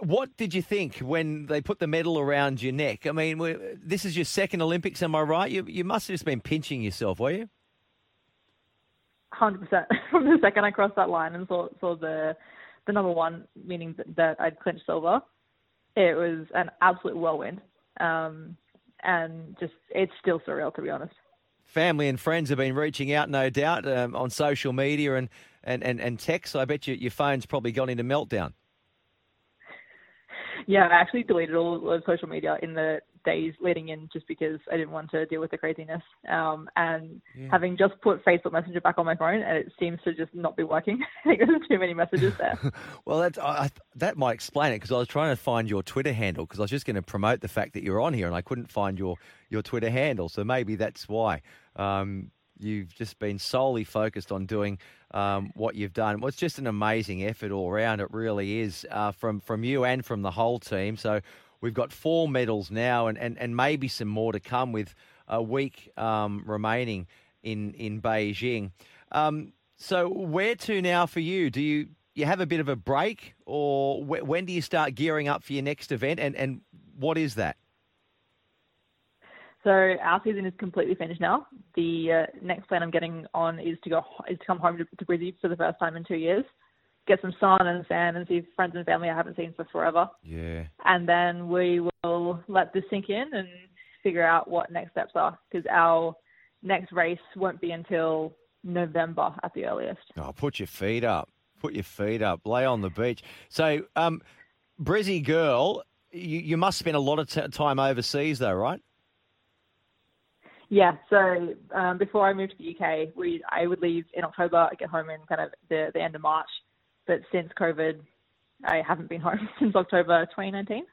What did you think when they put the medal around your neck? I mean, this is your second Olympics, am I right? You, you must have just been pinching yourself, were you? Hundred percent from the second I crossed that line and saw saw the the number one, meaning that, that I'd clinched silver. It was an absolute whirlwind, um, and just it's still surreal to be honest. Family and friends have been reaching out, no doubt, um, on social media and, and, and, and text. I bet you, your phone's probably gone into meltdown. Yeah, I actually deleted all of social media in the days leading in just because I didn't want to deal with the craziness. Um, and Yeah. having just put Facebook Messenger back on my phone, and it seems to just not be working. I think there's too many messages there. Well, that's, I, that might explain it because I was trying to find your Twitter handle because I was just going to promote the fact that you're on here and I couldn't find your, your Twitter handle. So maybe that's why. Um, you've just been solely focused on doing um, what you've done. Well, it's just an amazing effort all round. It really is uh, from from you and from the whole team. So we've got four medals now, and, and, and maybe some more to come with a week um, remaining in in Beijing. Um, so where to now for you? Do you you have a bit of a break, or wh- when do you start gearing up for your next event? And and what is that? So our season is completely finished now. The uh, next plan I'm getting on is to go is to come home to, to Brizzy for the first time in two years, get some sun and sand, and see friends and family I haven't seen for forever. Yeah. And then we will let this sink in and figure out what next steps are because our next race won't be until November at the earliest. Oh, put your feet up. Put your feet up. Lay on the beach. So, um, Brizzy girl, you, you must spend a lot of t- time overseas, though, right? Yeah, so um, before I moved to the UK, we I would leave in October, get home in kind of the, the end of March. But since COVID, I haven't been home since October 2019.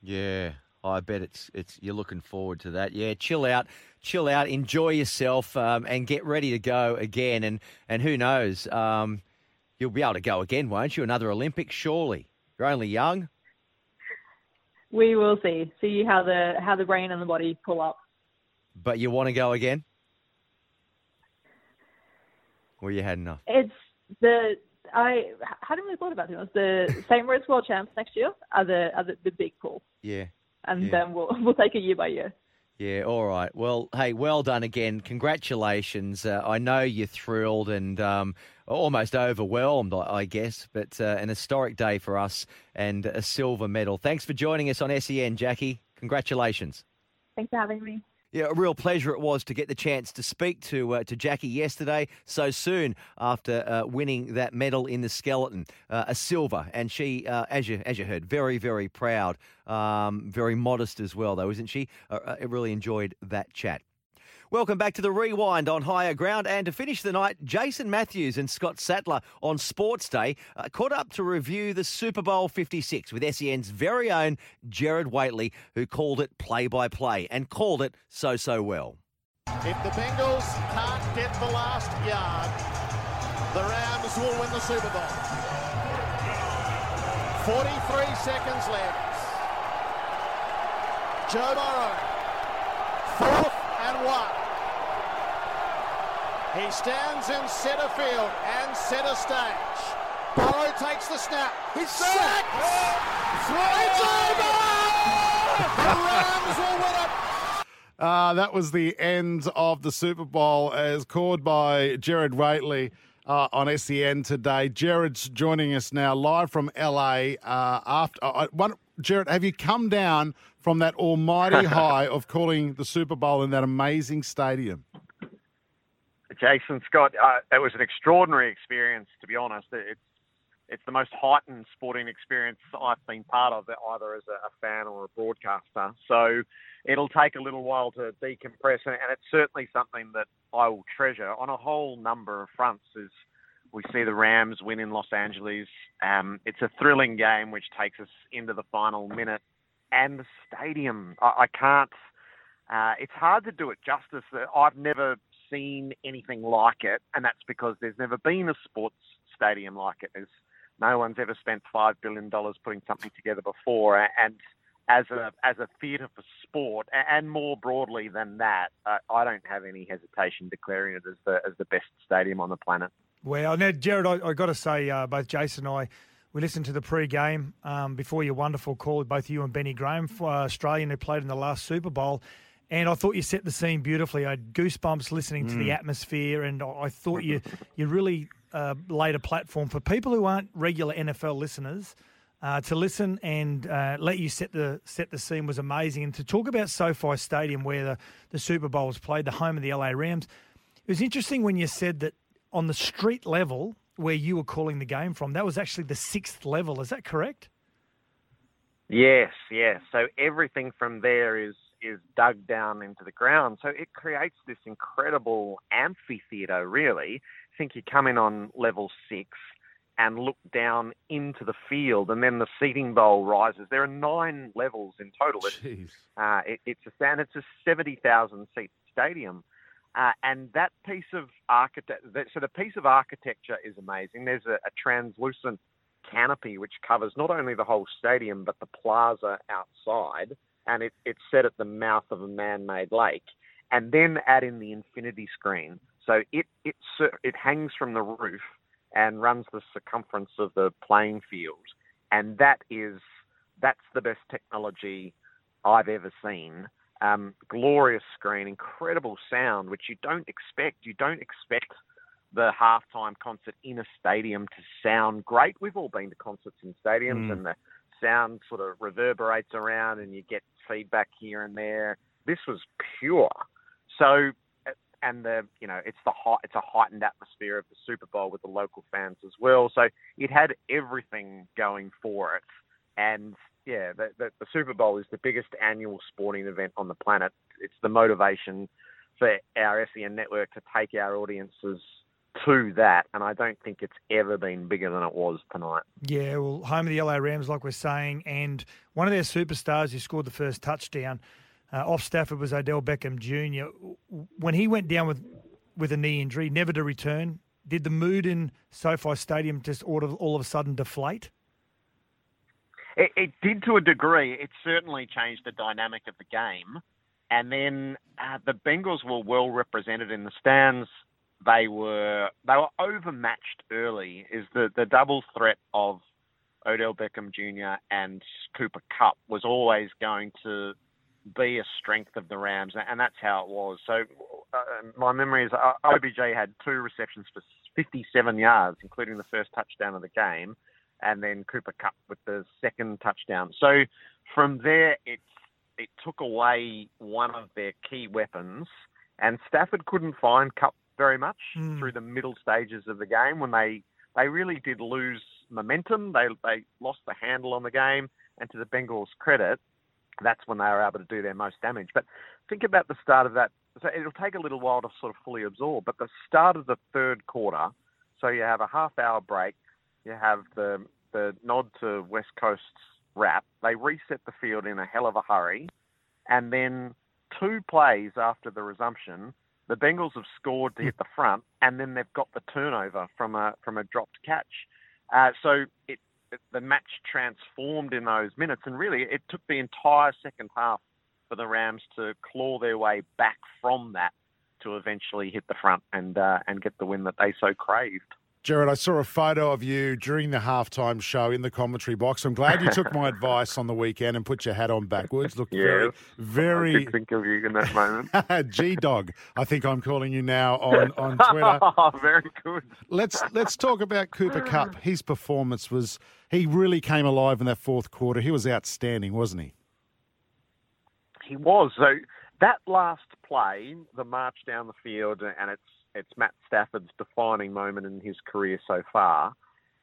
Yeah, I bet it's it's you're looking forward to that. Yeah, chill out, chill out, enjoy yourself, um, and get ready to go again. And and who knows, um, you'll be able to go again, won't you? Another Olympics, surely. You're only young. We will see see how the how the brain and the body pull up. But you want to go again? Or you had enough? It's the I hadn't really thought about it. The St. Moritz World Champs next year are the are the, the big pool, Yeah. and Yeah. then we'll we'll take it year by year. Yeah, all right. Well, hey, well done again. Congratulations. Uh, I know you're thrilled and um, almost overwhelmed, I, I guess, but uh, an historic day for us and a silver medal. Thanks for joining us on SEN, Jackie. Congratulations. Thanks for having me. Yeah, a real pleasure it was to get the chance to speak to uh, to Jackie yesterday, so soon after uh, winning that medal in the skeleton, uh, a silver, and she, uh, as you as you heard, very very proud, um, very modest as well, though, isn't she? Uh, uh, really enjoyed that chat. Welcome back to the Rewind on Higher Ground. And to finish the night, Jason Matthews and Scott Sattler on Sports Day uh, caught up to review the Super Bowl 56 with SEN's very own Gerard Whateley, who called it play by play and called it so, so well. If the Bengals can't get the last yard, the Rams will win the Super Bowl. 43 seconds left. Joe Burrow, and one. He stands in centre field and centre stage. Burrow takes the snap. He's sacked. It's over. The Rams will win it. Uh, that was the end of the Super Bowl as called by Gerard Whateley uh, on SEN today. Gerard's joining us now live from LA. Uh, after uh, one, Gerard, have you come down from that almighty high of calling the Super Bowl in that amazing stadium? Jason Scott, uh, it was an extraordinary experience. To be honest, it's it's the most heightened sporting experience I've been part of, either as a, fan or a broadcaster. So it'll take a little while to decompress, and, and it's certainly something that I will treasure on a whole number of fronts. As we see the Rams win in Los Angeles, um, it's a thrilling game which takes us into the final minute, and the stadium. I, I can't. Uh, it's hard to do it justice. I've never seen anything like it, and that's because there's never been a sports stadium like it. There's no one's ever spent five billion dollars putting something together before, and as a as a theatre for sport, and more broadly than that, uh, I don't have any hesitation declaring it as the as the best stadium on the planet. Well, now, Gerard, I, I got to say, uh, both Jason and I, we listened to the pre-game um, before your wonderful call with both you and Benny Graham, for uh, Australian who played in the last Super Bowl. And I thought you set the scene beautifully. I had goosebumps listening to the Mm. atmosphere, and I I thought you you really uh, laid a platform for people who aren't regular NFL listeners uh, to listen and uh, let you set the set the scene was amazing. And to talk about SoFi Stadium, where the, the Super Bowl was played, the home of the LA Rams, it was interesting when you said that on the street level where you were calling the game from, that was actually the sixth level. Is that correct? Yes, yes. So everything from there is is dug down into the ground. So it creates this incredible amphitheater. Really, I think you come in on level six and look down into the field, and then the seating bowl rises. There are nine levels in total. It, uh, it, it's a stand. It's a seventy thousand seat stadium. Uh, and that piece of architect, so the piece of architecture is amazing. There's a, a translucent canopy which covers not only the whole stadium but the plaza outside, and it, it's set at the mouth of a man-made lake. And then add in the infinity screen, so it it it hangs from the roof and runs the circumference of the playing field, and that is that's the best technology I've ever seen. Um, glorious screen, incredible sound, which you don't expect. You don't expect the halftime concert in a stadium to sound great. We've all been to concerts in stadiums, Mm. and the sound sort of reverberates around, and you get feedback here and there. This was pure. So, and the you know it's the hot, it's a heightened atmosphere of the Super Bowl with the local fans as well. So it had everything going for it, and yeah, the, the, the Super Bowl is the biggest annual sporting event on the planet. It's the motivation for our SEN network to take our audiences to that, and I don't think it's ever been bigger than it was tonight. Yeah, well, home of the LA Rams, like we're saying, and one of their superstars who scored the first touchdown uh, off Stafford was Odell Beckham Jr. When he went down with with a knee injury, never to return, did the mood in SoFi Stadium just all of, all of a sudden deflate? It, it did to a degree. It certainly changed the dynamic of the game. And then uh, the Bengals were well represented in the stands. They were they were overmatched early. Is the the double threat of Odell Beckham Jr. and Cooper Kupp was always going to be a strength of the Rams, and that's how it was. So uh, my memory is uh, OBJ had two receptions for 57 yards, including the first touchdown of the game, and then Cooper Kupp with the second touchdown. So from there, it it took away one of their key weapons, and Stafford couldn't find Kupp very much hmm. through the middle stages of the game when they they really did lose momentum. They they lost the handle on the game, and to the Bengals' credit, that's when they were able to do their most damage. But think about the start of that. So it'll take a little while to sort of fully absorb. But the start of the third quarter, so you have a half-hour break, you have the the nod to West Coast's rap. They reset the field in a hell of a hurry, and then two plays after the resumption, the Bengals have scored to hit the front, and then they've got the turnover from a from a dropped catch. Uh, so it, it the match transformed in those minutes, and really it took the entire second half for the Rams to claw their way back from that to eventually hit the front and uh, and get the win that they so craved. Gerard, I saw a photo of you during the halftime show in the commentary box. I'm glad you took my advice on the weekend and put your hat on backwards. Looked very, Yes, I very did think of you in that moment. G Dog. I think I'm calling you now on, on Twitter. Very good. Let's let's talk about Cooper Kupp. His performance was he really came alive in that fourth quarter. He was outstanding, wasn't he? He was. So that last play, the march down the field, and it's it's Matt Stafford's defining moment in his career so far.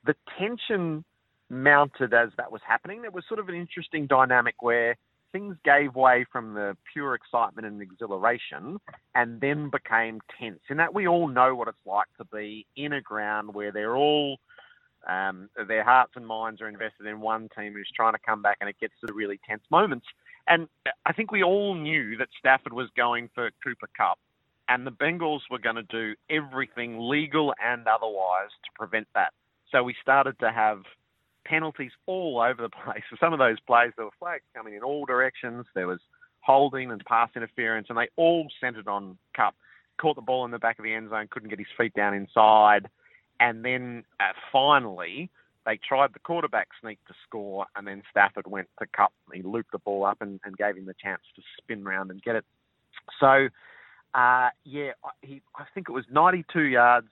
The tension mounted as that was happening. There was sort of an interesting dynamic where things gave way from the pure excitement and exhilaration and then became tense. In that we all know what it's like to be in a ground where they're all um, their hearts and minds are invested in one team who's trying to come back, and it gets to the really tense moments. And I think we all knew that Stafford was going for Cooper Kupp, and the Bengals were going to do everything legal and otherwise to prevent that. So we started to have penalties all over the place. For some of those plays, there were flags coming in all directions. There was holding and pass interference, and they all centered on Kupp. Caught the ball in the back of the end zone, couldn't get his feet down inside, and then uh, finally they tried the quarterback sneak to score, and then Stafford went to Kupp. He looped the ball up and, and gave him the chance to spin round and get it. So, uh, yeah, I- he, I think it was 92 yards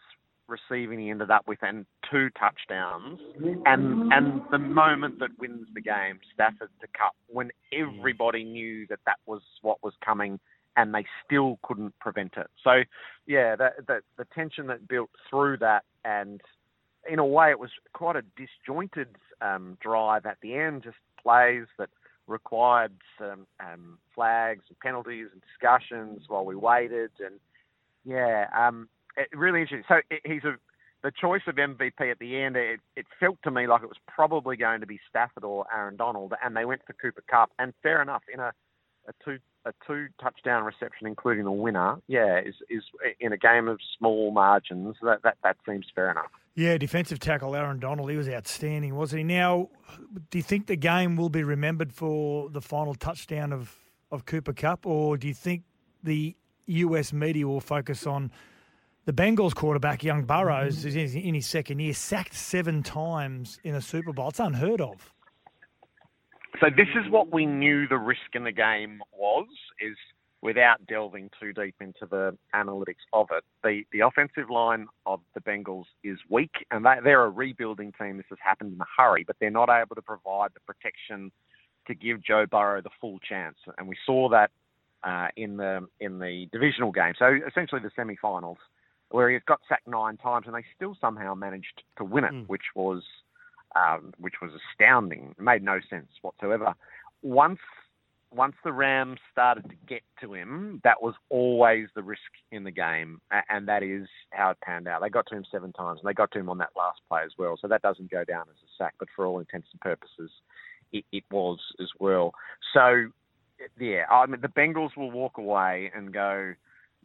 receiving he ended up with and two touchdowns. And and the moment that wins the game, Stafford to Kupp, when everybody knew that that was what was coming and they still couldn't prevent it. So, yeah, the, the, the tension that built through that and in a way, it was quite a disjointed um, drive at the end, just plays that required some um, flags and penalties and discussions while we waited. And yeah, um, it really interesting. So it, he's a the choice of MVP at the end. It, it felt to me like it was probably going to be Stafford or Aaron Donald, and they went for Cooper Kupp. And fair enough, in a a two a two touchdown reception, including the winner, yeah, is is in a game of small margins. That that, that seems fair enough. Yeah, defensive tackle Aaron Donald, he was outstanding, wasn't he? Now, do you think the game will be remembered for the final touchdown of, of Cooper Kupp, or do you think the US media will focus on the Bengals quarterback, young Burrows, is in in his second year, sacked seven times in a Super Bowl? It's unheard of. So this is what we knew the risk in the game was, is without delving too deep into the analytics of it, the, the offensive line of the Bengals is weak, and they, they're a rebuilding team. This has happened in a hurry, but they're not able to provide the protection to give Joe Burrow the full chance, and we saw that uh, in the in the divisional game. So essentially the semi-finals, where he got sacked nine times, and they still somehow managed to win it, which was um, which was astounding. It made no sense whatsoever. Once once the Rams started to get to him, that was always the risk in the game, and that is how it panned out. They got to him seven times, and they got to him on that last play as well. So that doesn't go down as a sack, but for all intents and purposes, it, it was as well. So yeah, I mean the Bengals will walk away and go.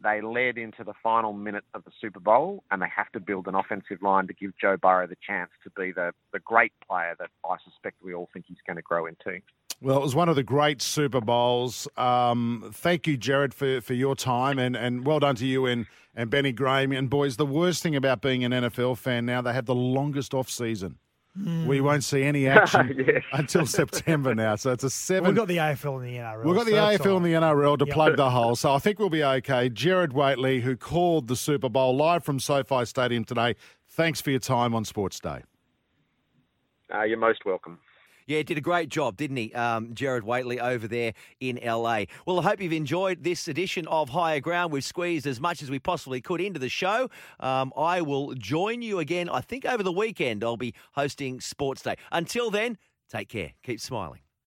They led into the final minute of the Super Bowl, and they have to build an offensive line to give Joe Burrow the chance to be the, the great player that I suspect we all think he's going to grow into. Well, it was one of the great Super Bowls. Um, thank you, Gerard, for, for your time, and, and well done to you and, and Benny Graham. And boys, the worst thing about being an NFL fan now, they have the longest off season. Hmm. We won't see any action Yes. until September now. So it's a seven. We've got the AFL and the NRL. We've got the so AFL all and the. NRL to Yep. plug the hole, so I think we'll be okay. Gerard Whateley, who called the Super Bowl live from SoFi Stadium today, thanks for your time on Sports Day. Uh, you're most welcome. Yeah, did a great job, didn't he, um, Gerard Whateley over there in LA? Well, I hope you've enjoyed this edition of Higher Ground. We've squeezed as much as we possibly could into the show. Um, I will join you again, I think, over the weekend. I'll be hosting Sports Day. Until then, take care. Keep smiling.